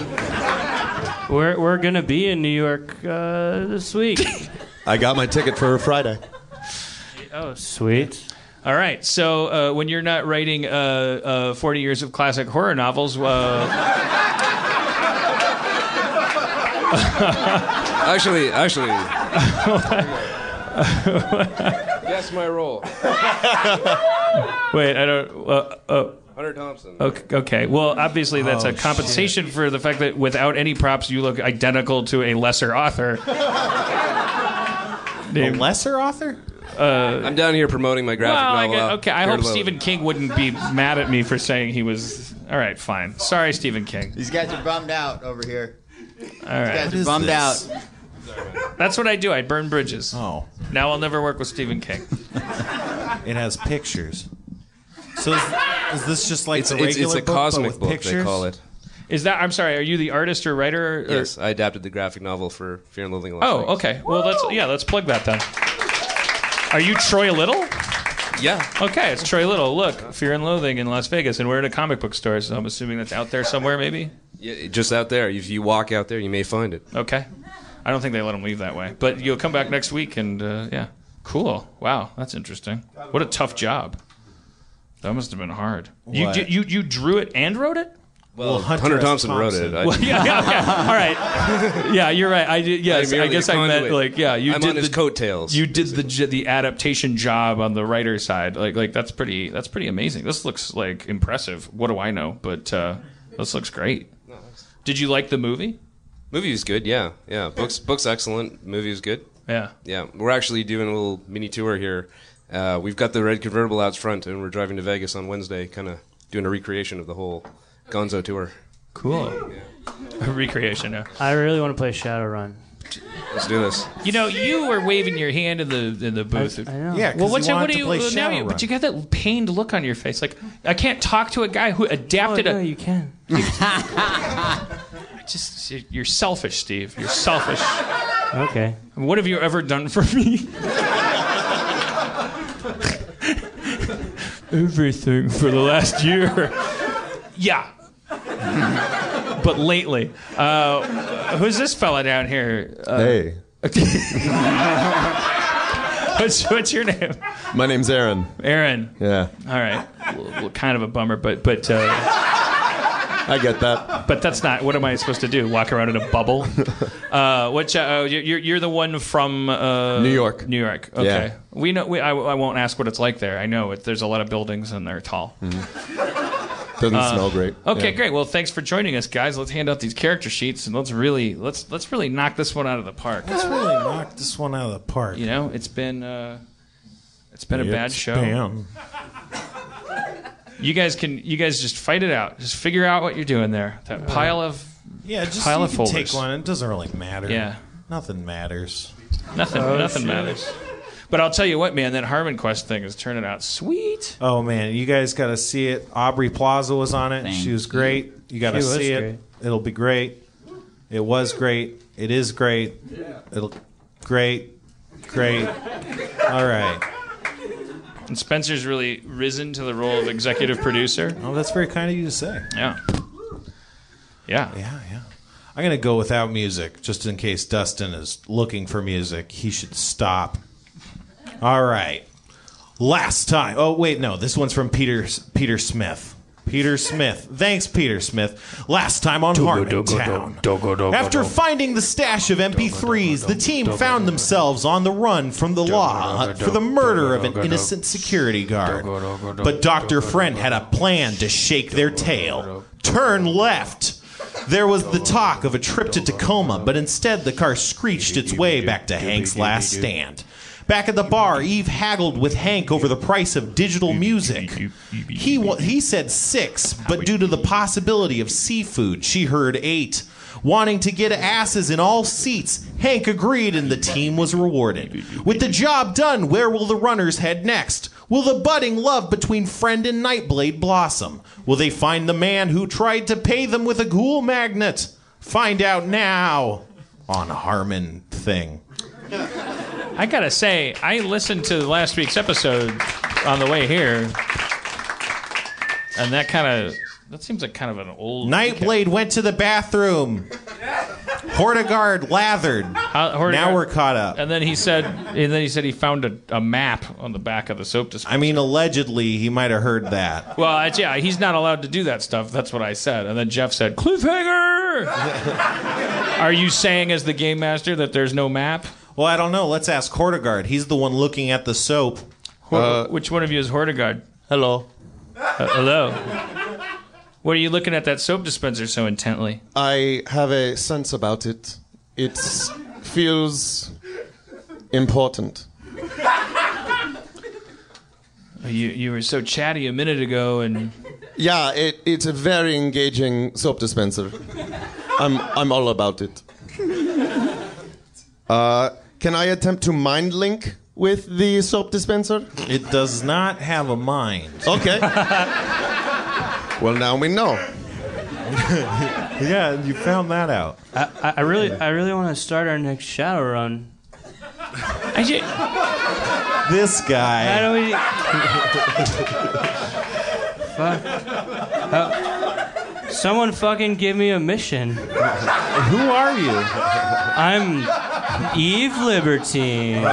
We're we're gonna be in New York uh, this week. I got my ticket for Friday. oh, sweet. All right, so uh, when you're not writing uh, uh, 40 years of classic horror novels, uh, Actually, actually. Guess my role. wait, I don't. Hunter Thompson. Okay, okay. Well, obviously that's Oh, a compensation for the fact that without any props, you look identical to a lesser author. A lesser author? Uh, I'm down here promoting my graphic well, I novel. get- okay. I hope. Stephen King wouldn't be mad at me for saying he was. All right, fine. Sorry, Stephen King. These guys are bummed out over here. All right. These guys are bummed out. That's what I do. I burn bridges. Oh. Now I'll never work with Stephen King. It has pictures. So is, is this just like It's, the it's, regular it's a book, but cosmic with book, pictures? they call it. Is that? I'm sorry. Are you the artist or writer? Or, Yes, I adapted the graphic novel for Fear and Loathing in Las Oh, Vegas. okay. Well, let's yeah, let's plug that then. Are you Troy Little? Yeah. Okay, it's Troy Little. Look, Fear and Loathing in Las Vegas, and we're in a comic book store, so I'm assuming that's out there somewhere, maybe. Yeah, just out there. If you walk out there, you may find it. Okay. I don't think they let them leave that way, but you'll come back next week, and uh, yeah, cool. Wow, that's interesting. What a tough job. That must have been hard. You What? you you, you drew it and wrote it. Well, Well, Hunter Hunter S. Thompson wrote it. I- Well, yeah, yeah, yeah. All right. Yeah, you're right. I did. Yes, I'm I merely guess a I meant conduit. like yeah. You I'm did on his the coattails. You did the j- the adaptation job on the writer side. Like like that's pretty that's pretty amazing. This looks like impressive. What do I know? But uh, this looks great. Did you like the movie? Movie was good. Yeah, yeah. Books, books excellent. Movie was good. Yeah. yeah. We're actually doing a little mini tour here. Uh, we've got the red convertible out front, and we're driving to Vegas on Wednesday, kind of doing a recreation of the whole Gonzo tour. Cool. Recreation. Yeah. I really want to play Shadowrun. Let's do this. You know, you were waving your hand in the in the booth. I know. Yeah, 'cause Well, what's you what wanted do you play well, now? You, but you got that pained look on your face. Like I can't talk to a guy who adapted Oh, no, a. you can. Just you're selfish, Steve. You're selfish. Okay. What have you ever done for me? Everything for the last year. yeah. but lately, uh, who's this fella down here? Uh, Hey. what's, what's your name? My name's Aaron. Aaron. Yeah. All right. Well, well, kind of a bummer, but but uh, I get that. but that's not. What am I supposed to do? Walk around in a bubble? Uh, what? Uh, you're you're the one from uh, New York. New York. Okay. Yeah. We know. We, I, I won't ask what it's like there. I know it, there's a lot of buildings and they're tall. Doesn't Uh, smell great. Okay, Yeah. great. Well, thanks for joining us, guys. Let's hand out these character sheets and let's really let's let's really knock this one out of the park. Let's really knock this one out of the park. You know, it's been uh, it's been a bad It's show. been. You guys can you guys just fight it out. Just figure out what you're doing there. That pile of Yeah, just pile you of can folders. take one. It doesn't really matter. Yeah. Nothing matters. Nothing Oh, nothing shit. matters. But I'll tell you what, man, that HarmonQuest thing is turning out sweet. Oh man, you guys got to see it. Aubrey Plaza was on it. Thank she was great. You got to She was see great. it. It'll be great. It was great. It is great. Yeah. It'll great. Great. All right. And Spencer's really risen to the role of executive producer. Oh, that's very kind of you to say. Yeah. Yeah. Yeah, yeah. I'm going to go without music just in case Dustin is looking for music. He should stop. All right. Last time. Oh, wait, no. This one's from Peter Peter Smith. Peter Smith. Thanks, Peter Smith. Last time on Harmontown. After finding the stash of MP3s, the team found themselves on the run from the law for the murder of an innocent security guard. But Dr. Friend had a plan to shake their tail. Turn left. There was the talk of a trip to Tacoma, but instead the car screeched its way back to Hank's last stand. Back at the bar, Eve haggled with Hank over the price of digital music. He he said six, but due to the possibility of seafood, she heard eight. Wanting to get asses in all seats, Hank agreed and the team was rewarded. With the job done, where will the runners head next? Will the budding love between Friend and Nightblade blossom? Will they find the man who tried to pay them with a ghoul magnet? Find out now on Harmon Thing. I gotta say, I listened to last week's episode on the way here, and that kind of that seems like kind of an old Nightblade went to the bathroom. Hortigard lathered. now we're caught up. And then he said, and then he said he found a, a map on the back of the soap dispenser. I mean, allegedly, he might have heard that. Well, it's, yeah, he's not allowed to do that stuff. That's what I said. And then Jeff said, cliffhanger. Are you saying, as the game master, that there's no map? Well, I don't know. Let's ask Hortigard. He's the one looking at the soap. Hor- Which one of you is Hortigard? Hello. Uh, hello. What are you looking at that soap dispenser so intently? I have a sense about it. It feels important. You you were so chatty a minute ago, and Yeah, it, it's a very engaging soap dispenser. I'm I'm all about it. Uh, can I attempt to mind link with the soap dispenser? It does not have a mind. Okay. well, now we know. yeah, you found that out. I, I- I really, I really want to start our next shadow run. I ju- This guy. How do we? Fuck. Uh, someone fucking give me a mission. Who are you? I'm Eve Libertine.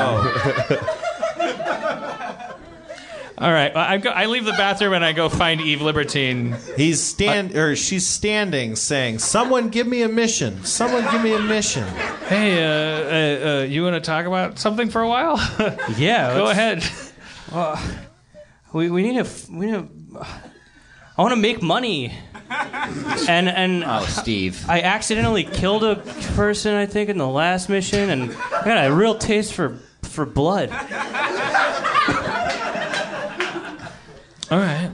all right, I, go, I leave the bathroom and I go find Eve Libertine. He's stand or she's standing, saying, "Someone give me a mission. Someone give me a mission." Hey, uh, uh, uh, you want to talk about something for a while? Yeah, go ahead. Well, we we need to we need to. I want to make money. And and Oh, Steve. I accidentally killed a person I think in the last mission, and I got a real taste for for blood. All right.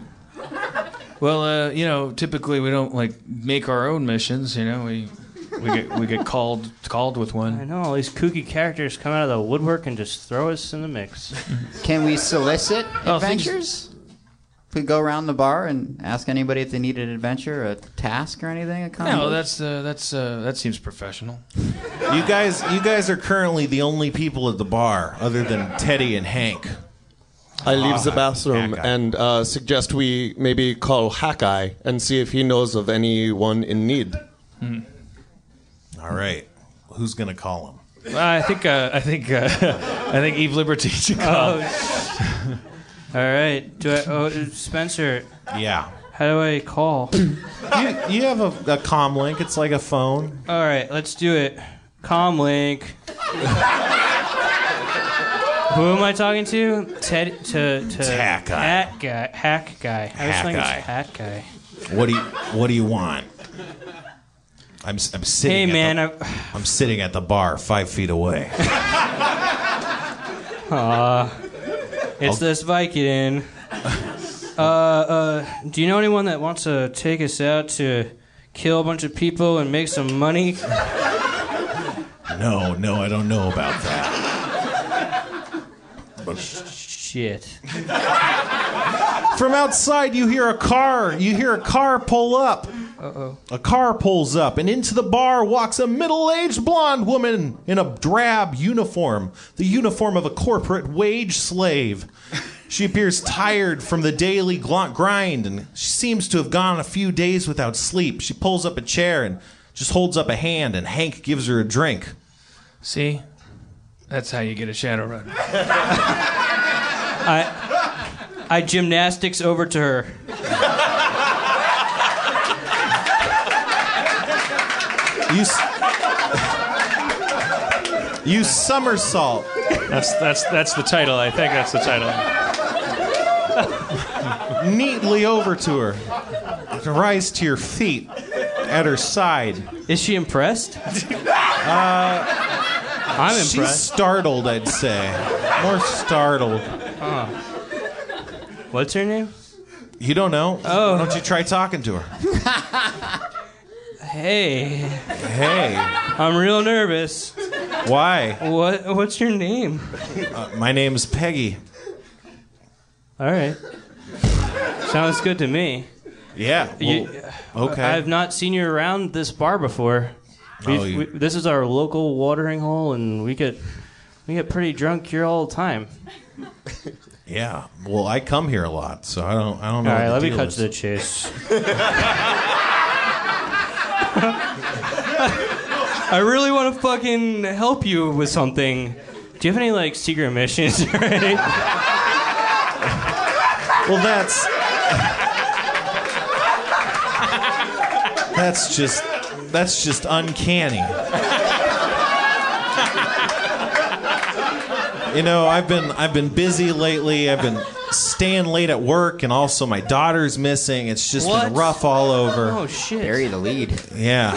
Well, uh, you know, typically we don't like make our own missions. You know, we we get we get called called with one. I know all these kooky characters come out of the woodwork and just throw us in the mix. Can we solicit Oh, things- adventures? We go around the bar and ask anybody if they need an adventure, a task, or anything. A No, that's uh, that's uh, that seems professional. You guys, you guys are currently the only people at the bar other than Teddy and Hank. I leave the Ah, bathroom and uh, suggest we maybe call Hackeye and see if he knows of anyone in need. All right, who's gonna call him? I think uh, I think uh, I think Eve Liberty should call. All right, do I? Oh, Spencer, Yeah, how do I call? you, you have a, a com link. It's like a phone. All right, let's do it. Comlink. Who am I talking to? Ted to to Hack guy. Hat guy. Hack guy. I was Hack thinking guy. it's hat guy. What do you What do you want? I'm s- I'm sitting. Hey at man, the, I, I'm sitting at the bar, five feet away. It's this Vicodin. Uh, uh, do you know anyone that wants to take us out to kill a bunch of people and make some money? No, no, I don't know about that. Shit. From outside, you hear a car. You hear a car pull up. Uh-oh. A car pulls up, and into the bar walks a middle aged blonde woman in a drab uniform, the uniform of a corporate wage slave. She appears tired from the daily gl- grind, and she seems to have gone a few days without sleep. She pulls up a chair and just holds up a hand, and Hank gives her a drink. See, that's how you get a shadow runner. I, I gymnastics over to her. You, you somersault. That's that's that's the title. I think that's the title. neatly over to her. To rise to your feet at her side. Is she impressed? Uh, I'm impressed. She's impressed. startled, I'd say. More startled. Oh. What's her name? You don't know? Oh. Why don't you try talking to her? Hey. Hey. I'm real nervous. Why? What What's your name? Uh, my name's Peggy. All right. Sounds good to me. Yeah. You- okay. I've not seen you around this bar before. Oh, you- we, this is our local watering hole, and we get we get pretty drunk here all the time. Yeah. Well, I come here a lot, so I don't. I don't know. All the let me cut is. to the chase. I really want to fucking help you with something. Do you have any like secret missions or anything? Well, that's that's just that's just uncanny. You know, I've been I've been busy lately. I've been staying late at work, and also my daughter's missing. It's just What? been rough all over. Oh shit! Bury the lead. Yeah,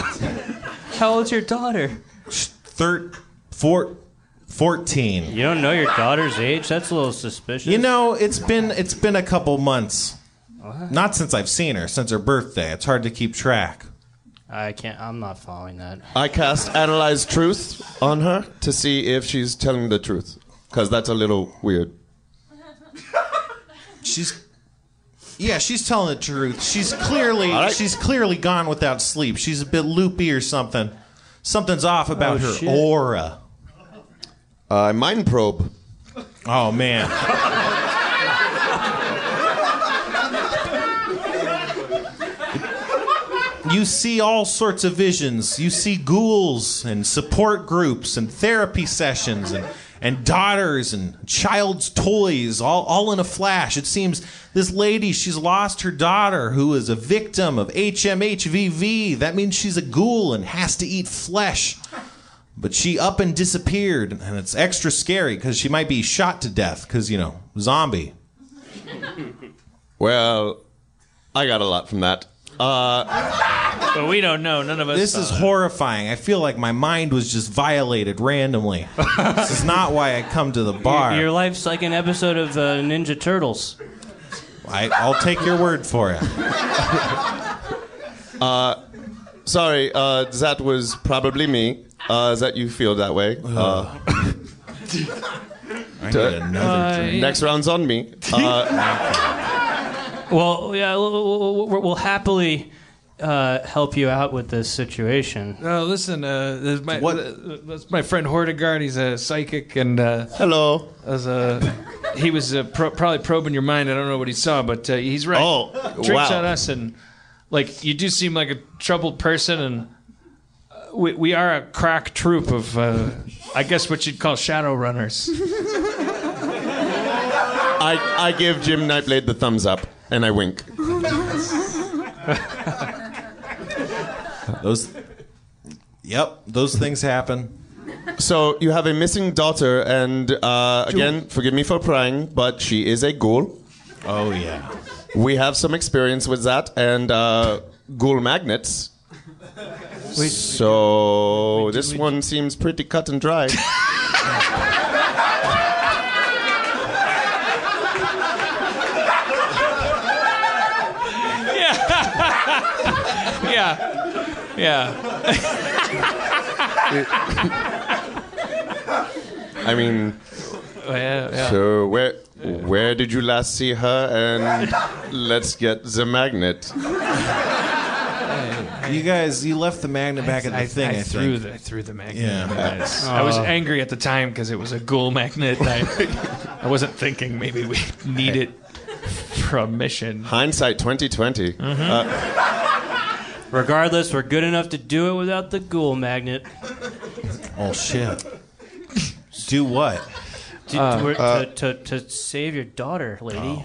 How old's your daughter? third, four, 14. You don't know your daughter's age? That's a little suspicious. You know, it's been it's been a couple months. Not since I've seen her, since her birthday. It's hard to keep track. I can't. I'm not following that. I cast Analyze Truth on her to see if she's telling the truth. Because that's a little weird. She's Yeah, she's telling the truth. She's clearly All right. she's clearly gone without sleep. She's a bit loopy or something. Something's off about Oh, her shit. aura. Uh, mind probe. Oh man. You see all sorts of visions. You see ghouls and support groups and therapy sessions and, and daughters and child's toys all, all in a flash. It seems this lady, she's lost her daughter who is a victim of HMHVV. That means she's a ghoul and has to eat flesh. But she up and disappeared, and it's extra scary because she might be shot to death because, you know, zombie. Well, I got a lot from that. Uh, But we don't know. None of us. This is horrifying. I feel like my mind was just violated randomly. this is not why I come to the bar. Your, your life's like an episode of uh, Ninja Turtles. I, I'll take your word for it. uh, sorry, uh, that was probably me. Uh, that you feel that way. Uh, I need another drink. Next round's on me. Uh, Well, yeah, we'll, we'll, we'll- we'll happily uh, help you out with this situation. No, listen. Uh, there's my uh, that's my friend Hordegard. He's a psychic, and uh, hello. As a, he was uh, pro- probably probing your mind. I don't know what he saw, but uh, he's right. Oh, drinks wow. on us, and like you do seem like a troubled person, and uh, we we are a crack troop of, uh, I guess what you'd call shadow runners. I, I give Jim Nightblade the thumbs up, and I wink. those, yep, those things happen. So you have a missing daughter, and uh, again, forgive me for prying, but she is a ghoul. Oh yeah. We have some experience with that, and uh, ghoul magnets. so this one seems pretty cut and dry. yeah, yeah. I mean, Oh, yeah, yeah. so where where did you last see her? And let's get the magnet. You guys, you left the magnet back at the I, thing. I, I threw think. the I threw the magnet. Yeah. Guys. I was Oh. angry at the time because it was a ghoul magnet. and I, I wasn't thinking maybe we need it for a mission. Hindsight 2020. Mm-hmm. Uh, Regardless, we're good enough to do it without the ghoul magnet. Oh shit. Do what? To, Uh, to, uh, to, to, to save your daughter, lady.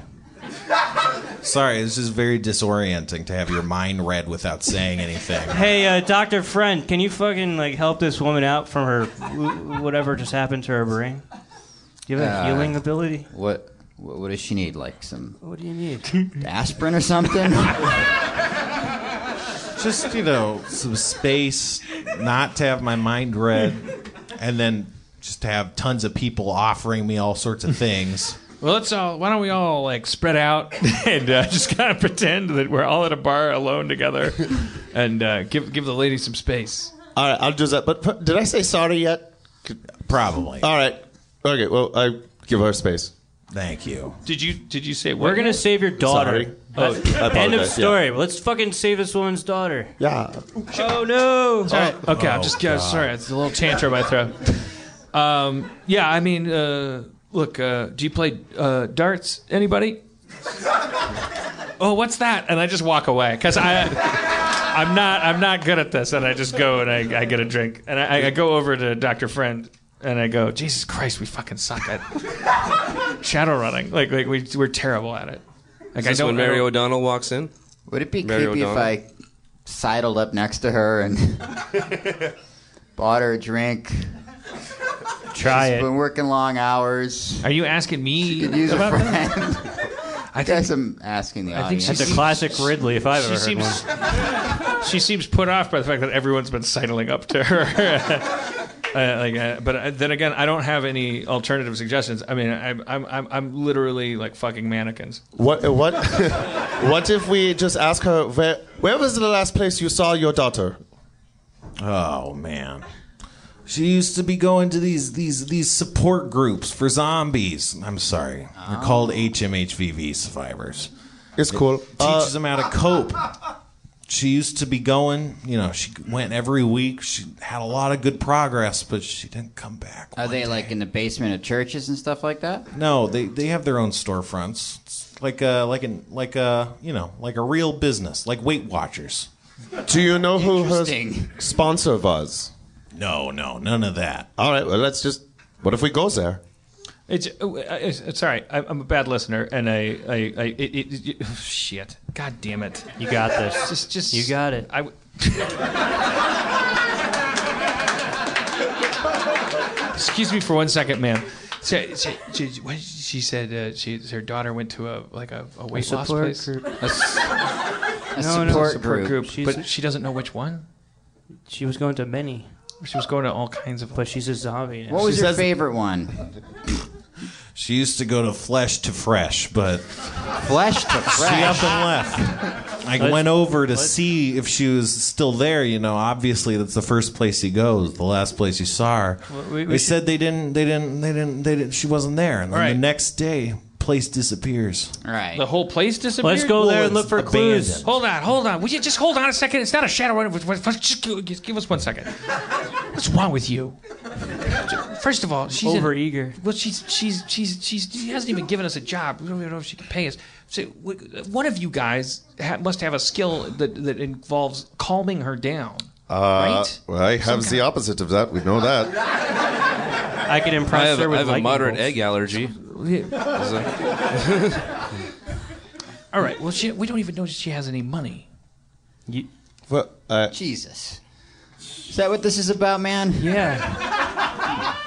Sorry, this is very disorienting to have your mind read without saying anything. Hey, uh, Doctor Friend, can you fucking like help this woman out from her whatever just happened to her brain? Do you have a Uh, healing ability? What, what what does she need? Like some What do you need? aspirin or something? Just you know, some space, not to have my mind read, and then just to have tons of people offering me all sorts of things. Well, let's all. Why don't we all like spread out and uh, just kind of pretend that we're all at a bar alone together, and uh, give give the lady some space. all right, I'll do that. But, but did I say sorry yet? Probably. All right. Okay. Well, I give her space. Thank you. Did you did you say We're gonna save your daughter. Sorry. Oh, I end of apologize, story. Let's fucking save this woman's daughter. Yeah. Oh no! Sorry. okay, I'm Oh, just yeah, God. sorry. It's a little tantrum I throw. Um, yeah, I mean, uh, look, uh, do you play uh, darts? Anybody? Oh, what's that? And I just walk away because I, I'm not, I'm not good at this, and I just go and I, I get a drink, and I, I go over to Doctor Friend, and I go, Jesus Christ, we fucking suck at shadow running. Like, like we, we're terrible at it. Like Is this I don't. when Mary I don't- O'Donnell walks in? Would it be Mary creepy if I sidled up next to her and bought her a drink? Try She's it. been working long hours. Are you asking me Could use a about friend. I guess I'm asking the I audience. she's That's a classic Ridley if I've she ever heard one. she seems put off by the fact that everyone's been sidling up to her. Uh, like, uh, but uh, then again, I don't have any alternative suggestions. I mean, I, I'm I'm I'm literally like fucking mannequins. What? What? what if we just ask her where? Where was the last place you saw your daughter? Oh man. She used to be going to these these these support groups for zombies. I'm sorry, they're called HMHVV survivors. It's cool. Teaches Uh, them how to cope. She used to be going. You know, she went every week. She had a lot of good progress, but she didn't come back. Are they like in the basement of churches and stuff like that? No, they they have their own storefronts. It's like a like an like a you know like a real business, like Weight Watchers. Do you know who her Interesting. sponsor was? No, no, none of that. All right. Well, let's just. What if we go there? It's uh, it's, it's all right. I, I'm a bad listener, and I I, I it, it, it, shit. God damn it! You got this. Just just You got it. I. w- Excuse me for one second, ma'am. She, she, she, what, she said uh, she her daughter went to a like a, a weight loss support place. group. A, s- A no, no, support support group. group. She's- but she doesn't know which one. She was going to many, She was going to all kinds of. but she's a zombie now. What was She your says- favorite one? She used to go to Flesh to Fresh, but Flesh to Fresh. she up and left. I Let's- went over to let's- see if she was still there. You know, obviously that's the first place he goes, the last place you saw her. We- we they should- said they didn't, they didn't, they didn't, they didn't. She wasn't there, and then Right. the next day, place disappears. Right. The whole place disappeared. Let's go there and look it's for clues. abandoned. Hold on, hold on. Would you just hold on a second? It's not a shadow running. Just give, us one second. What's wrong with you? First of all, she's Over eager. Well, she's she's she's she's she hasn't even given us a job. We don't even know if she can pay us. So one of you guys ha- must have a skill that that involves calming her down. Uh, Right? Well, I have the opposite of that. We know that. I can impress I have, her with I have a lightning moderate bolts. egg allergy. All right. Well, she, we don't even know if she has any money. You- Well, uh, Jesus. Is that what this is about, man? yeah.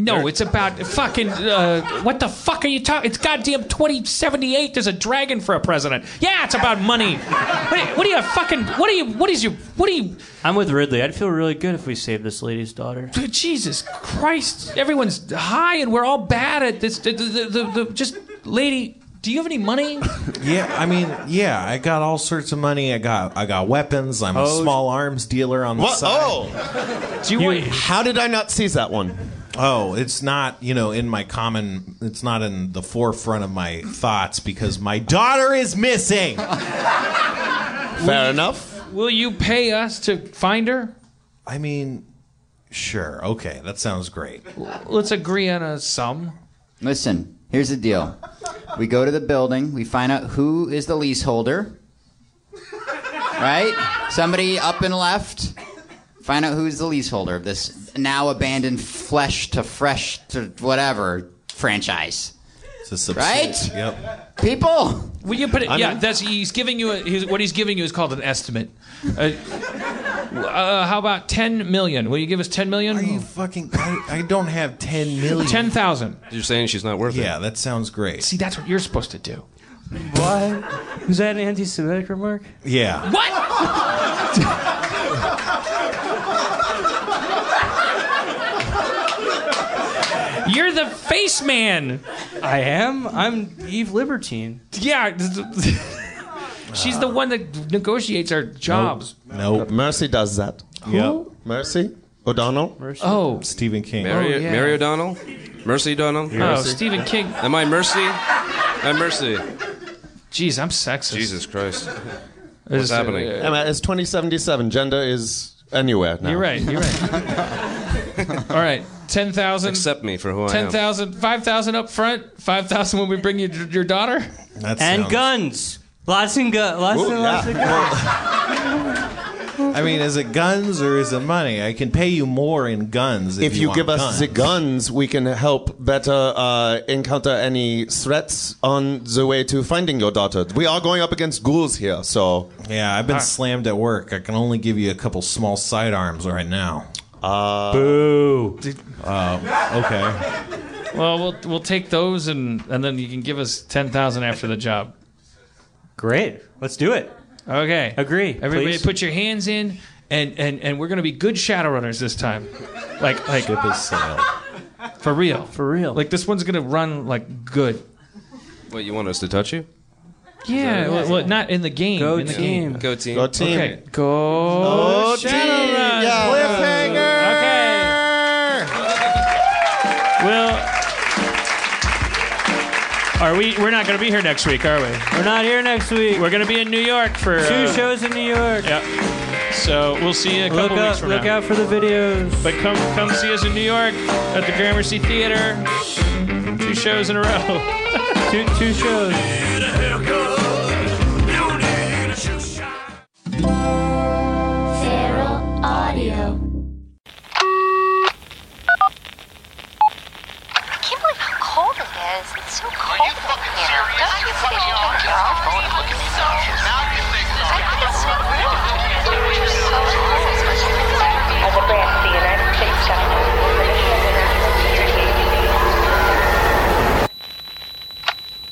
No, it's about fucking. Uh, what the fuck are you talking? It's goddamn 2078. There's a dragon for a president. Yeah, it's about money. What, what are you fucking? What are you? What is your? What are you? I'm with Ridley. I'd feel really good if we saved this lady's daughter. Jesus Christ! Everyone's high and we're all bad at this. The, the, the, the, just, lady, do you have any money? Yeah, I mean, yeah, I got all sorts of money. I got, I got weapons. I'm a Oh, small arms dealer on the what? side. Oh, Do you, want? how did I not seize that one? Oh, it's not, you know, in my common, it's not in the forefront of my thoughts because my daughter is missing. Fair enough. Will you pay us to find her? I mean, sure. Okay, that sounds great. Let's agree on a sum. Listen, here's the deal. We go to the building, we find out who is the leaseholder. Right? Somebody up and left. Find out who's the leaseholder of this now abandoned flesh to fresh to whatever franchise. Right? Yep. People. Will you put it? I yeah, mean- that's he's giving you. A, he's, what he's giving you is called an estimate. Uh, uh, how about ten million? Will you give us ten million? Are you fucking? I, I don't have ten million. Ten thousand. You're saying she's not worth it. Yeah, that sounds great. See, that's what you're supposed to do. What? Was that an anti-Semitic remark? Yeah. What? You're the face man. I am. I'm Eve Libertine. Yeah. She's the one that negotiates our jobs. No. Mercy does that. Yep. Mercy O'Donnell. Oh. Stephen King. Mary, Oh, yeah. Mary O'Donnell? Mercy O'Donnell? Oh, Stephen King. Am I Mercy? I'm Mercy. Jeez, I'm sexist. Jesus Christ. Is, What's happening? uh, Emma, it's 2077. Gender is anywhere now. You're right. You're right. All right. Ten thousand. Accept me for who I am. Ten thousand. Five thousand up front. Five thousand when we bring you your daughter. That And sounds- guns. Lots and guns. Lots Ooh, and lots yeah. of guns. I mean, is it guns or is it money? I can pay you more in guns if, If you, want give us guns. the guns, we can help better uh, encounter any threats on the way to finding your daughter. We are going up against ghouls here, so. Yeah, I've been slammed at work. I can only give you a couple small sidearms right now. Uh, Boo. Uh, okay. Well, we'll we'll take those and and then you can give us ten thousand after the job. Great. Let's do it. Okay. Agree. Everybody, please. put your hands in, and and and we're gonna be good shadow runners this time. Like like Ship is sailed. for real. For real. Like this one's gonna run like good. What, you want us to touch you? Yeah. Well, well, not in the game. Go in the team. Game. Go team. Go team. Okay. Go. shadow run. Okay. Are we? We're not going to be here next week, are we? We're not here next week. We're going to be in New York for Two uh, shows in New York. Yeah. So we'll see you a Look couple out, weeks from look now. out for the videos. But come come see us in New York at the Gramercy Theater. Two shows in a row. two two shows. Feral Audio.